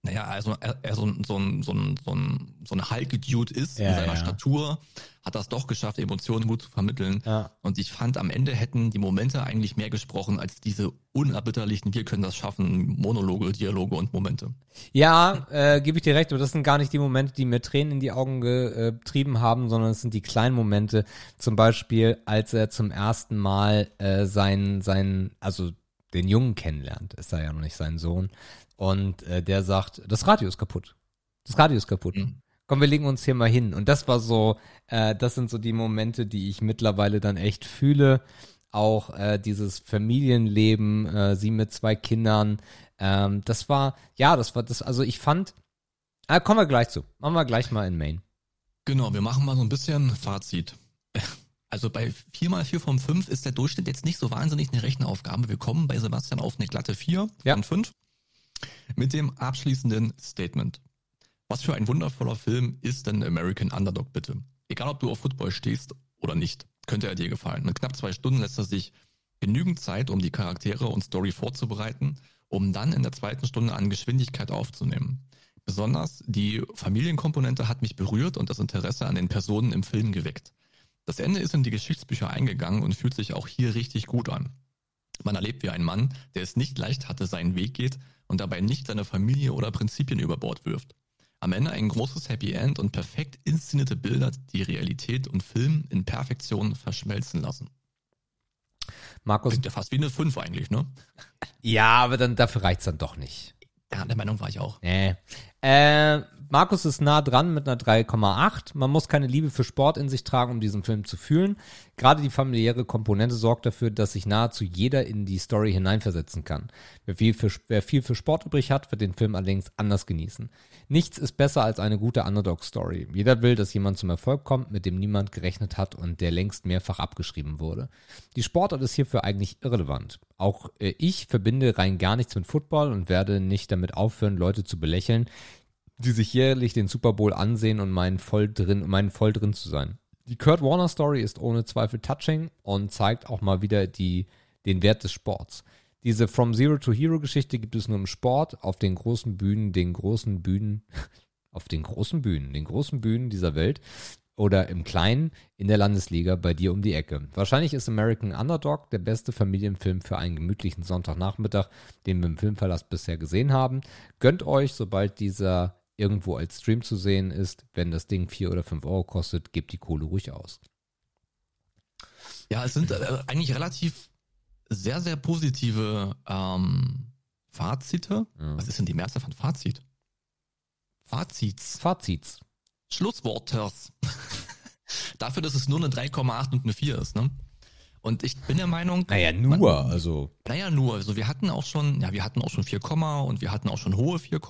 naja, also er, er so, ein- so ein, so ein, so ein, so ein Hulk-Dude ist Ja, in seiner ja. Statur, hat das doch geschafft, Emotionen gut zu vermitteln. Ja. Und ich fand, am Ende hätten die Momente eigentlich mehr gesprochen als diese unerbitterlichen, wir können das schaffen, Monologe, Dialoge und Momente. Ja, äh, gebe ich dir recht, aber das sind gar nicht die Momente, die mir Tränen in die Augen getrieben haben, sondern es sind die kleinen Momente. Zum Beispiel, als er zum ersten Mal äh, seinen, seinen, also den Jungen kennenlernt, ist er ja noch nicht sein Sohn, und äh, der sagt, das Radio ist kaputt. Das Radio ist kaputt. Mhm. komm, wir legen uns hier mal hin. Und das war so, äh, das sind so die Momente, die ich mittlerweile dann echt fühle. Auch äh, dieses Familienleben, äh, sie mit zwei Kindern. Ähm, das war, ja, das war das, also ich fand, äh, kommen wir gleich zu. Machen wir gleich mal in Main. Genau, wir machen mal so ein bisschen Fazit. Also bei 4 mal 4 von 5 ist der Durchschnitt jetzt nicht so wahnsinnig eine Rechenaufgabe. Wir kommen bei Sebastian auf eine glatte 4 Ja. von 5 mit dem abschließenden Statement. Was für ein wundervoller Film ist denn American Underdog bitte? Egal ob du auf Football stehst oder nicht, könnte er dir gefallen. Mit knapp zwei Stunden lässt er sich genügend Zeit, um die Charaktere und Story vorzubereiten, um dann in der zweiten Stunde an Geschwindigkeit aufzunehmen. Besonders die Familienkomponente hat mich berührt und das Interesse an den Personen im Film geweckt. Das Ende ist in die Geschichtsbücher eingegangen und fühlt sich auch hier richtig gut an. Man erlebt wie ein Mann, der es nicht leicht hatte, seinen Weg geht und dabei nicht seine Familie oder Prinzipien über Bord wirft. Am Ende ein großes Happy End und perfekt inszenierte Bilder, die Realität und Film in Perfektion verschmelzen lassen. Markus, Klingt ja fast wie eine 5 eigentlich, ne? ja, aber dann dafür reicht's dann doch nicht. Ja, der Meinung war ich auch. Nee. Äh, Markus ist nah dran mit einer 3,8. Man muss keine Liebe für Sport in sich tragen, um diesen Film zu fühlen. Gerade die familiäre Komponente sorgt dafür, dass sich nahezu jeder in die Story hineinversetzen kann. Wer viel für, wer viel für Sport übrig hat, wird den Film allerdings anders genießen. Nichts ist besser als eine gute Underdog-Story. Jeder will, dass jemand zum Erfolg kommt, mit dem niemand gerechnet hat und der längst mehrfach abgeschrieben wurde. Die Sportart ist hierfür eigentlich irrelevant. Auch äh, ich verbinde rein gar nichts mit Football und werde nicht damit aufhören, Leute zu belächeln, die sich jährlich den Super Bowl ansehen und meinen voll drin, meinen voll drin zu sein. Die Kurt Warner Story ist ohne Zweifel touching und zeigt auch mal wieder die, den Wert des Sports. Diese From Zero to Hero Geschichte gibt es nur im Sport, auf den großen Bühnen, den großen Bühnen, auf den großen Bühnen, den großen Bühnen dieser Welt oder im Kleinen in der Landesliga bei dir um die Ecke. Wahrscheinlich ist American Underdog der beste Familienfilm für einen gemütlichen Sonntagnachmittag, den wir im Filmpalast bisher gesehen haben. Gönnt euch, sobald dieser irgendwo als Stream zu sehen ist, wenn das Ding 4 oder 5 Euro kostet, gebt die Kohle ruhig aus. Ja, es sind äh, eigentlich relativ sehr, sehr positive ähm, Fazite. Ja. Was ist denn die Mehrzahl von Fazit? Fazits. Fazits. Schlussworters. Dafür, dass es nur eine 3,8 und eine 4 ist, ne? Und ich bin der Meinung, Naja, Man- nur, also. naja, nur, also wir hatten auch schon, ja, wir hatten auch schon 4, und wir hatten auch schon hohe 4,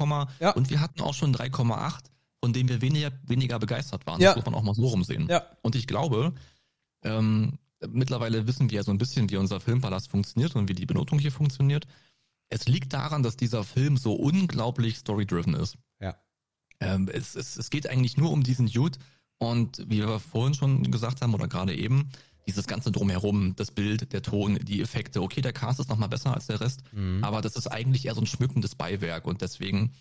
Ja. und wir hatten auch schon 3,8, von denen wir weniger, weniger begeistert waren. Ja. Das muss man auch mal so rumsehen. Ja. Und ich glaube, ähm, mittlerweile wissen wir ja so ein bisschen, wie unser Filmpalast funktioniert und wie die Benotung hier funktioniert. Es liegt daran, dass dieser Film so unglaublich story-driven ist. Ja. Ähm, es, es, es geht eigentlich nur um diesen Dude und wie wir vorhin schon gesagt haben oder gerade eben, dieses ganze drumherum, das Bild, der Ton, die Effekte. Okay, der Cast ist nochmal besser als der Rest, Mhm. aber das ist eigentlich eher so ein schmückendes Beiwerk und deswegen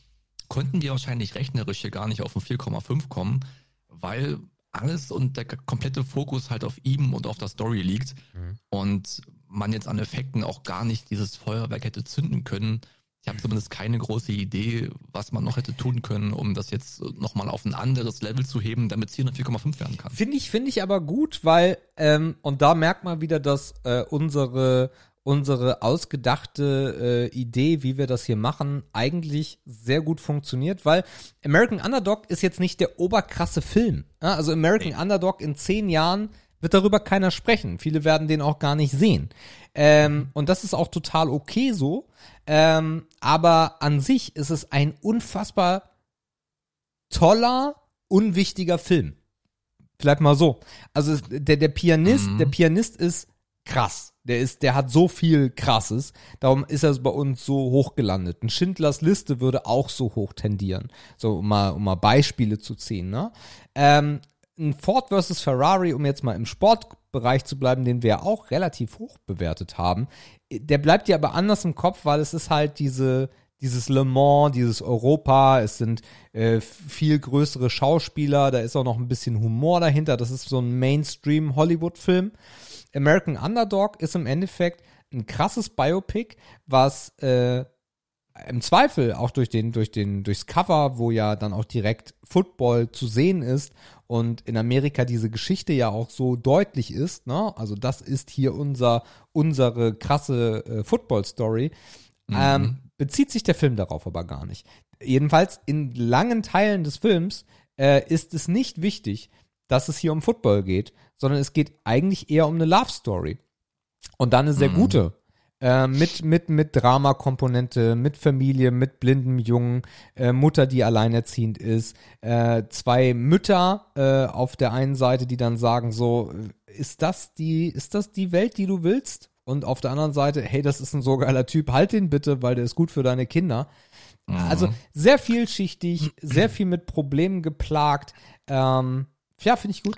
konnten wir wahrscheinlich rechnerisch hier gar nicht auf ein 4,5 kommen, weil alles und der komplette Fokus halt auf ihm und auf der Story liegt Mhm. und man jetzt an Effekten auch gar nicht dieses Feuerwerk hätte zünden können. Ich habe zumindest keine große Idee, was man noch hätte tun können, um das jetzt nochmal auf ein anderes Level zu heben, damit es hier eine 4,5 werden kann. Finde ich, finde ich aber gut, weil, ähm, und da merkt man wieder, dass äh, unsere, unsere ausgedachte äh, Idee, wie wir das hier machen, eigentlich sehr gut funktioniert, weil American Underdog ist jetzt nicht der oberkrasse Film. Ja, also American Underdog in zehn Jahren wird darüber keiner sprechen. Viele werden den auch gar nicht sehen. Ähm, und das ist auch total okay so. Ähm, aber an sich ist es ein unfassbar toller, unwichtiger Film. Vielleicht mal so. Also der, der Pianist, Mhm. der Pianist ist krass. Der ist, der hat so viel Krasses. Darum ist er bei uns so hoch gelandet. Ein Schindlers Liste würde auch so hoch tendieren. So, um mal, um mal Beispiele zu ziehen, ne? Ähm, ein Ford versus Ferrari, um jetzt mal im Sportbereich zu bleiben, den wir auch relativ hoch bewertet haben, der bleibt dir aber anders im Kopf, weil es ist halt diese, dieses Le Mans, dieses Europa, es sind äh, viel größere Schauspieler, da ist auch noch ein bisschen Humor dahinter, das ist so ein Mainstream-Hollywood-Film. American Underdog ist im Endeffekt ein krasses Biopic, was äh, im Zweifel auch durch den, durch den, durchs Cover, wo ja dann auch direkt Football zu sehen ist und in Amerika diese Geschichte ja auch so deutlich ist, ne? Also das ist hier unser, unsere krasse äh, Football-Story. Ähm, bezieht sich der Film darauf aber gar nicht. Jedenfalls in langen Teilen des Films äh, ist es nicht wichtig, dass es hier um Football geht, sondern es geht eigentlich eher um eine Love Story. Und dann eine sehr Mhm. gute. Äh, mit, mit, mit Dramakomponente, mit Familie, mit blindem Jungen, äh, Mutter, die alleinerziehend ist, äh, zwei Mütter äh, auf der einen Seite, die dann sagen so, ist das die, ist das die Welt, die du willst? Und auf der anderen Seite, hey, das ist ein so geiler Typ, halt den bitte, weil der ist gut für deine Kinder. Also sehr vielschichtig, sehr viel mit Problemen geplagt. Ähm, ja, finde ich gut.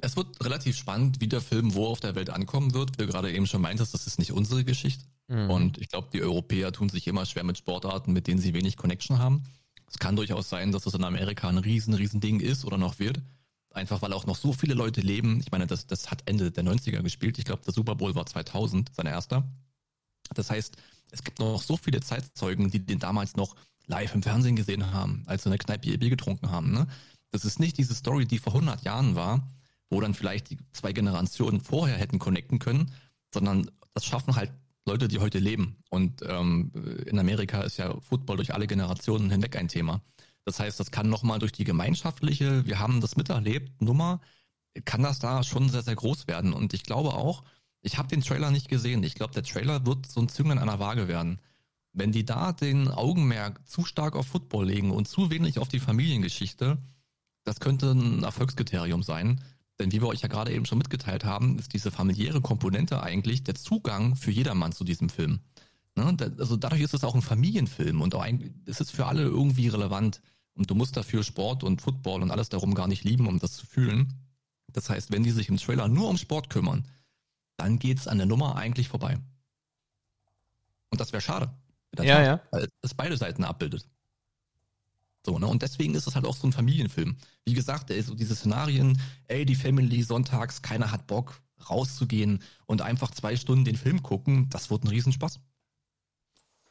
Es wird relativ spannend, wie der Film wo auf der Welt ankommen wird. Wie du gerade eben schon meintest, das ist nicht unsere Geschichte. Mhm. Und ich glaube, die Europäer tun sich immer schwer mit Sportarten, mit denen sie wenig Connection haben. Es kann durchaus sein, dass es in Amerika ein riesen, riesen Ding ist oder noch wird. Einfach weil auch noch so viele Leute leben. Ich meine, das, das hat Ende der 90er gespielt. Ich glaube, der Super Bowl war 2000, sein erster. Das heißt, es gibt noch so viele Zeitzeugen, die den damals noch live im Fernsehen gesehen haben, als sie in der Kneipe ihr Bier getrunken haben. Ne? Das ist nicht diese Story, die vor 100 Jahren war, wo dann vielleicht die zwei Generationen vorher hätten connecten können, sondern das schaffen halt Leute, die heute leben. Und ähm, in Amerika ist ja Football durch alle Generationen hinweg ein Thema. Das heißt, das kann nochmal durch die gemeinschaftliche, wir haben das miterlebt, Nummer, kann das da schon sehr, sehr groß werden. Und ich glaube auch, ich habe den Trailer nicht gesehen. Ich glaube, der Trailer wird so ein Zünglein an der Waage werden. Wenn die da den Augenmerk zu stark auf Football legen und zu wenig auf die Familiengeschichte, das könnte ein Erfolgskriterium sein. Denn wie wir euch ja gerade eben schon mitgeteilt haben, ist diese familiäre Komponente eigentlich der Zugang für jedermann zu diesem Film. Ne? Also dadurch ist es auch ein Familienfilm und auch ein, es ist für alle irgendwie relevant. Und du musst dafür Sport und Football und alles darum gar nicht lieben, um das zu fühlen. Das heißt, wenn die sich im Trailer nur um Sport kümmern, dann geht's an der Nummer eigentlich vorbei. Und das wäre schade. Ja, Tat, ja. Weil es beide Seiten abbildet. So, ne? Und deswegen ist es halt auch so ein Familienfilm. Wie gesagt, ey, so diese Szenarien, ey, die Family sonntags, keiner hat Bock, rauszugehen und einfach zwei Stunden den Film gucken, das wird ein Riesenspaß.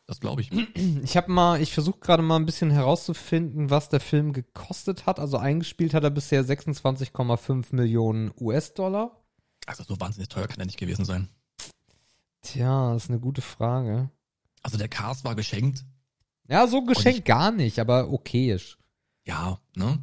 Das glaube ich. Ich habe mal, ich versuche gerade mal ein bisschen herauszufinden, was der Film gekostet hat. Also eingespielt hat er bisher 26,5 Millionen US-Dollar. Also so wahnsinnig teuer kann er nicht gewesen sein. Tja, das ist eine gute Frage. Also der Cast war geschenkt. Ja, so geschenkt ich- gar nicht, aber okayisch. Ja, ne?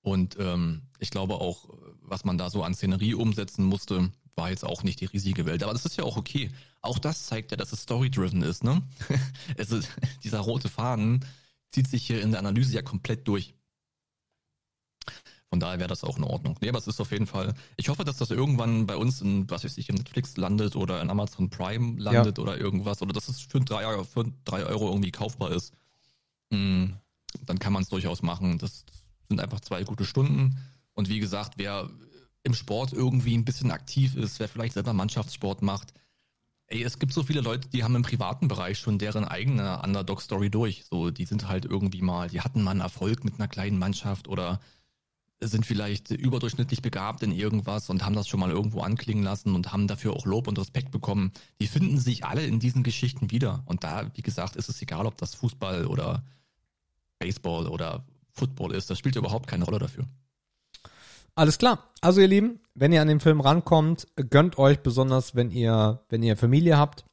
Und ähm, ich glaube auch, was man da so an Szenerie umsetzen musste, war jetzt auch nicht die riesige Welt. Aber das ist ja auch okay. Auch das zeigt ja, dass es story-driven ist, ne? es ist, dieser rote Faden zieht sich hier in der Analyse ja komplett durch. Von daher wäre das auch in Ordnung. Nee, aber es ist auf jeden Fall. Ich hoffe, dass das irgendwann bei uns in, was weiß ich, in Netflix landet oder in Amazon Prime landet oder irgendwas. Oder dass es für drei, Euro- für drei Euro irgendwie kaufbar ist. Mm, Dann kann man es durchaus machen. Das sind einfach zwei gute Stunden. Und wie gesagt, wer im Sport irgendwie ein bisschen aktiv ist, wer vielleicht selber Mannschaftssport macht, ey, es gibt so viele Leute, die haben im privaten Bereich schon deren eigene Underdog-Story durch. So, die sind halt irgendwie mal, die hatten mal einen Erfolg mit einer kleinen Mannschaft oder sind vielleicht überdurchschnittlich begabt in irgendwas und haben das schon mal irgendwo anklingen lassen und haben dafür auch Lob und Respekt bekommen. Die finden sich alle in diesen Geschichten wieder. Und da, wie gesagt, ist es egal, ob das Fußball oder Baseball oder Football ist. Das spielt überhaupt keine Rolle dafür. Alles klar. Also ihr Lieben, wenn ihr an den Film rankommt, gönnt euch besonders, wenn ihr, wenn ihr Familie habt,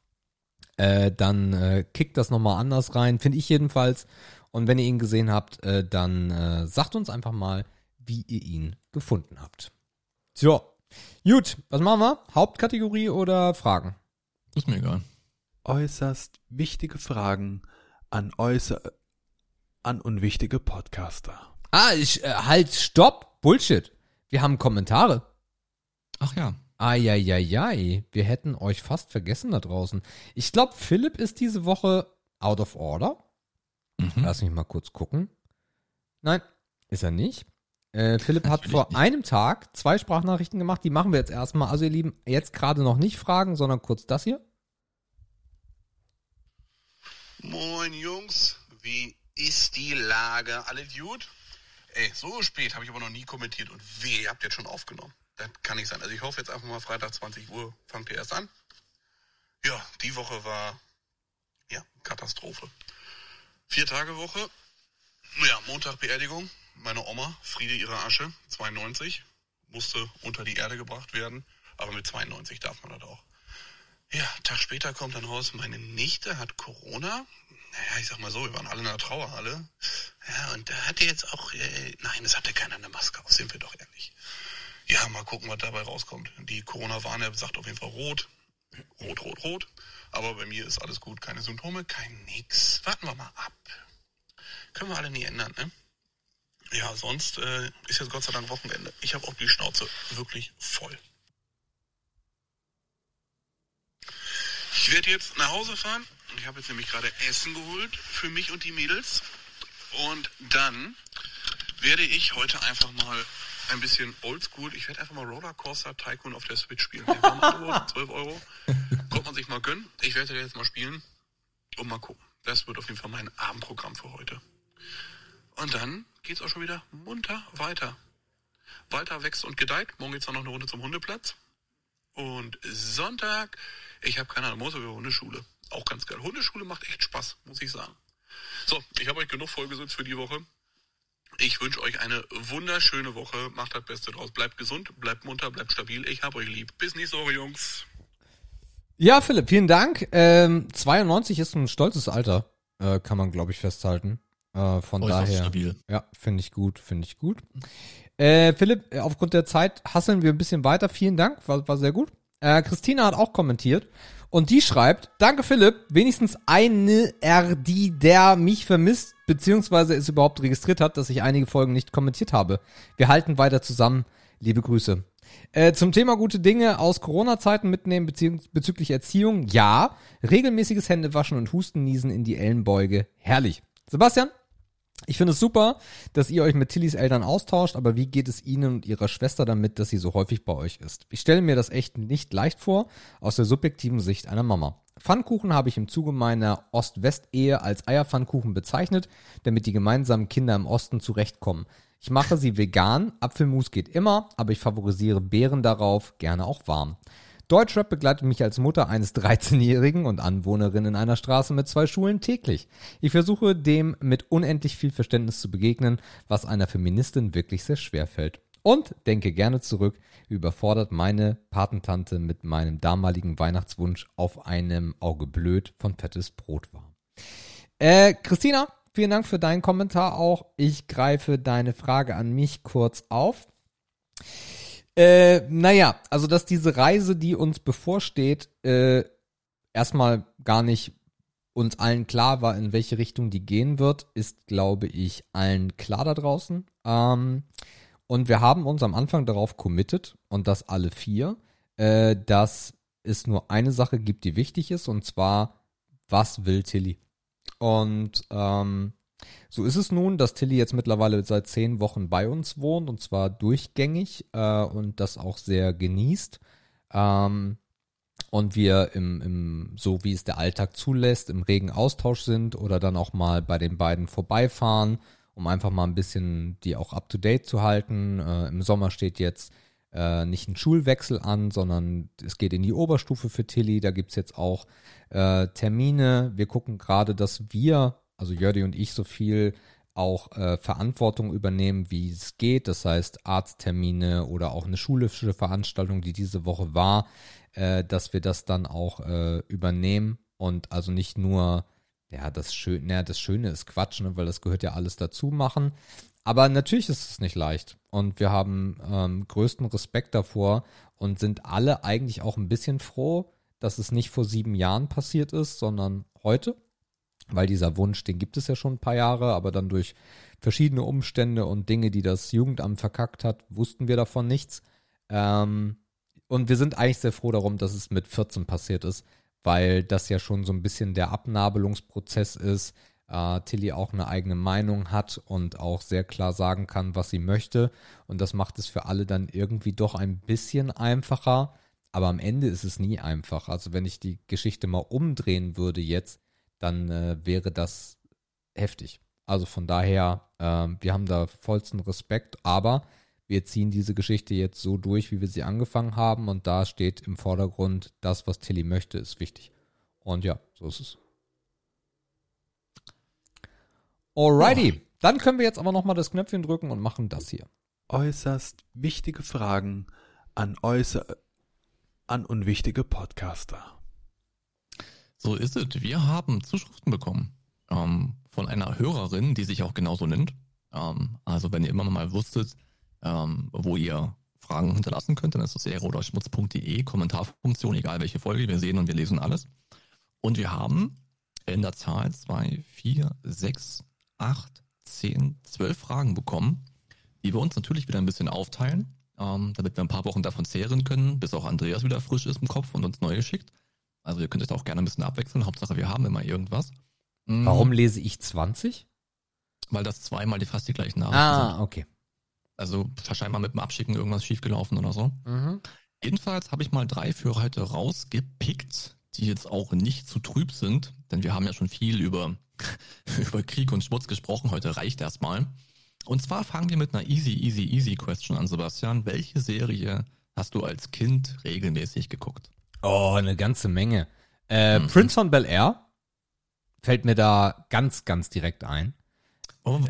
äh, dann äh, kickt das nochmal anders rein, finde ich jedenfalls. Und wenn ihr ihn gesehen habt, äh, dann äh, sagt uns einfach mal, wie ihr ihn gefunden habt. So, gut, was machen wir? Hauptkategorie oder Fragen? Ist mir egal. Äußerst wichtige Fragen an äußer an unwichtige Podcaster. Ah, ich, äh, halt, stopp, Bullshit. Wir haben Kommentare. Ach ja. Eieiei, wir hätten euch fast vergessen da draußen. Ich glaube, Philipp ist diese Woche out of order. Mhm. Lass mich mal kurz gucken. Nein, ist er nicht. Äh, Philipp hat vor nicht. einem Tag zwei Sprachnachrichten gemacht, die machen wir jetzt erstmal. Also ihr Lieben, jetzt gerade noch nicht fragen, sondern kurz das hier. Moin Jungs, wie ist die Lage? Alle gut? Ey, so spät habe ich aber noch nie kommentiert und weh, ihr habt jetzt schon aufgenommen. Das kann nicht sein. Also ich hoffe jetzt einfach mal Freitag 20 Uhr fangt ihr erst an. Ja, die Woche war ja Katastrophe. Vier Tage Woche. Ja, Montag Beerdigung. Meine Oma, Friede ihrer Asche, 92, musste unter die Erde gebracht werden. Aber mit 92 darf man das auch. Ja, Tag später kommt dann raus, meine Nichte hat Corona. Naja, ich sag mal so, wir waren alle in der Trauerhalle. Ja, und da hatte jetzt auch, äh, nein, es hatte keiner eine Maske auf, sind wir doch ehrlich. Ja, mal gucken, was dabei rauskommt. Die Corona-Warn-App sagt auf jeden Fall rot. Rot, rot, rot. Aber bei mir ist alles gut. Keine Symptome, kein nix. Warten wir mal ab. Können wir alle nie ändern, ne? Ja, sonst äh, ist jetzt Gott sei Dank Wochenende. Ich habe auch die Schnauze wirklich voll. Ich werde jetzt nach Hause fahren. Ich habe jetzt nämlich gerade Essen geholt für mich und die Mädels. Und dann werde ich heute einfach mal ein bisschen oldschool. Ich werde einfach mal Rollercoaster Tycoon auf der Switch spielen. Haben Angebot, 12 Euro. Kommt man sich mal gönnen. Ich werde jetzt mal spielen und mal gucken. Das wird auf jeden Fall mein Abendprogramm für heute. Und dann geht's auch schon wieder munter weiter. Walter wächst und gedeiht. Morgen geht's dann noch eine Runde zum Hundeplatz. Und Sonntag, ich habe keine Ahnung, muss über Hundeschule. Auch ganz geil. Hundeschule macht echt Spaß, muss ich sagen. So, ich habe euch genug vollgesetzt für die Woche. Ich wünsche euch eine wunderschöne Woche. Macht das Beste draus. Bleibt gesund, bleibt munter, bleibt stabil. Ich hab euch lieb. Bis nächste Woche, Jungs. Ja, Philipp, vielen Dank. Ähm, 92 ist ein stolzes Alter, äh, kann man, glaube ich, festhalten. Äh, von Äußerst daher. stabil. Ja, finde ich gut, finde ich gut. Äh, Philipp, äh, aufgrund der Zeit hasseln wir ein bisschen weiter. Vielen Dank, war, war sehr gut. Äh, Christina hat auch kommentiert und die schreibt, danke Philipp, wenigstens eine RD, der mich vermisst, beziehungsweise es überhaupt registriert hat, dass ich einige Folgen nicht kommentiert habe. Wir halten weiter zusammen. Liebe Grüße. Äh, zum Thema gute Dinge aus Corona-Zeiten mitnehmen bezüglich Erziehung. Ja, regelmäßiges Händewaschen und Hustenniesen in die Ellenbeuge. Herrlich. Sebastian, ich finde es super, dass ihr euch mit Tillys Eltern austauscht, aber wie geht es Ihnen und Ihrer Schwester damit, dass sie so häufig bei euch ist? Ich stelle mir das echt nicht leicht vor, aus der subjektiven Sicht einer Mama. Pfannkuchen habe ich im Zuge meiner Ost-West-Ehe als Eierpfannkuchen bezeichnet, damit die gemeinsamen Kinder im Osten zurechtkommen. Ich mache sie vegan, Apfelmus geht immer, aber ich favorisiere Beeren darauf, gerne auch warm. Deutschrap begleitet mich als Mutter eines 13-Jährigen und Anwohnerin in einer Straße mit zwei Schulen täglich. Ich versuche dem mit unendlich viel Verständnis zu begegnen, was einer Feministin wirklich sehr schwer fällt. Und denke gerne zurück, überfordert meine Patentante mit meinem damaligen Weihnachtswunsch auf einem Auge blöd von fettes Brot war. Äh, Christina, vielen Dank für deinen Kommentar auch. Ich greife deine Frage an mich kurz auf. Äh, naja, also dass diese Reise, die uns bevorsteht, äh, erstmal gar nicht uns allen klar war, in welche Richtung die gehen wird, ist, glaube ich, allen klar da draußen. Ähm, und wir haben uns am Anfang darauf committed, und das alle vier, äh, dass es nur eine Sache gibt, die wichtig ist, und zwar, was will Tilly? Und ähm, so ist es nun, dass Tilly jetzt mittlerweile seit zehn Wochen bei uns wohnt und zwar durchgängig äh, und das auch sehr genießt. Ähm, und wir im, im, so wie es der Alltag zulässt, im regen Austausch sind oder dann auch mal bei den beiden vorbeifahren, um einfach mal ein bisschen die auch up to date zu halten. Äh, Im Sommer steht jetzt äh, nicht ein Schulwechsel an, sondern es geht in die Oberstufe für Tilly. Da gibt's jetzt auch äh, Termine. Wir gucken gerade, dass wir also Jördi und ich, so viel auch äh, Verantwortung übernehmen, wie es geht. Das heißt Arzttermine oder auch eine schulische Veranstaltung, die diese Woche war, äh, dass wir das dann auch äh, übernehmen und also nicht nur, ja, das Schöne, ja, das Schöne ist Quatsch, ne, weil das gehört ja alles dazu machen. Aber natürlich ist es nicht leicht und wir haben ähm, größten Respekt davor und sind alle eigentlich auch ein bisschen froh, dass es nicht vor sieben Jahren passiert ist, sondern heute weil dieser Wunsch, den gibt es ja schon ein paar Jahre, aber dann durch verschiedene Umstände und Dinge, die das Jugendamt verkackt hat, wussten wir davon nichts. Ähm, und wir sind eigentlich sehr froh darum, dass es mit 14 passiert ist, weil das ja schon so ein bisschen der Abnabelungsprozess ist. Äh, Tilly auch eine eigene Meinung hat und auch sehr klar sagen kann, was sie möchte. Und das macht es für alle dann irgendwie doch ein bisschen einfacher. Aber am Ende ist es nie einfach. Also wenn ich die Geschichte mal umdrehen würde jetzt, dann äh, wäre das heftig. Also von daher, äh, wir haben da vollsten Respekt, aber wir ziehen diese Geschichte jetzt so durch, wie wir sie angefangen haben und da steht im Vordergrund, das, was Tilly möchte, ist wichtig. Und ja, so ist es. Alrighty, oh. dann können wir jetzt aber nochmal das Knöpfchen drücken und machen das hier. Äußerst wichtige Fragen an äußer an unwichtige Podcaster. So ist es. Wir haben Zuschriften bekommen. ähm, von einer Hörerin, die sich auch genauso nennt. Ähm, also wenn ihr immer mal wusstet, ähm, wo ihr Fragen hinterlassen könnt, dann ist das ehre oder schmutz.de, Kommentarfunktion, egal welche Folge, wir sehen und wir lesen alles. Und wir haben in der Zahl zwei, vier, sechs, acht, zehn, zwölf Fragen bekommen, die wir uns natürlich wieder ein bisschen aufteilen, ähm, damit wir ein paar Wochen davon zehren können, bis auch Andreas wieder frisch ist im Kopf und uns neue schickt. Also ihr könnt es auch gerne ein bisschen abwechseln. Hauptsache, wir haben immer irgendwas. Mhm. Warum lese ich 20? Weil das zweimal die fast die gleichen Nachrichten sind. Ah, okay. Also scheinbar mit dem Abschicken irgendwas schiefgelaufen oder so. Mhm. Jedenfalls habe ich mal drei für heute rausgepickt, die jetzt auch nicht zu trüb sind, denn wir haben ja schon viel über, über Krieg und Schmutz gesprochen. Heute reicht erstmal. Und zwar fangen wir mit einer easy, easy, easy Question an, Sebastian. Welche Serie hast du als Kind regelmäßig geguckt? Oh, eine ganze Menge. Äh, Mhm. Prince von Bel Air fällt mir da ganz, ganz direkt ein. Oh,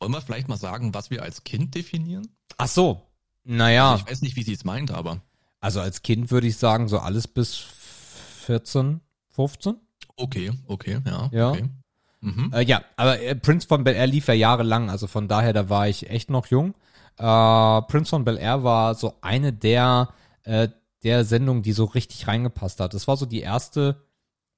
wollen wir vielleicht mal sagen, was wir als Kind definieren? Ach so. Naja, Ich weiß nicht, wie sie es meint, aber also als Kind würde ich sagen, so alles bis 14, 15. okay, okay, ja. Ja. Okay. Mhm. Äh, ja, aber äh, Prince von Bel Air lief ja jahrelang, also von daher, da war ich echt noch jung. Äh, Prince von Bel Air war so eine der, äh, der Sendungen, die so richtig reingepasst hat. Das war so die erste,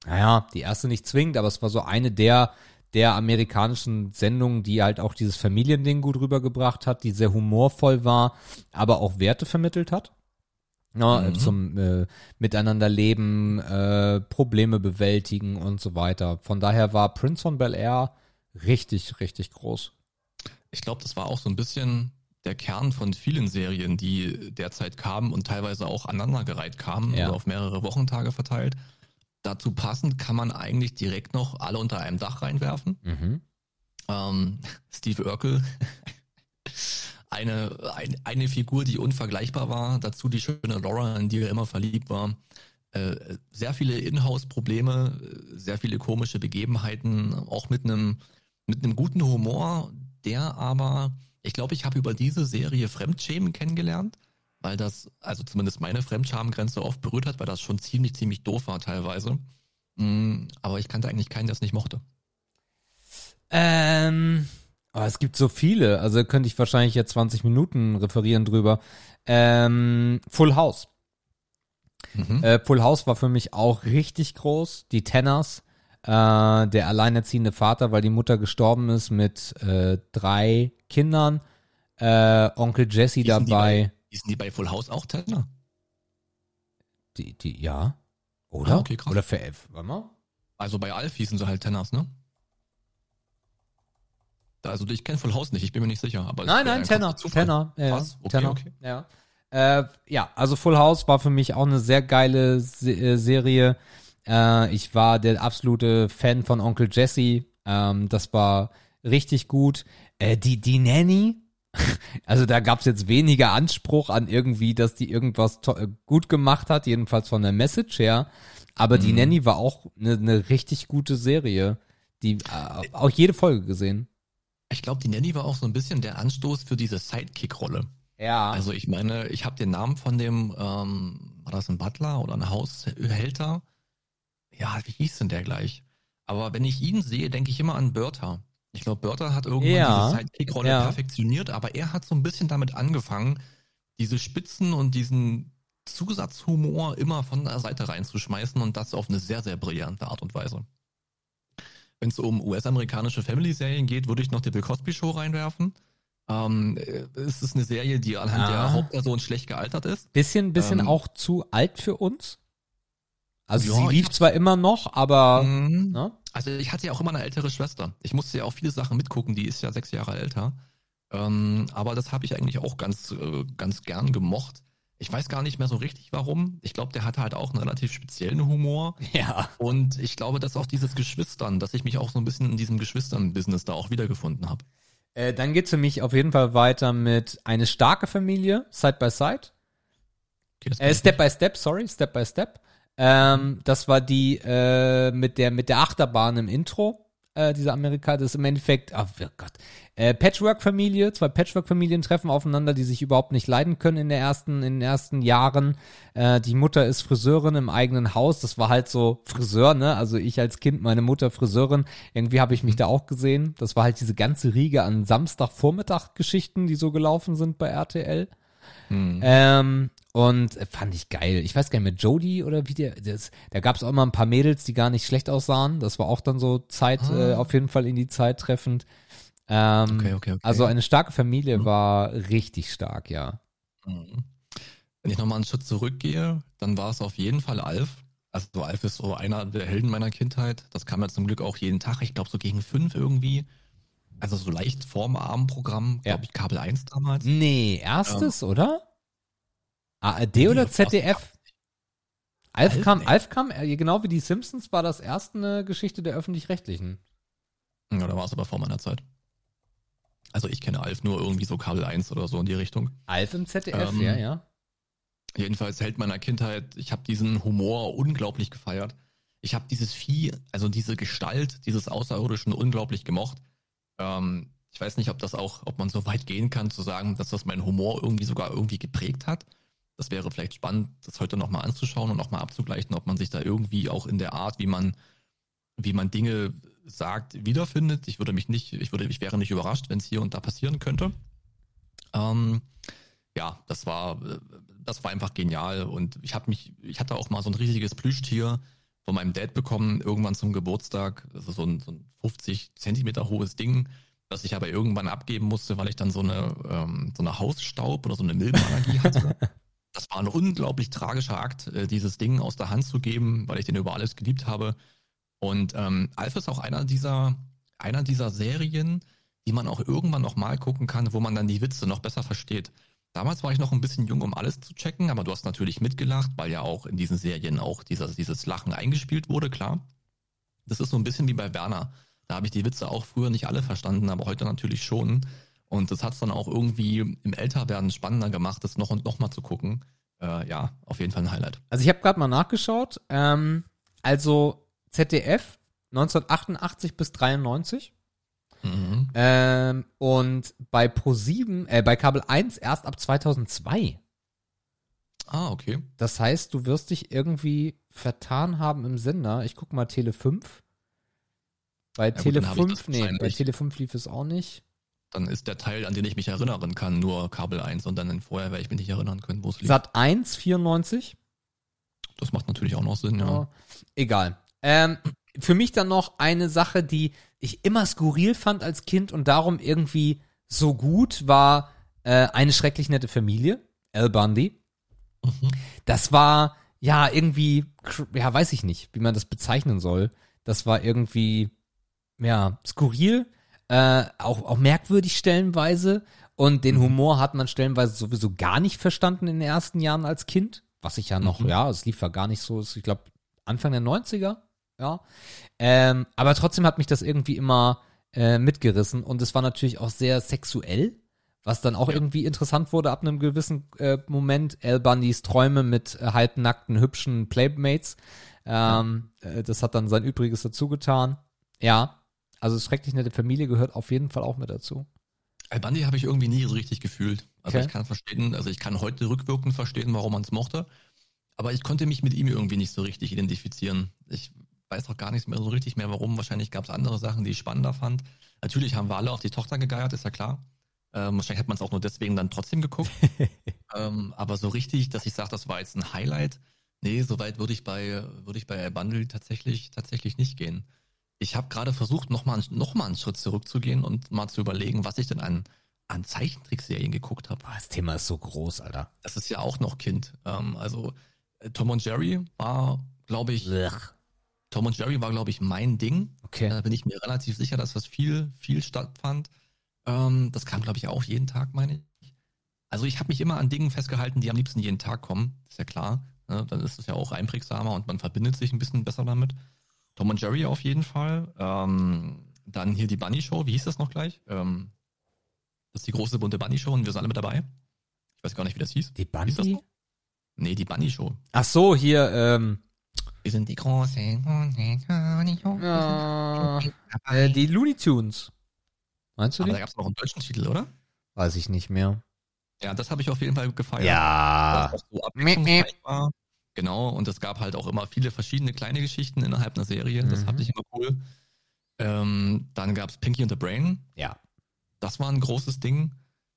naja, die erste nicht zwingend, aber es war so eine der, der amerikanischen Sendungen, die halt auch dieses Familiending gut rübergebracht hat, die sehr humorvoll war, aber auch Werte vermittelt hat. Ja, Mhm. zum äh, Miteinander leben, äh, Probleme bewältigen und so weiter. Von daher war Prince von Bel Air richtig, richtig groß. Ich glaube, das war auch so ein bisschen der Kern von vielen Serien, die derzeit kamen und teilweise auch aneinandergereiht kamen, Ja. also auf mehrere Wochentage verteilt. Dazu passend kann man eigentlich direkt noch alle unter einem Dach reinwerfen. Mhm. Ähm, Steve Urkel, eine, ein, eine Figur, die unvergleichbar war. Dazu die schöne Laura, in die er immer verliebt war. Äh, sehr viele Inhouse-Probleme, sehr viele komische Begebenheiten, auch mit einem mit einem guten Humor, der aber, ich glaube, ich habe über diese Serie Fremdschämen kennengelernt, weil das, also zumindest meine Fremdschamengrenze oft berührt hat, weil das schon ziemlich, ziemlich doof war teilweise. Mm, Aber ich kannte eigentlich keinen, der es nicht mochte. Ähm, oh, es gibt so viele, also könnte ich wahrscheinlich jetzt 20 Minuten referieren drüber. Ähm, Full House. Mhm. Äh, Full House war für mich auch richtig groß. Die Tenners, äh, der alleinerziehende Vater, weil die Mutter gestorben ist mit äh, drei Kindern. Äh, Onkel Jesse Hießen die dabei. bei- Hießen die bei Full House auch Tenner? Die, die, ja. Oder? Ah, okay, krass. Oder für elf. Warte mal. Also bei Alf hießen sie halt Tenners, ne? Also ich kenne Full House nicht, ich bin mir nicht sicher. Aber Nein, nein, ein Tenner. Tenner. Ja, ja. Krass, okay, Tenner. okay. Ja. Äh, ja, also Full House war für mich auch eine sehr geile Se äh, Serie. Äh, ich war der absolute Fan von Onkel Jesse. Ähm, das war richtig gut. Äh, die, die Nanny, also da gab's jetzt weniger Anspruch an irgendwie, dass die irgendwas äh, gut gemacht hat, jedenfalls von der Message her. Aber die Mhm. Nanny war auch eine ne richtig gute Serie. Die äh, auch jede Folge gesehen. Ich glaube, die Nanny war auch so ein bisschen der Anstoß für diese Sidekick-Rolle. Ja. Also ich meine, ich habe den Namen von dem, ähm, war das ein Butler oder ein Haushälter? Ja, wie hieß denn der gleich? Aber wenn ich ihn sehe, denke ich immer an Bertha. Ich glaube, Bertha hat irgendwann Ja, diese Sidekick-Rolle ja. perfektioniert, aber er hat so ein bisschen damit angefangen, diese Spitzen und diesen Zusatzhumor immer von der Seite reinzuschmeißen und das auf eine sehr, sehr brillante Art und Weise. Wenn es um US-amerikanische Family-Serien geht, würde ich noch die Bill Cosby Show reinwerfen. Ähm, äh, es ist eine Serie, die anhand Ah. der Hauptperson schlecht gealtert ist. Bisschen, bisschen Ähm, auch zu alt für uns. Also Ja, sie lief zwar immer noch, aber Mhm. ne? Also ich hatte ja auch immer eine ältere Schwester. Ich musste ja auch viele Sachen mitgucken, die ist ja sechs Jahre älter. Ähm, aber das habe ich eigentlich auch ganz, äh, ganz gern gemocht. Ich weiß gar nicht mehr so richtig warum. Ich glaube, der hatte halt auch einen relativ speziellen Humor. ja. Und ich glaube, dass auch dieses Geschwistern, dass ich mich auch so ein bisschen in diesem Geschwistern-Business da auch wiedergefunden habe. Äh, dann geht's für mich auf jeden Fall weiter mit eine starke Familie, Side by Side. Okay, Äh, Step by Step, sorry, Step by Step. Ähm, das war die äh, mit der mit der Achterbahn im Intro. äh, diese Amerika, das ist im Endeffekt, oh Gott, äh, Patchwork-Familie, zwei Patchwork-Familien treffen aufeinander, die sich überhaupt nicht leiden können in der ersten, in den ersten Jahren. Äh, die Mutter ist Friseurin im eigenen Haus, das war halt so Friseur, ne? Also ich als Kind, meine Mutter Friseurin, irgendwie habe ich mich da auch gesehen. Das war halt diese ganze Riege an Samstagvormittag-Geschichten, die so gelaufen sind bei RTL. Hm. Ähm, und äh, fand ich geil. Ich weiß gar nicht mehr, Jodie oder wie der, das, da gab es auch mal ein paar Mädels, die gar nicht schlecht aussahen. Das war auch dann so Zeit, Ah. äh, auf jeden Fall in die Zeit treffend. Ähm, Okay, okay, okay. Also eine starke Familie Mhm. war richtig stark, ja. Mhm. Wenn ich nochmal einen Schritt zurückgehe, dann war es auf jeden Fall Alf. Also Alf ist so einer der Helden meiner Kindheit. Das kam ja zum Glück auch jeden Tag. Ich glaube so gegen fünf irgendwie. Also so leicht vorm Abendprogramm, Ja. glaube ich, Kabel 1 damals. Nee, erstes, oder? ARD Nee, oder ZDF? Alf Alf? kam. Alf kam, äh, genau wie die Simpsons war das erste eine Geschichte der Öffentlich-Rechtlichen. Ja, da war es aber vor meiner Zeit. Also ich kenne Alf nur irgendwie so Kabel 1 oder so in die Richtung. Alf im ZDF, Ähm, ja, ja. Jedenfalls Held meiner Kindheit. Ich habe diesen Humor unglaublich gefeiert. Ich habe dieses Vieh, also diese Gestalt dieses Außerirdischen unglaublich gemocht. Ähm, ich weiß nicht, ob das auch, ob man so weit gehen kann zu sagen, dass das meinen Humor irgendwie sogar irgendwie geprägt hat. Das wäre vielleicht spannend, das heute nochmal anzuschauen und nochmal abzugleichen, ob man sich da irgendwie auch in der Art, wie man, wie man Dinge sagt, wiederfindet. Ich würde mich nicht, ich würde, ich wäre nicht überrascht, wenn es hier und da passieren könnte. Ähm, ja, das war, das war einfach genial und ich habe mich, ich hatte auch mal so ein riesiges Plüschtier von meinem Dad bekommen, irgendwann zum Geburtstag, also so ein, so ein 50 Zentimeter hohes Ding, das ich aber irgendwann abgeben musste, weil ich dann so eine, ähm, so eine Hausstaub oder so eine Milbenallergie hatte. Das war ein unglaublich tragischer Akt, äh, dieses Ding aus der Hand zu geben, weil ich den über alles geliebt habe. Und ähm, Alf ist auch einer dieser, einer dieser Serien, die man auch irgendwann noch mal gucken kann, wo man dann die Witze noch besser versteht. Damals war ich noch ein bisschen jung, um alles zu checken, aber du hast natürlich mitgelacht, weil ja auch in diesen Serien auch dieser, dieses Lachen eingespielt wurde, klar. Das ist so ein bisschen wie bei Werner. Da habe ich die Witze auch früher nicht alle verstanden, aber heute natürlich schon. Und das hat es dann auch irgendwie im Älterwerden spannender gemacht, das noch und noch mal zu gucken. Äh, ja, auf jeden Fall ein Highlight. Also ich habe gerade mal nachgeschaut. Ähm, also ZDF 1988 bis 93 Mhm. ähm, und bei Pro7, äh, bei Kabel 1 erst ab 2002. Ah, okay. Das heißt, du wirst dich irgendwie vertan haben im Sender. Ich guck mal Tele 5. Bei gut, Tele dann hab ich 5, das nee, bei. Tele 5 lief es auch nicht. Dann ist der Teil, an den ich mich erinnern kann, nur Kabel 1 und dann vorher werde ich mich nicht erinnern können, wo es liegt. Sat 1 94. Das macht natürlich auch noch Sinn, ja. Ja. Egal. Ähm, für mich dann noch eine Sache, die ich immer skurril fand als Kind und darum irgendwie so gut war äh, eine schrecklich nette Familie, Al Bundy. Mhm. Das war ja irgendwie, ja weiß ich nicht, wie man das bezeichnen soll. Das war irgendwie ja skurril, äh, auch auch merkwürdig stellenweise und den Mhm. Humor hat man stellenweise sowieso gar nicht verstanden in den ersten Jahren als Kind, was ich ja noch, Mhm. ja, es lief ja gar nicht so, ich glaube Anfang der 90er, ja. Ähm, aber trotzdem hat mich das irgendwie immer äh, mitgerissen und es war natürlich auch sehr sexuell, was dann auch Ja. irgendwie interessant wurde ab einem gewissen äh, Moment. Al Bundys Träume mit äh, halbnackten, hübschen Playmates. Ähm, äh, das hat dann sein Übriges dazu getan. Ja, also schrecklich nette Familie gehört auf jeden Fall auch mit dazu. Al Bundy habe ich irgendwie nie so richtig gefühlt. Also Okay. ich kann verstehen, also ich kann heute rückwirkend verstehen, warum man es mochte. Aber ich konnte mich mit ihm irgendwie nicht so richtig identifizieren. Ich weiß auch gar nicht mehr so richtig mehr, warum. Wahrscheinlich gab es andere Sachen, die ich spannender fand. Natürlich haben wir alle auf die Tochter gegeiert, ist ja klar. Ähm, wahrscheinlich hat man es auch nur deswegen dann trotzdem geguckt. ähm, aber so richtig, dass ich sage, das war jetzt ein Highlight, nee, so weit würde ich bei würde ich bei Al Bundy tatsächlich tatsächlich nicht gehen. Ich habe gerade versucht, nochmal noch mal einen Schritt zurückzugehen und mal zu überlegen, was ich denn an, an Zeichentrickserien geguckt habe. Boah, das Thema ist so groß, Alter. Das ist ja auch noch Kind. Ähm, also äh, Tom und Jerry war, glaube ich, Blech. Tom und Jerry war, glaube ich, mein Ding. Okay. Da bin ich mir relativ sicher, dass das viel, viel stattfand. Ähm, das kam, glaube ich, auch jeden Tag, meine ich. Also ich habe mich immer an Dingen festgehalten, die am liebsten jeden Tag kommen. Ist ja klar. Ne? Dann ist es ja auch einprägsamer und man verbindet sich ein bisschen besser damit. Tom und Jerry auf jeden Fall. Ähm, dann hier die Bunny Show. Wie hieß das noch gleich? Ähm, das ist die große bunte Bunny Show und wir sind alle mit dabei. Ich weiß gar nicht, wie das hieß. Die Hieß Bundy? so? Nee, die Bunny Show. Ach so, hier, ähm, Wir sind die großen Hunde. Ja, äh, die Looney Tunes. Meinst du Aber die? da gab es noch einen deutschen Titel, oder? Weiß ich nicht mehr. Ja, das habe ich auf jeden Fall gefeiert. Ja. Das so. Genau, und es gab halt auch immer viele verschiedene kleine Geschichten innerhalb einer Serie. Das Mhm. fand ich immer cool. Ähm, dann gab's Pinky and the Brain. Ja. Das war ein großes Ding.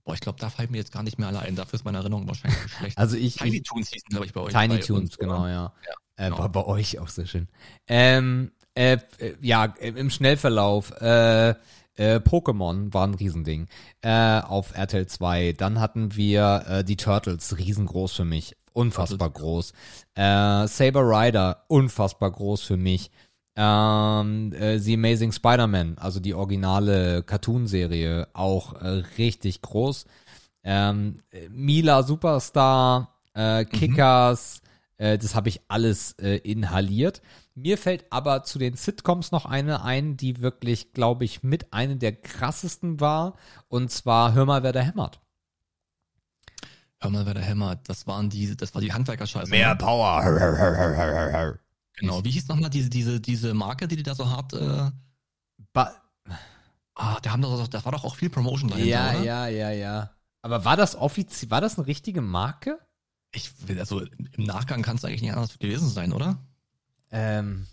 Boah, ich glaube, da fallen mir jetzt gar nicht mehr alle ein. Dafür ist meine Erinnerung wahrscheinlich schlecht. Also ich, Tiny ich Toons hießen, glaube ich, bei euch. Tiny bei Tunes, uns, genau, ja. äh, genau. War bei euch auch sehr schön. Ähm, äh, äh, ja, im Schnellverlauf, äh, äh, Pokémon war ein Riesending. Äh, auf RTL 2. Dann hatten wir äh, die Turtles, riesengroß für mich. Unfassbar groß. Äh, Saber Rider, unfassbar groß für mich. Ähm, äh, The Amazing Spider-Man, also die originale Cartoon-Serie, auch äh, richtig groß. Ähm, äh, Mila Superstar, äh, Kickers, äh, das habe ich alles äh, inhaliert. Mir fällt aber zu den Sitcoms noch eine ein, die wirklich, glaube ich, mit eine der krassesten war. Und zwar Hör mal, wer da hämmert. Hör mal, wer da hämmert. Das waren die, das war die Handwerkerscheiße. ne? Power. Genau. Wie hieß nochmal diese, diese, diese Marke, die die da so hart, äh, Ba ah, da haben doch, da war doch auch viel Promotion dahinter, ja, oder? ja, ja, ja. Aber war das offiziell, war das eine richtige Marke? Ich will, also im Nachgang kann es eigentlich nicht anders gewesen sein, oder? Ähm,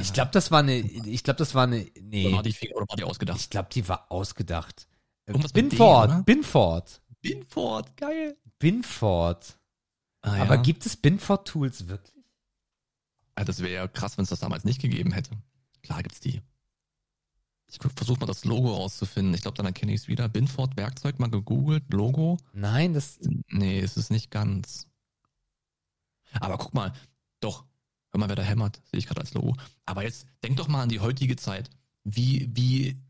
ich glaube, das war eine, ich glaube, das war eine, Oder nee, war die, oder war die ausgedacht? ich glaube, die war ausgedacht. Irgendwas Binford, oder? Binford, geil. Binford. Ah, ja. Aber gibt es Binford-Tools wirklich? Ah, das wäre ja krass, wenn es das damals nicht gegeben hätte. Klar gibt's die. Ich versuche mal das Logo rauszufinden. Ich glaube, dann erkenne ich es wieder. Binford Werkzeug mal gegoogelt. Logo. Nein, das, Nee, es ist nicht ganz. Aber guck mal, doch, hör mal, wer da hämmert, sehe ich gerade als Logo. Aber jetzt denk doch mal an die heutige Zeit. Wie, wie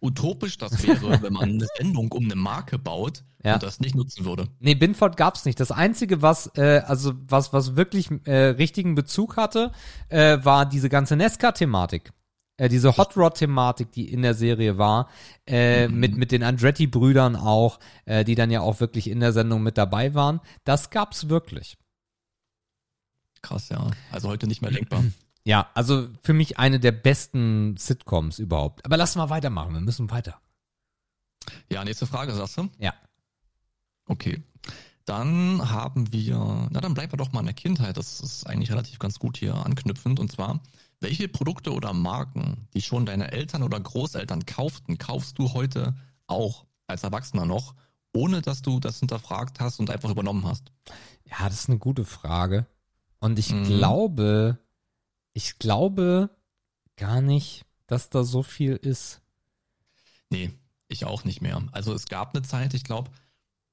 utopisch das wäre, wenn man eine Sendung um eine Marke baut Ja. und das nicht nutzen würde. nee, Binford gab's nicht. Das einzige, was, äh, also, was, was wirklich, äh, richtigen Bezug hatte, äh, war diese ganze Nesca-Thematik. Äh, diese Hot Rod-Thematik, die in der Serie war, äh, Mhm. mit, mit den Andretti-Brüdern auch, äh, die dann ja auch wirklich in der Sendung mit dabei waren. Das gab's wirklich. Krass, ja. Also heute nicht mehr denkbar. Ja, also für mich eine der besten Sitcoms überhaupt. Aber lass mal weitermachen, wir müssen weiter. Ja, nächste Frage, sagst du? Ja. Okay. Dann haben wir, na dann bleiben wir doch mal in der Kindheit. Das ist eigentlich relativ ganz gut hier anknüpfend. Und zwar, welche Produkte oder Marken, die schon deine Eltern oder Großeltern kauften, kaufst du heute auch als Erwachsener noch, ohne dass du das hinterfragt hast und einfach übernommen hast? Ja, das ist eine gute Frage. Und ich Mhm. glaube, ich glaube gar nicht, dass da so viel ist. Nee, ich auch nicht mehr. Also es gab eine Zeit, ich glaube,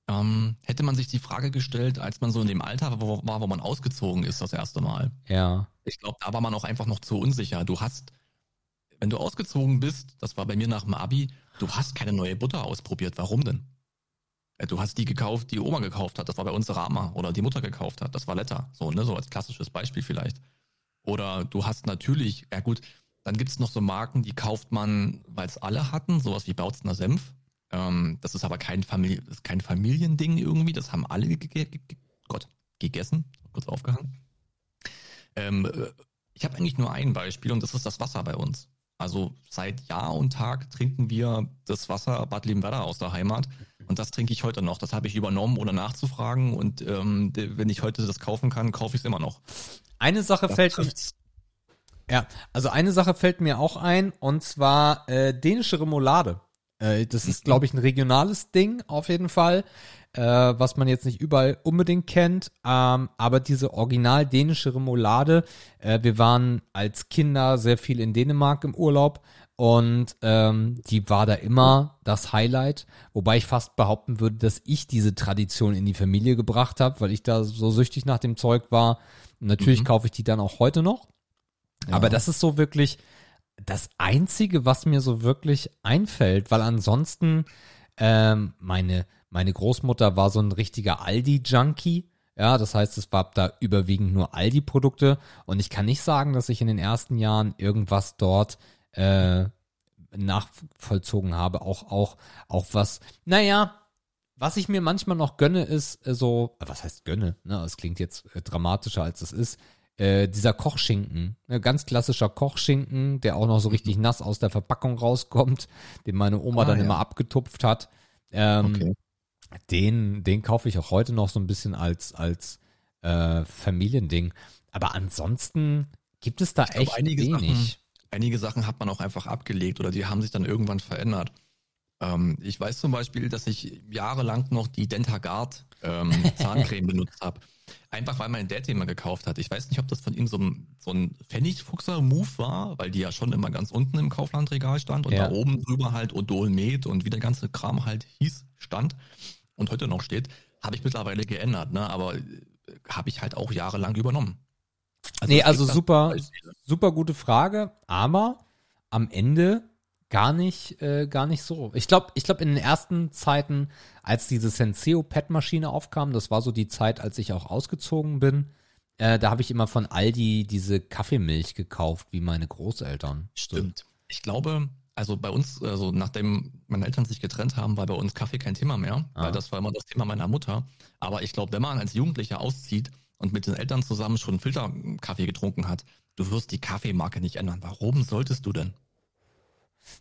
ähm, hätte man sich die Frage gestellt, als man so in dem Alter war, wo, man ausgezogen ist das erste Mal. Ja. Ich glaube, da war man auch einfach noch zu unsicher. Du hast, wenn du ausgezogen bist, das war bei mir nach dem Abi, du hast keine neue Butter ausprobiert. Warum denn? Äh, Du hast die gekauft, die Oma gekauft hat. Das war bei uns Rama. Oder die Mutter gekauft hat. Das war Letter. So, ne? So als klassisches Beispiel vielleicht. Oder du hast natürlich, ja gut, dann gibt's noch so Marken, die kauft man, weil es alle hatten, sowas wie Bautzner Senf. Ähm, das ist aber kein, Famili ist kein Familiending irgendwie. Das haben alle ge Gott, gegessen. Kurz aufgehangen. Ähm, äh, ich habe eigentlich nur ein Beispiel und das ist das Wasser bei uns. Also seit Jahr und Tag trinken wir das Wasser Bad Liebenwerda aus der Heimat und das trinke ich heute noch. Das habe ich übernommen, ohne nachzufragen und ähm, wenn ich heute das kaufen kann, kaufe ich es immer noch. Eine Sache Das fällt mir, trifft's. ja, also eine Sache fällt mir auch ein, und zwar äh, dänische Remoulade. Äh, das ist, glaube ich, ein regionales Ding auf jeden Fall, äh, was man jetzt nicht überall unbedingt kennt. Ähm, aber diese original dänische Remoulade, äh, wir waren als Kinder sehr viel in Dänemark im Urlaub und ähm, die war da immer das Highlight, wobei ich fast behaupten würde, dass ich diese Tradition in die Familie gebracht habe, weil ich da so süchtig nach dem Zeug war. Natürlich Mhm. kaufe ich die dann auch heute noch. Aber das ist so wirklich das Einzige, was mir so wirklich einfällt, weil ansonsten ähm, meine, meine Großmutter war so ein richtiger Aldi-Junkie. Ja, das heißt, es gab da überwiegend nur Aldi-Produkte und ich kann nicht sagen, dass ich in den ersten Jahren irgendwas dort äh, nachvollzogen habe. Auch, auch, auch was, naja, was ich mir manchmal noch gönne, ist äh, so, was heißt gönne? Ne, es klingt jetzt äh, dramatischer als es ist. äh, dieser Kochschinken, ne, ganz klassischer Kochschinken, der auch noch so richtig nass aus der Verpackung rauskommt, den meine Oma Ah, dann ja. immer abgetupft hat. Ähm, Okay. Den, den kaufe ich auch heute noch so ein bisschen als, als äh, Familiending. Aber ansonsten gibt es da glaub, echt einige wenig. Einige Sachen hat man auch einfach abgelegt oder die haben sich dann irgendwann verändert. Ähm, ich weiß zum Beispiel, dass ich jahrelang noch die Dentagard ähm, Zahncreme benutzt habe. Einfach weil mein Dad den mal gekauft hat. Ich weiß nicht, ob das von ihm so ein, so ein Pfennigfuchser-Move war, weil die ja schon immer ganz unten im Kauflandregal stand und Ja. da oben drüber halt Odol Med und wie der ganze Kram halt hieß, stand und heute noch steht. Habe ich mittlerweile geändert, ne? aber äh, habe ich halt auch jahrelang übernommen. nee, also gibt da super, super gute Frage, aber am Ende gar nicht, äh, gar nicht so. Ich glaube, ich glaube in den ersten Zeiten, als diese Senseo Pet Maschine aufkam, das war so die Zeit, als ich auch ausgezogen bin. Äh, da habe ich immer von Aldi diese Kaffeemilch gekauft, wie meine Großeltern. Stimmt. Ich glaube, also bei uns, also nachdem meine Eltern sich getrennt haben, war bei uns Kaffee kein Thema mehr, Ah. weil das war immer das Thema meiner Mutter. Aber ich glaube, wenn man als Jugendlicher auszieht und mit den Eltern zusammen schon Filterkaffee getrunken hat, du wirst die Kaffeemarke nicht ändern. Warum solltest du denn?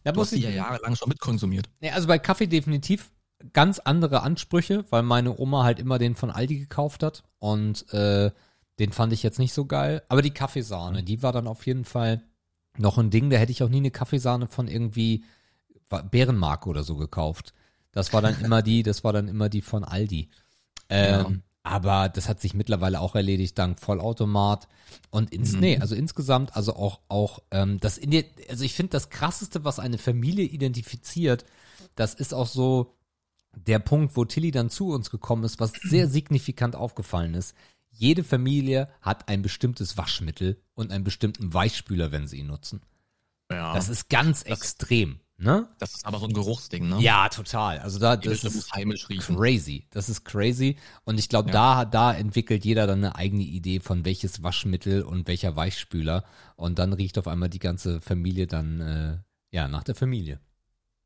Da Du muss ich, ja jahrelang schon mitkonsumiert. Nee, also bei Kaffee definitiv ganz andere Ansprüche, weil meine Oma halt immer den von Aldi gekauft hat und äh, den fand ich jetzt nicht so geil. Aber die Kaffeesahne, die war dann auf jeden Fall noch ein Ding. Da hätte ich auch nie eine Kaffeesahne von irgendwie Bärenmarke oder so gekauft. Das war dann immer die, das war dann immer die von Aldi. Ähm, Aber das hat sich mittlerweile auch erledigt dank Vollautomat und ins, Mhm. nee, also insgesamt, also auch auch ähm, das in die, also ich finde das krasseste, was eine Familie identifiziert, das ist auch so der Punkt, wo Tilly dann zu uns gekommen ist, was sehr signifikant aufgefallen ist. Jede Familie hat ein bestimmtes Waschmittel und einen bestimmten Weichspüler, wenn sie ihn nutzen. Ja. Das ist ganz extrem, ne? das ist aber so ein Geruchsding, ne? Ja, total. Also da das ist heimisch riechen. crazy. Das ist crazy. Und ich glaube, Ja. da, da entwickelt jeder dann eine eigene Idee von welches Waschmittel und welcher Weichspüler. Und dann riecht auf einmal die ganze Familie dann, äh, ja, nach der Familie.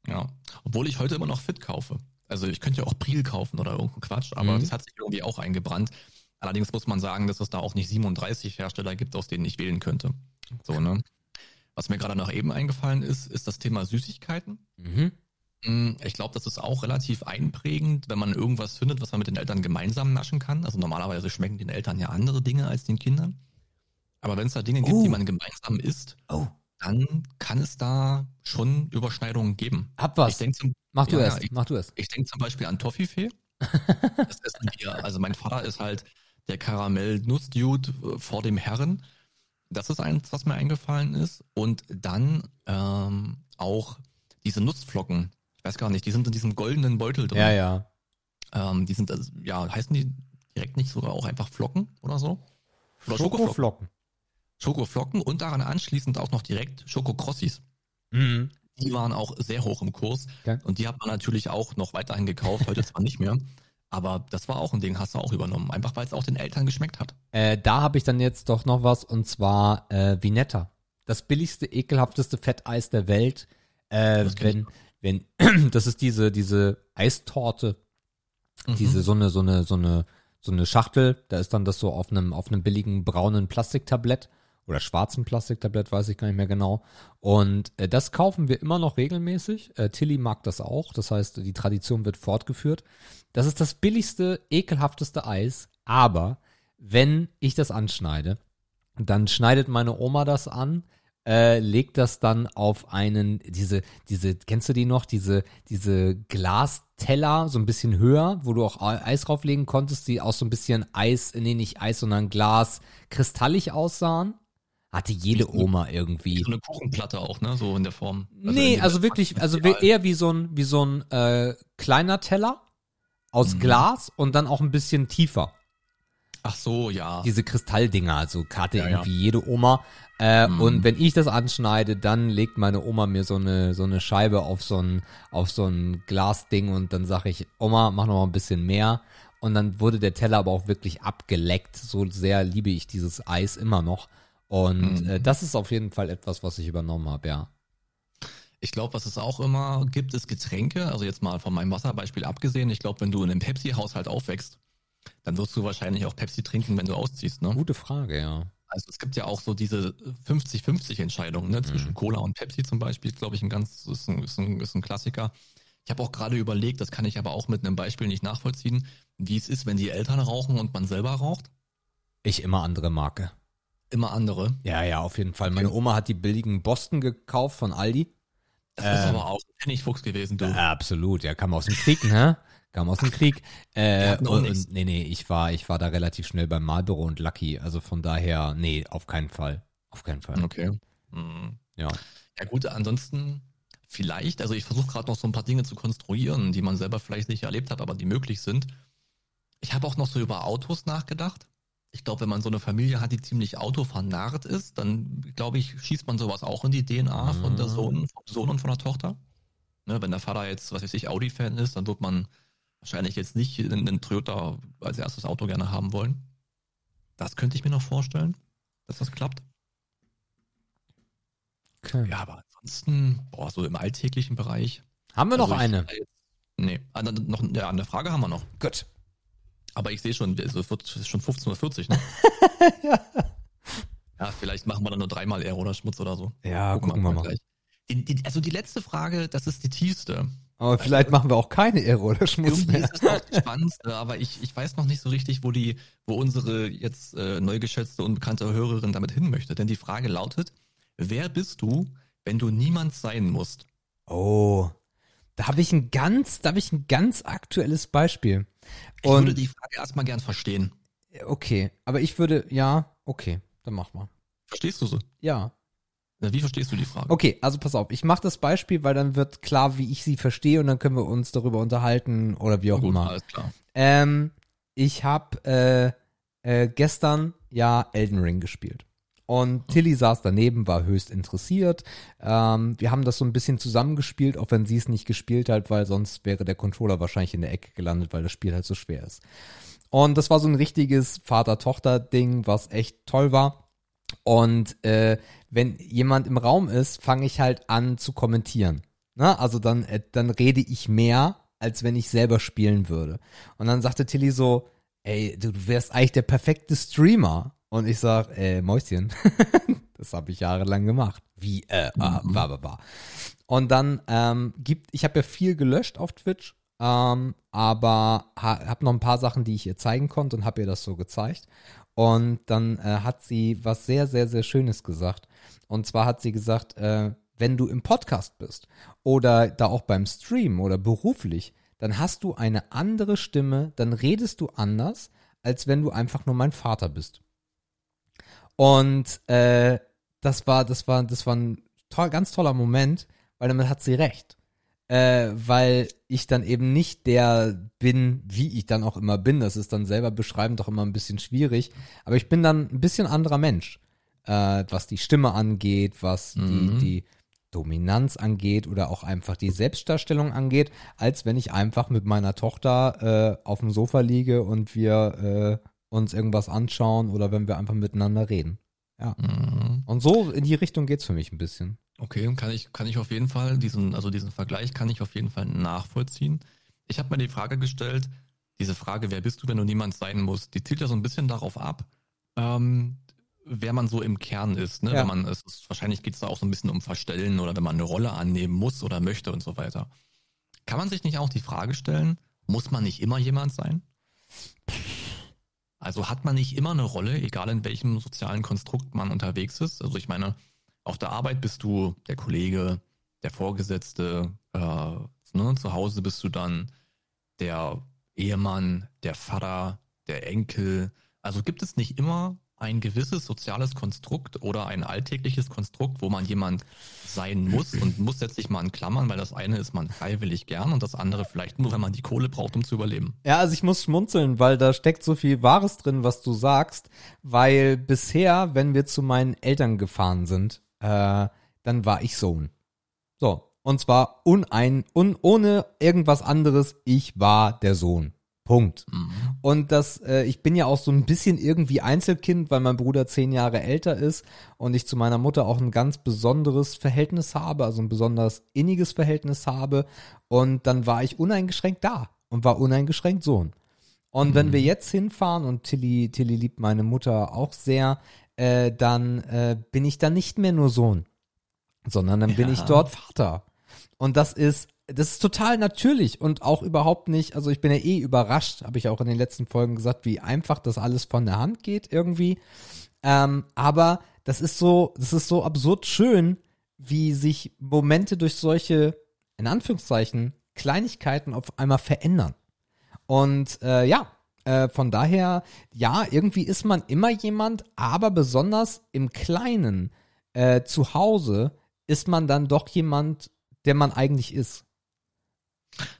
Ja. Obwohl ich heute immer noch Fit kaufe. Also ich könnte ja auch Priel kaufen oder irgendein Quatsch, aber Mhm. das hat sich irgendwie auch eingebrannt. Allerdings muss man sagen, dass es da auch nicht 37 Hersteller gibt, aus denen ich wählen könnte. So, ne? Was mir gerade noch eben eingefallen ist, ist das Thema Süßigkeiten. Mhm. Mm, Ich glaube, das ist auch relativ einprägend, wenn man irgendwas findet, was man mit den Eltern gemeinsam naschen kann. Also normalerweise schmecken den Eltern ja andere Dinge als den Kindern. Aber wenn es da Dinge gibt, Oh. die man gemeinsam isst, Oh, dann kann es da schon Überschneidungen geben. hab was. Ich denke zum, mach du ja, erst, ich- mach du erst. ich denk zum Beispiel an Toffifee. das essen wir. Also mein Vater ist halt der Karamell-Nuss-Dude äh, vor dem Herren. Das ist eins, was mir eingefallen ist. Und dann ähm, auch diese Nussflocken. Ich weiß gar nicht, die sind in diesem goldenen Beutel drin. Ja, ja. Ähm, die sind, also, ja, heißen die direkt nicht sogar auch einfach Flocken oder so? Oder Schokoflocken. Schokoflocken. Schokoflocken und daran anschließend auch noch direkt Schokokrossis. Mhm. Die waren auch sehr hoch im Kurs. Okay. Und die hat man natürlich auch noch weiterhin gekauft, heute zwar nicht mehr. Aber das war auch ein Ding, hast du auch übernommen. Einfach weil es auch den Eltern geschmeckt hat. Äh, da habe ich dann jetzt doch noch was und zwar äh, Vinetta. Das billigste, ekelhafteste Fetteis der Welt. Äh, wenn, wenn, das ist diese, diese Eistorte, Mhm. diese, so eine, so eine, so eine, so eine Schachtel, da ist dann das so auf einem, auf einem billigen braunen Plastiktablett oder schwarzen Plastiktablett, weiß ich gar nicht mehr genau. Und äh, das kaufen wir immer noch regelmäßig. Äh, Tilly mag das auch, das heißt, die Tradition wird fortgeführt. Das ist das billigste, ekelhafteste Eis, aber wenn ich das anschneide, dann schneidet meine Oma das an, äh, legt das dann auf einen, diese, diese, kennst du die noch, diese, diese Glasteller, so ein bisschen höher, wo du auch Eis drauflegen konntest, die auch so ein bisschen Eis, nee, nicht Eis, sondern Glas kristallig aussahen? Hatte jede Oma irgendwie. So eine Kuchenplatte auch, ne? So in der Form. nee, in also wirklich, also eher wie so ein, wie so ein äh, kleiner Teller aus Mhm. Glas und dann auch ein bisschen tiefer. Ach so, ja. Diese Kristalldinger, also Karte Ja, ja. irgendwie jede Oma. Äh, Mhm. Und wenn ich das anschneide, dann legt meine Oma mir so eine so eine Scheibe auf so ein auf so ein Glasding und dann sage ich, Oma, mach noch mal ein bisschen mehr. Und dann wurde der Teller aber auch wirklich abgeleckt. So sehr liebe ich dieses Eis immer noch. Und Mhm. äh, das ist auf jeden Fall etwas, was ich übernommen habe, ja. Ich glaube, was es auch immer gibt, ist Getränke. Also jetzt mal von meinem Wasserbeispiel abgesehen. Ich glaube, wenn du in einem Pepsi-Haushalt aufwächst, dann wirst du wahrscheinlich auch Pepsi trinken, wenn du ausziehst, ne? Gute Frage, ja. Also es gibt ja auch so diese 50-50 Entscheidungen ne? zwischen Mhm. Cola und Pepsi zum Beispiel, glaube ich, ein ganz ist ein, ist ein, ist ein Klassiker. Ich habe auch gerade überlegt, das kann ich aber auch mit einem Beispiel nicht nachvollziehen, wie es ist, wenn die Eltern rauchen und man selber raucht. Ich immer andere Marke. Immer andere. Ja, ja, auf jeden Fall. Meine Oma hat die billigen Boston gekauft von Aldi. Das ist Ähm. aber auch ein Fuchs gewesen, du. Ja, absolut. Ja, kam aus dem Krieg, ne? Kam aus dem Krieg. Äh, und, und, nee, nee, ich war, ich war da relativ schnell beim Marlboro und Lucky. Also von daher, nee, auf keinen Fall. Auf keinen Fall. Okay. Mhm. Ja. Ja gut, ansonsten vielleicht, also ich versuche gerade noch so ein paar Dinge zu konstruieren, die man selber vielleicht nicht erlebt hat, aber die möglich sind. Ich habe auch noch so über Autos nachgedacht. Ich glaube, wenn man so eine Familie hat, die ziemlich autovernarrt ist, dann glaube ich, schießt man sowas auch in die DNA von der Mhm. Sohn, vom Sohn und von der Tochter. Ne, wenn der Vater jetzt, was weiß ich, Audi-Fan ist, dann wird man wahrscheinlich jetzt nicht einen, Toyota als erstes Auto gerne haben wollen. Das könnte ich mir noch vorstellen, dass das klappt. Okay. Ja, aber ansonsten, boah, so im alltäglichen Bereich. Haben wir noch Also ich- eine? Nee, noch ja, eine Frage haben wir noch. Gut. Aber ich sehe schon, also es wird schon 15.40 Uhr, ne? ja. vielleicht machen wir dann nur dreimal Ehre oder Schmutz oder so. Ja, gucken, wir mal. gleich. Die, die, also die letzte Frage, das ist die tiefste. Aber vielleicht machen wir auch keine Ehre oder Schmutz Irgendwie mehr. ist es auch die spannendste, aber ich, ich weiß noch nicht so richtig, wo die, wo unsere jetzt äh, neu geschätzte und bekannte Hörerin damit hin möchte. Denn die Frage lautet: Wer bist du, wenn du niemand sein musst? Oh. Da habe ich ein ganz, da habe ich ein ganz aktuelles Beispiel. Ich Und- würde die Frage erstmal gern verstehen. Okay, aber ich würde, ja, okay, dann mach mal. Verstehst du sie? Ja. Na, Wie verstehst du die Frage? Okay, also pass auf, ich mache das Beispiel, weil dann wird klar, wie ich sie verstehe und dann können wir uns darüber unterhalten oder wie auch Gut, immer. alles klar. Ähm, ich habe äh, äh, gestern ja Elden Ring gespielt. Und Tilly saß daneben, war höchst interessiert. Ähm, wir haben das so ein bisschen zusammengespielt, auch wenn sie es nicht gespielt hat, weil sonst wäre der Controller wahrscheinlich in der Ecke gelandet, weil das Spiel halt so schwer ist. Und das war so ein richtiges Vater-Tochter-Ding, was echt toll war. Und äh, wenn jemand im Raum ist, fange ich halt an zu kommentieren. Na, also dann, äh, dann rede ich mehr, als wenn ich selber spielen würde. Und dann sagte Tilly so, ey, du wärst eigentlich der perfekte Streamer. Und ich sag, äh, Mäuschen, das habe ich jahrelang gemacht. Wie, äh, ah, Mhm. war, war, war. Und dann ähm, gibt, ich habe ja viel gelöscht auf Twitch, ähm, aber ha, habe noch ein paar Sachen, die ich ihr zeigen konnte und habe ihr das so gezeigt. Und dann äh, hat sie was sehr, sehr, sehr Schönes gesagt. Und zwar hat sie gesagt, äh, wenn du im Podcast bist oder da auch beim Stream oder beruflich, dann hast du eine andere Stimme, dann redest du anders, als wenn du einfach nur mein Vater bist. Und äh, das war, das war, das war ein toll, ganz toller Moment, weil damit hat sie recht. Äh, weil ich dann eben nicht der bin, wie ich dann auch immer bin. Das ist dann selber beschreibend doch immer ein bisschen schwierig. Aber ich bin dann ein bisschen anderer Mensch, äh, was die Stimme angeht, was die, Mhm. die Dominanz angeht oder auch einfach die Selbstdarstellung angeht, als wenn ich einfach mit meiner Tochter äh, auf dem Sofa liege und wir äh, uns irgendwas anschauen oder wenn wir einfach miteinander reden. Ja. Mhm. Und so in die Richtung geht's für mich ein bisschen. Okay, kann ich, kann ich auf jeden Fall, diesen, also diesen Vergleich kann ich auf jeden Fall nachvollziehen. Ich habe mir die Frage gestellt, diese Frage, wer bist du, wenn du niemand sein musst, die zielt ja so ein bisschen darauf ab, ähm, wer man so im Kern ist. Ne? Ja. Wenn man, es ist, wahrscheinlich geht es da auch so ein bisschen um Verstellen oder wenn man eine Rolle annehmen muss oder möchte und so weiter. Kann man sich nicht auch die Frage stellen, muss man nicht immer jemand sein? Also hat man nicht immer eine Rolle, egal in welchem sozialen Konstrukt man unterwegs ist? Also ich meine, auf der Arbeit bist du der Kollege, der Vorgesetzte, äh, ne? zu Hause bist du dann der Ehemann, der Vater, der Enkel. Also gibt es nicht immer ein gewisses soziales Konstrukt oder ein alltägliches Konstrukt, wo man jemand sein muss und muss setzt sich mal in Klammern, weil das eine ist man freiwillig gern und das andere vielleicht nur, wenn man die Kohle braucht, um zu überleben. Ja, also ich muss schmunzeln, weil da steckt so viel Wahres drin, was du sagst. Weil bisher, wenn wir zu meinen Eltern gefahren sind, äh, dann war ich Sohn. So. Und zwar unein, un, ohne irgendwas anderes, ich war der Sohn. Punkt. Mhm. Und das, äh, ich bin ja auch so ein bisschen irgendwie Einzelkind, weil mein Bruder zehn Jahre älter ist und ich zu meiner Mutter auch ein ganz besonderes Verhältnis habe, also ein besonders inniges Verhältnis habe. Und dann war ich uneingeschränkt da und war uneingeschränkt Sohn. Und wenn wir jetzt hinfahren und Tilly, Tilly liebt meine Mutter auch sehr, äh, dann äh, bin ich dann nicht mehr nur Sohn, sondern dann bin Ja. ich dort Vater. Und das ist, das ist total natürlich und auch überhaupt nicht, also ich bin ja eh überrascht, habe ich auch in den letzten Folgen gesagt, wie einfach das alles von der Hand geht irgendwie. Ähm, aber das ist so, das ist so absurd schön, wie sich Momente durch solche, in Anführungszeichen, Kleinigkeiten auf einmal verändern. Und äh, ja, äh, von daher, ja, irgendwie ist man immer jemand, aber besonders im Kleinen äh, zu Hause ist man dann doch jemand, der man eigentlich ist.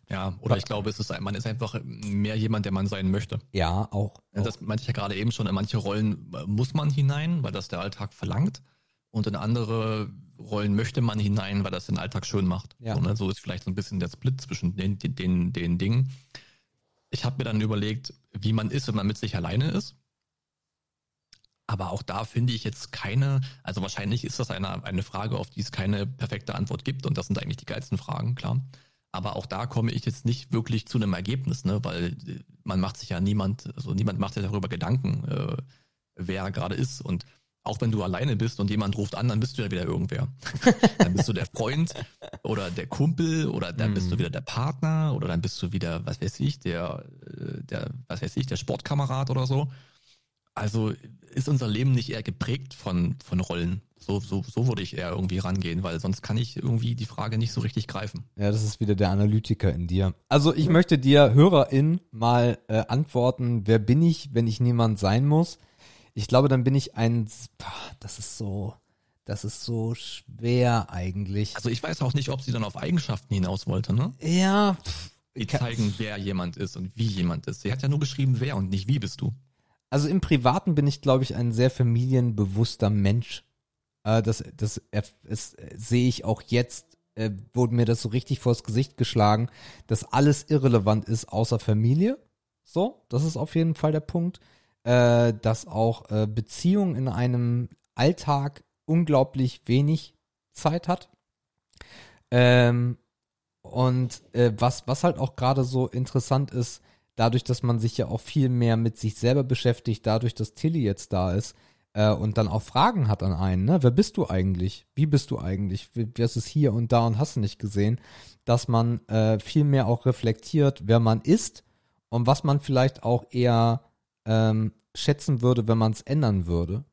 Ja, oder ich glaube, es ist, ein- man ist einfach mehr jemand, der man sein möchte. Ja, auch. Ja, Das meinte ich ja gerade eben schon, in manche Rollen äh, muss man hinein, weil das der Alltag verlangt. Und in andere Rollen möchte man hinein, weil das den Alltag schön macht. Ja. So, ne? so ist vielleicht so ein bisschen der Split zwischen den, den, den, den Dingen. Ich habe mir dann überlegt, wie man ist, wenn man mit sich alleine ist. Aber auch da finde ich jetzt keine, also wahrscheinlich ist das eine, eine Frage, auf die es keine perfekte Antwort gibt. Und das sind eigentlich die geilsten Fragen, klar. Aber auch da komme ich jetzt nicht wirklich zu einem Ergebnis, ne? weil äh, man macht sich ja niemand, also niemand macht sich darüber Gedanken, äh, wer er gerade ist. Und auch wenn du alleine bist und jemand ruft an, dann bist du ja wieder irgendwer. dann bist du der Freund oder der Kumpel oder dann bist du wieder der Partner oder dann bist du wieder, was weiß ich, der, äh, der, was weiß ich, der Sportkamerad oder so. Also ist unser Leben nicht eher geprägt von, von Rollen? So, so, so würde ich eher irgendwie rangehen, weil sonst kann ich irgendwie die Frage nicht so richtig greifen. Ja, das ist wieder der Analytiker in dir. Also ich möchte dir, Hörerin, mal äh, antworten, wer bin ich, wenn ich niemand sein muss? Ich glaube, dann bin ich ein, das ist so, das ist so schwer eigentlich. Also ich weiß auch nicht, ob sie dann auf Eigenschaften hinaus wollte, ne? Ja, pff, Die zeigen, wer jemand ist und wie jemand ist. Sie hat ja nur geschrieben, wer und nicht wie bist du. Also im Privaten bin ich, glaube ich, ein sehr familienbewusster Mensch. Äh, das das es, äh, sehe ich auch jetzt, äh, wurde mir das so richtig vors Gesicht geschlagen, dass alles irrelevant ist außer Familie. So, das ist auf jeden Fall der Punkt. Äh, dass auch äh, Beziehung in einem Alltag unglaublich wenig Zeit hat. Ähm, und äh, was, was halt auch gerade so interessant ist, dadurch, dass man sich ja auch viel mehr mit sich selber beschäftigt, dadurch, dass Tilly jetzt da ist äh, und dann auch Fragen hat an einen, ne? Wer bist du eigentlich? Wie bist du eigentlich? Wie, was ist hier und da und hast du nicht gesehen? Dass man äh, viel mehr auch reflektiert, wer man ist und was man vielleicht auch eher ähm, schätzen würde, wenn man es ändern würde.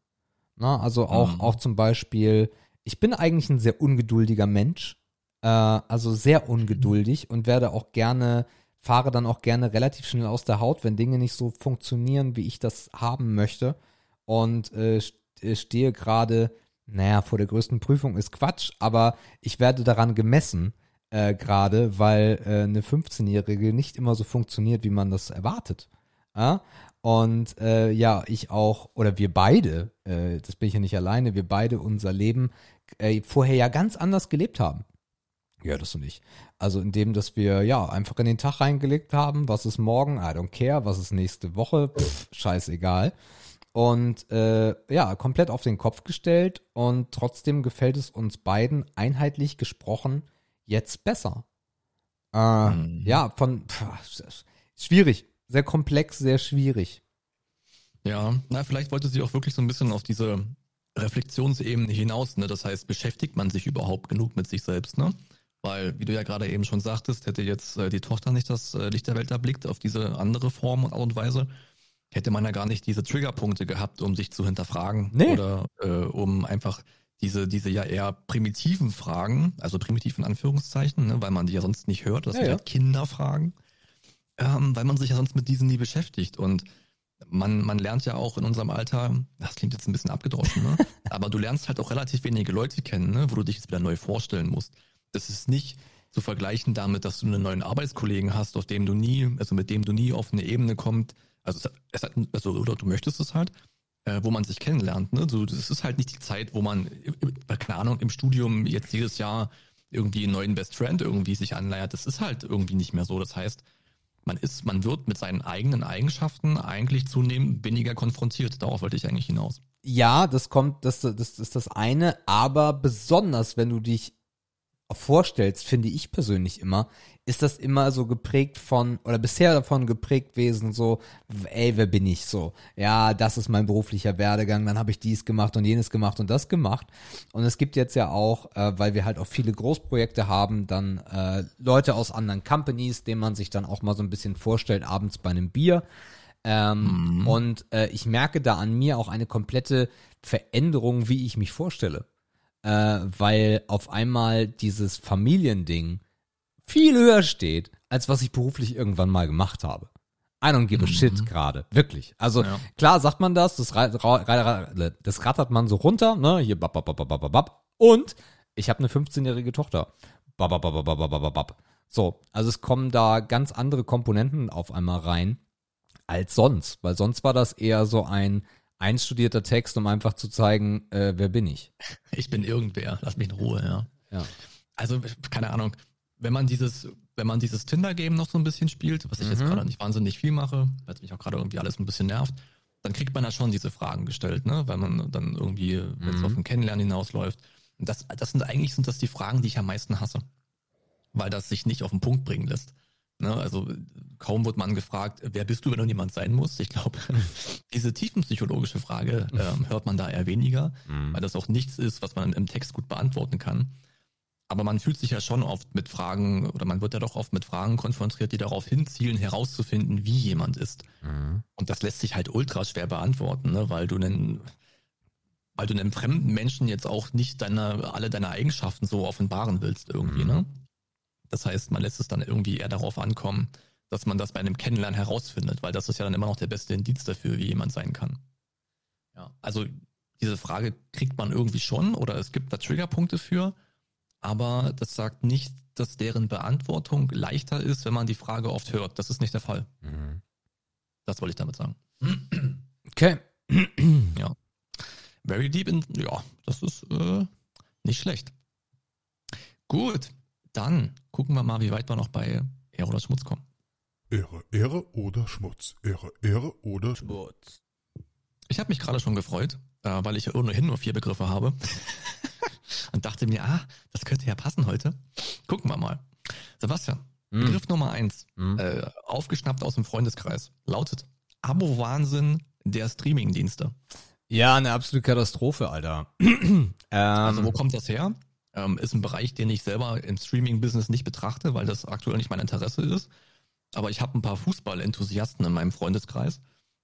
Na, also auch, Mhm. auch zum Beispiel, ich bin eigentlich ein sehr ungeduldiger Mensch, äh, also sehr ungeduldig und werde auch gerne, fahre dann auch gerne relativ schnell aus der Haut, wenn Dinge nicht so funktionieren, wie ich das haben möchte. Und äh, äh, stehe gerade, naja, vor der größten Prüfung ist Quatsch, aber ich werde daran gemessen, äh, gerade, weil äh, eine 15-Jährige nicht immer so funktioniert, wie man das erwartet. Ja? Und äh, ja, ich auch, oder wir beide, äh, das bin ich ja nicht alleine, wir beide unser Leben äh, vorher ja ganz anders gelebt haben. Ja, das und ich. Also indem, dass wir ja einfach in den Tag reingelegt haben, was ist morgen, I don't care, was ist nächste Woche, pff, scheißegal. Und äh, ja, komplett auf den Kopf gestellt und trotzdem gefällt es uns beiden einheitlich gesprochen jetzt besser. Äh, Mhm. Ja, von pff, schwierig, sehr komplex, sehr schwierig. Ja, na, vielleicht wollte sie auch wirklich so ein bisschen auf diese Reflexionsebene hinaus, ne? Das heißt, beschäftigt man sich überhaupt genug mit sich selbst, ne? Weil, wie du ja gerade eben schon sagtest, hätte jetzt äh, die Tochter nicht das äh, Licht der Welt erblickt auf diese andere Form und Art und Weise, hätte man ja gar nicht diese Triggerpunkte gehabt, um sich zu hinterfragen Nee. oder äh, um einfach diese, diese ja eher primitiven Fragen, also primitiv in Anführungszeichen, ne, weil man die ja sonst nicht hört, das Ja, sind ja. ja Kinderfragen, ähm, weil man sich ja sonst mit diesen nie beschäftigt und man, man lernt ja auch in unserem Alter, das klingt jetzt ein bisschen abgedroschen, ne? aber du lernst halt auch relativ wenige Leute kennen, ne? wo du dich jetzt wieder neu vorstellen musst. Das ist nicht zu vergleichen damit, dass du einen neuen Arbeitskollegen hast, auf dem du nie, also mit dem du nie auf eine Ebene kommst, also, es, hat- also oder du möchtest es halt, äh, wo man sich kennenlernt. Ne? So, das ist halt nicht die Zeit, wo man, äh, keine Ahnung, im Studium jetzt jedes Jahr irgendwie einen neuen Best Friend irgendwie sich anleiert. Das ist halt irgendwie nicht mehr so. Das heißt, man ist, man wird mit seinen eigenen Eigenschaften eigentlich zunehmend weniger konfrontiert. Darauf wollte ich eigentlich hinaus. Ja, das kommt, das, das, das ist das eine, aber besonders, wenn du dich vorstellst, finde ich persönlich immer, ist das immer so geprägt von, oder bisher davon geprägt gewesen, so, ey, wer bin ich so? Ja, das ist mein beruflicher Werdegang, dann habe ich dies gemacht und jenes gemacht und das gemacht. Und es gibt jetzt ja auch, äh, weil wir halt auch viele Großprojekte haben, dann äh, Leute aus anderen Companies, denen man sich dann auch mal so ein bisschen vorstellt, abends bei einem Bier. Ähm, Mhm. Und äh, ich merke da an mir auch eine komplette Veränderung, wie ich mich vorstelle. Äh, weil auf einmal dieses Familiending viel höher steht, als was ich beruflich irgendwann mal gemacht habe. I don't give a shit gerade, wirklich. Also Ja. klar sagt man das, das, das rattert man so runter, ne, hier bap, bap, bap, bap, bap, bap. und ich habe eine 15-jährige Tochter. Bap, bap, bap, bap, bap, bap, bap. So, also es kommen da ganz andere Komponenten auf einmal rein als sonst, weil sonst war das eher so ein einstudierter Text, um einfach zu zeigen, äh, wer bin ich. Ich bin irgendwer, lass mich in Ruhe, ja. Ja. Also, keine Ahnung, wenn man dieses, wenn man dieses Tinder-Game noch so ein bisschen spielt, was ich jetzt Mhm. gerade nicht wahnsinnig viel mache, weil es mich auch gerade irgendwie alles ein bisschen nervt, dann kriegt man da schon diese Fragen gestellt, ne? Weil man dann irgendwie, wenn es Mhm. auf ein Kennenlernen hinausläuft. Und das, das sind eigentlich sind das die Fragen, die ich am meisten hasse. Weil das sich nicht auf den Punkt bringen lässt. Ne? Also kaum wird man gefragt, wer bist du, wenn du niemand sein musst? Ich glaube, diese tiefenpsychologische Frage ähm, hört man da eher weniger weil das auch nichts ist, was man im Text gut beantworten kann. Aber man fühlt sich ja schon oft mit Fragen oder man wird ja doch oft mit Fragen konfrontiert, die darauf hinzielen, herauszufinden, wie jemand ist. Und das lässt sich halt ultra schwer beantworten, ne? weil du einen, weil du einem fremden Menschen jetzt auch nicht deine, alle deine Eigenschaften so offenbaren willst irgendwie, Mhm. ne? Das heißt, man lässt es dann irgendwie eher darauf ankommen, dass man das bei einem Kennenlernen herausfindet, weil das ist ja dann immer noch der beste Indiz dafür, wie jemand sein kann. Ja, also diese Frage kriegt man irgendwie schon oder es gibt da Triggerpunkte für, aber das sagt nicht, dass deren Beantwortung leichter ist, wenn man die Frage oft hört. Das ist nicht der Fall. Das wollte ich damit sagen. Okay. Very deep in, ja, das ist äh, nicht schlecht. Gut, dann gucken wir mal, wie weit wir noch bei Ehre oder Schmutz kommen. Ehre, Ehre oder Schmutz. Ehre, Ehre oder Schmutz. Ich habe mich gerade schon gefreut, äh, weil ich ja ohnehin nur vier Begriffe habe. Und dachte mir, ah, das könnte ja passen heute. Gucken wir mal. Sebastian, Mhm. Begriff Nummer eins, Mhm. äh, aufgeschnappt aus dem Freundeskreis, lautet Abo-Wahnsinn der Streaming-Dienste. Ja, eine absolute Katastrophe, Alter. ähm, Also wo kommt das her? Ähm, ist ein Bereich, den ich selber im Streaming-Business nicht betrachte, weil das aktuell nicht mein Interesse ist. Aber ich habe ein paar Fußball-Enthusiasten in meinem Freundeskreis,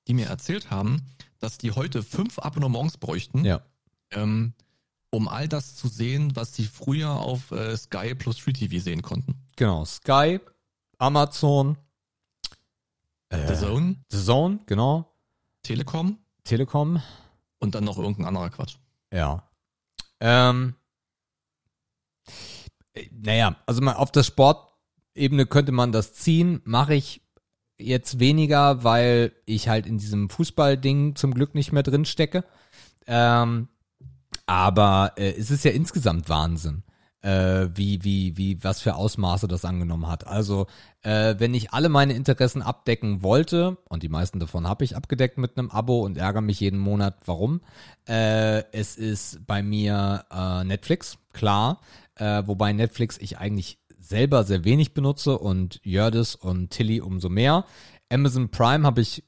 die mir erzählt haben, dass die heute fünf Abonnements bräuchten, ja. ähm, um all das zu sehen, was sie früher auf äh, Sky plus Free TV sehen konnten. Genau. Sky, Amazon, äh, The Zone, The Zone, genau. Telekom Telekom, und dann noch irgendein anderer Quatsch. ja. Ähm, äh, naja, also mal auf der Sportebene könnte man das ziehen, mache ich jetzt weniger, weil ich halt in diesem Fußballding zum Glück nicht mehr drin stecke. Ähm, aber äh, es ist ja insgesamt Wahnsinn, äh, wie, wie, wie, was für Ausmaße das angenommen hat. Also, äh, wenn ich alle meine Interessen abdecken wollte, und die meisten davon habe ich abgedeckt mit einem Abo und ärgere mich jeden Monat, warum? Äh, es ist bei mir äh, Netflix, klar, äh, wobei Netflix ich eigentlich selber sehr wenig benutze und Jördis und Tilly umso mehr. Amazon Prime habe ich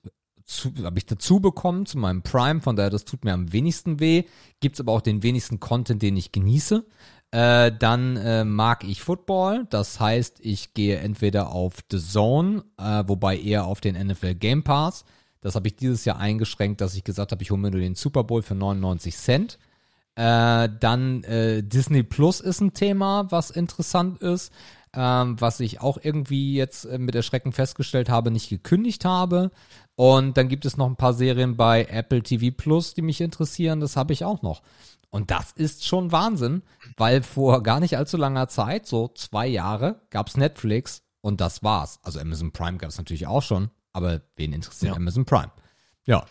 habe ich dazu bekommen zu meinem Prime, von daher das tut mir am wenigsten weh. Gibt's aber auch den wenigsten Content, den ich genieße. Äh, dann äh, mag ich Football, das heißt, ich gehe entweder auf The Zone, äh, wobei eher auf den NFL Game Pass. Das habe ich dieses Jahr eingeschränkt, dass ich gesagt habe, ich hole mir nur den Super Bowl für 99 Cent. Äh, dann äh, Disney Plus ist ein Thema, was interessant ist, ähm, was ich auch irgendwie jetzt äh, mit Erschrecken festgestellt habe, nicht gekündigt habe. Und dann gibt es noch ein paar Serien bei Apple TV Plus, die mich interessieren. Das habe ich auch noch. Und das ist schon Wahnsinn, weil vor gar nicht allzu langer Zeit, so zwei Jahre, gab's Netflix und das war's. Also Amazon Prime gab's natürlich auch schon, aber wen interessiert Ja. Amazon Prime? Ja,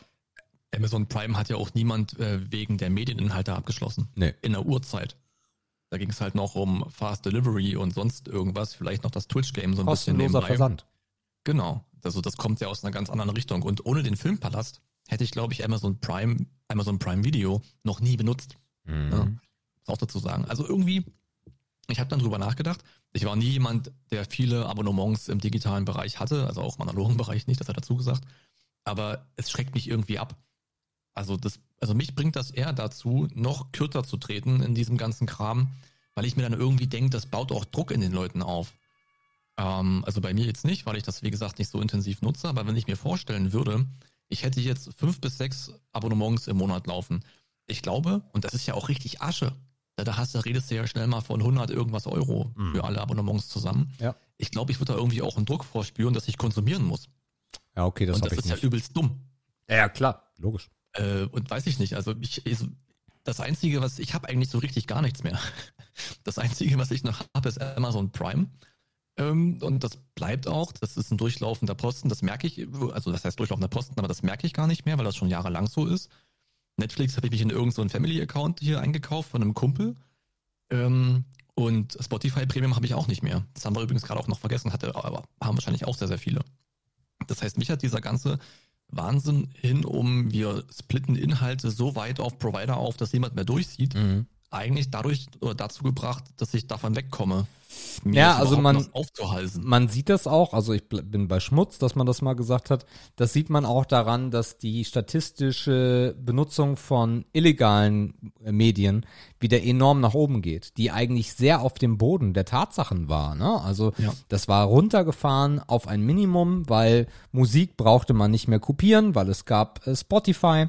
Amazon Prime hat ja auch niemand äh, wegen der Medieninhalte abgeschlossen. nee. In der Uhrzeit. Da ging es halt noch um Fast Delivery und sonst irgendwas, vielleicht noch das Twitch-Game so ein bisschen Kostenloser nebenbei. Versand. Genau. Also das kommt ja aus einer ganz anderen Richtung. Und ohne den Filmpalast hätte ich, glaube ich, Amazon Prime, Amazon Prime Video noch nie benutzt. Mhm. Ja. Muss auch dazu sagen. Also irgendwie Ich habe dann drüber nachgedacht. Ich war nie jemand, der viele Abonnements im digitalen Bereich hatte, also auch im analogen Bereich nicht, das hat er dazu gesagt. Aber es schreckt mich irgendwie ab. Also das, also mich bringt das eher dazu, noch kürzer zu treten in diesem ganzen Kram, weil ich mir dann irgendwie denke, das baut auch Druck in den Leuten auf. Ähm, also bei mir jetzt nicht, weil ich das, wie gesagt, nicht so intensiv nutze, aber wenn ich mir vorstellen würde, ich hätte jetzt fünf bis sechs Abonnements im Monat laufen. Ich glaube, und das ist ja auch richtig Asche, da, hast, da redest du ja schnell mal von 100 irgendwas Euro Mhm. für alle Abonnements zusammen. Ja. Ich glaube, ich würde da irgendwie auch einen Druck vorspüren, dass ich konsumieren muss. Ja, okay, das und das ich ist ja nicht. übelst dumm. Ja, klar, logisch. Äh, und weiß ich nicht. Also ich, ich das Einzige, was ich habe eigentlich so richtig gar nichts mehr. Das Einzige, was ich noch habe, ist Amazon Prime. Ähm, und das bleibt auch. Das ist ein durchlaufender Posten. Das merke ich. Also das heißt durchlaufender Posten, aber das merke ich gar nicht mehr, weil das schon jahrelang so ist. Netflix habe ich mich in irgendeinen so Family-Account hier eingekauft von einem Kumpel. Ähm, und Spotify Premium habe ich auch nicht mehr. Das haben wir übrigens gerade auch noch vergessen, hatte, aber haben wahrscheinlich auch sehr, sehr viele. Das heißt, mich hat dieser ganze Wahnsinn hin, um wir splitten Inhalte so weit auf Provider auf, dass niemand mehr durchsieht, Mhm. Eigentlich dadurch oder dazu gebracht, dass ich davon wegkomme. Mir Ja, also man-. Man sieht das auch, also ich bin bei Schmutz, dass man das mal gesagt hat. Das sieht man auch daran, dass die statistische Benutzung von illegalen Medien wieder enorm nach oben geht, die eigentlich sehr auf dem Boden der Tatsachen war. Ne? Also Ja. das war runtergefahren auf ein Minimum, weil Musik brauchte man nicht mehr kopieren, weil es gab äh, Spotify.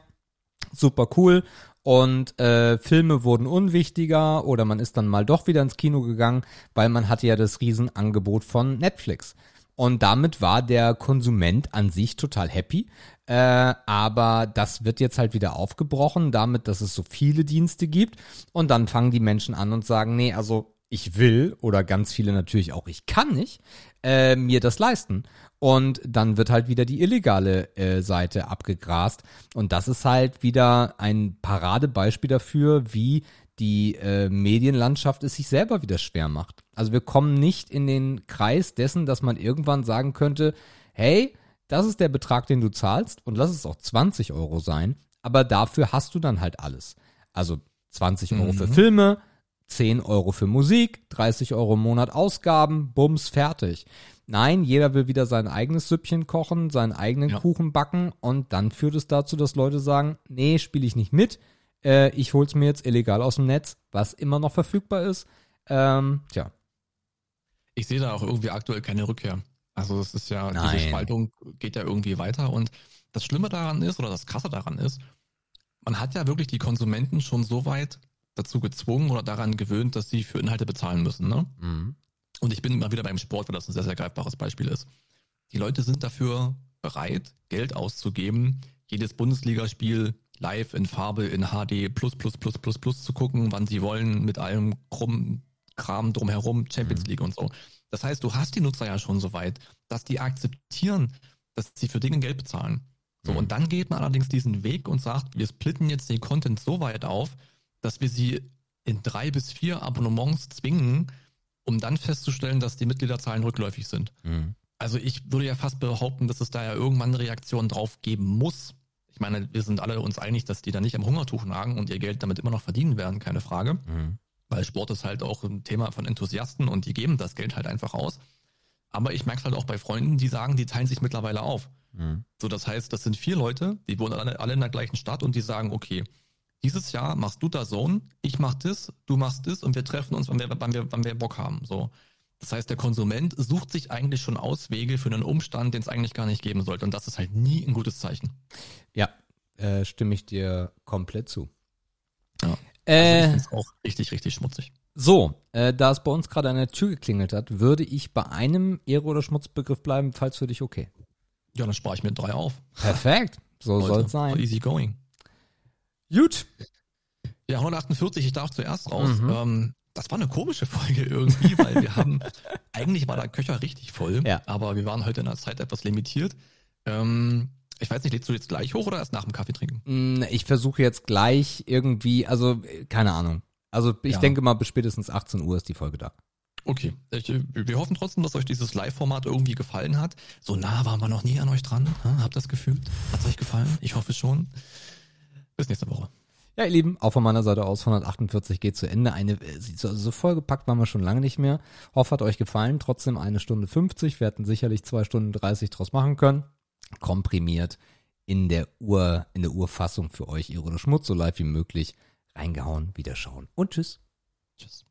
Super cool. Und äh, Filme wurden unwichtiger oder man ist dann mal doch wieder ins Kino gegangen, weil man hatte ja das Riesenangebot von Netflix. Und damit war der Konsument an sich total happy. Äh, aber das wird jetzt halt wieder aufgebrochen, damit, dass es so viele Dienste gibt. Und dann fangen die Menschen an und sagen, nee, also ich will oder ganz viele natürlich auch, ich kann nicht äh, mir das leisten. Und dann wird halt wieder die illegale äh, Seite abgegrast. Und das ist halt wieder ein Paradebeispiel dafür, wie die äh, Medienlandschaft es sich selber wieder schwer macht. Also wir kommen nicht in den Kreis dessen, dass man irgendwann sagen könnte, hey, das ist der Betrag, den du zahlst und lass es auch 20 Euro sein, aber dafür hast du dann halt alles. Also 20 Euro für Filme, 10 Euro für Musik, 30 Euro im Monat Ausgaben, bums, fertig. Nein, jeder will wieder sein eigenes Süppchen kochen, seinen eigenen Ja. Kuchen backen und dann führt es dazu, dass Leute sagen, nee, spiele ich nicht mit, äh, ich hol's mir jetzt illegal aus dem Netz, was immer noch verfügbar ist. Ähm, tja, Ich sehe da auch irgendwie aktuell keine Rückkehr. Also es ist ja, Nein. diese Spaltung geht ja irgendwie weiter und das Schlimme daran ist, oder das Krasse daran ist, man hat ja wirklich die Konsumenten schon so weit dazu gezwungen oder daran gewöhnt, dass sie für Inhalte bezahlen müssen. Ne? mhm. Und ich bin immer wieder beim Sport, weil das ein sehr, sehr greifbares Beispiel ist. Die Leute sind dafür bereit, Geld auszugeben, jedes Bundesligaspiel live in Farbe in HD plus plus plus plus plus zu gucken, wann sie wollen, mit allem krummen Kram drumherum, Champions League und so. Das heißt, du hast die Nutzer ja schon so weit, dass die akzeptieren, dass sie für Dinge Geld bezahlen. So, und dann geht man allerdings diesen Weg und sagt, wir splitten jetzt den Content so weit auf, dass wir sie in drei bis vier Abonnements zwingen, um dann festzustellen, dass die Mitgliederzahlen rückläufig sind. Mhm. Also ich würde ja fast behaupten, dass es da ja irgendwann eine Reaktion drauf geben muss. Ich meine, wir sind alle uns einig, dass die da nicht am Hungertuch nagen und ihr Geld damit immer noch verdienen werden, keine Frage. Mhm. Weil Sport ist halt auch ein Thema von Enthusiasten und die geben das Geld halt einfach aus. Aber ich merke es halt auch bei Freunden, die sagen, die teilen sich mittlerweile auf. Mhm. So, das heißt, das sind vier Leute, die wohnen alle, alle in der gleichen Stadt und die sagen, okay, dieses Jahr machst du da Zone, ich mach das, du machst das und wir treffen uns, wann wir, wann wir, wann wir Bock haben. So. Das heißt, der Konsument sucht sich eigentlich schon Auswege für einen Umstand, den es eigentlich gar nicht geben sollte. Und das ist halt nie ein gutes Zeichen. Ja, äh, stimme ich dir komplett zu. Ja. Also ich Äh, finde es auch richtig, richtig schmutzig. so, äh, da es bei uns gerade an der Tür geklingelt hat, würde ich bei einem Ehre- oder Schmutzbegriff bleiben, falls für dich okay. Ja, dann spare ich mir drei auf. Perfekt, so soll es sein. Easy going. Gut. Ja, 148, ich darf zuerst raus. Mhm. Ähm, das war eine komische Folge irgendwie, weil wir haben, eigentlich war der Köcher richtig voll, Ja. aber wir waren heute in der Zeit etwas limitiert. Ähm, ich weiß nicht, lädst du jetzt gleich hoch oder erst nach dem Kaffee trinken? Mm, Ich versuche jetzt gleich irgendwie, also keine Ahnung. Also ich Ja. denke mal, bis spätestens 18 Uhr ist die Folge da. Okay, ich, äh, wir hoffen trotzdem, dass euch dieses Live-Format irgendwie gefallen hat. So nah waren wir noch nie an euch dran. Ha? Habt ihr das gefühlt? Hat's euch gefallen? Ich hoffe schon. Bis nächste Woche. Ja, ihr Lieben, auch von meiner Seite aus 148 geht zu Ende. Eine äh, so, so vollgepackt waren wir schon lange nicht mehr. Hoffe, hat euch gefallen. Trotzdem eine Stunde 50. Wir hätten sicherlich zwei Stunden 30 draus machen können. Komprimiert in der Ur, in der Urfassung für euch Irre oder Schmutz, so live wie möglich. Reingehauen, wieder schauen und tschüss. Tschüss.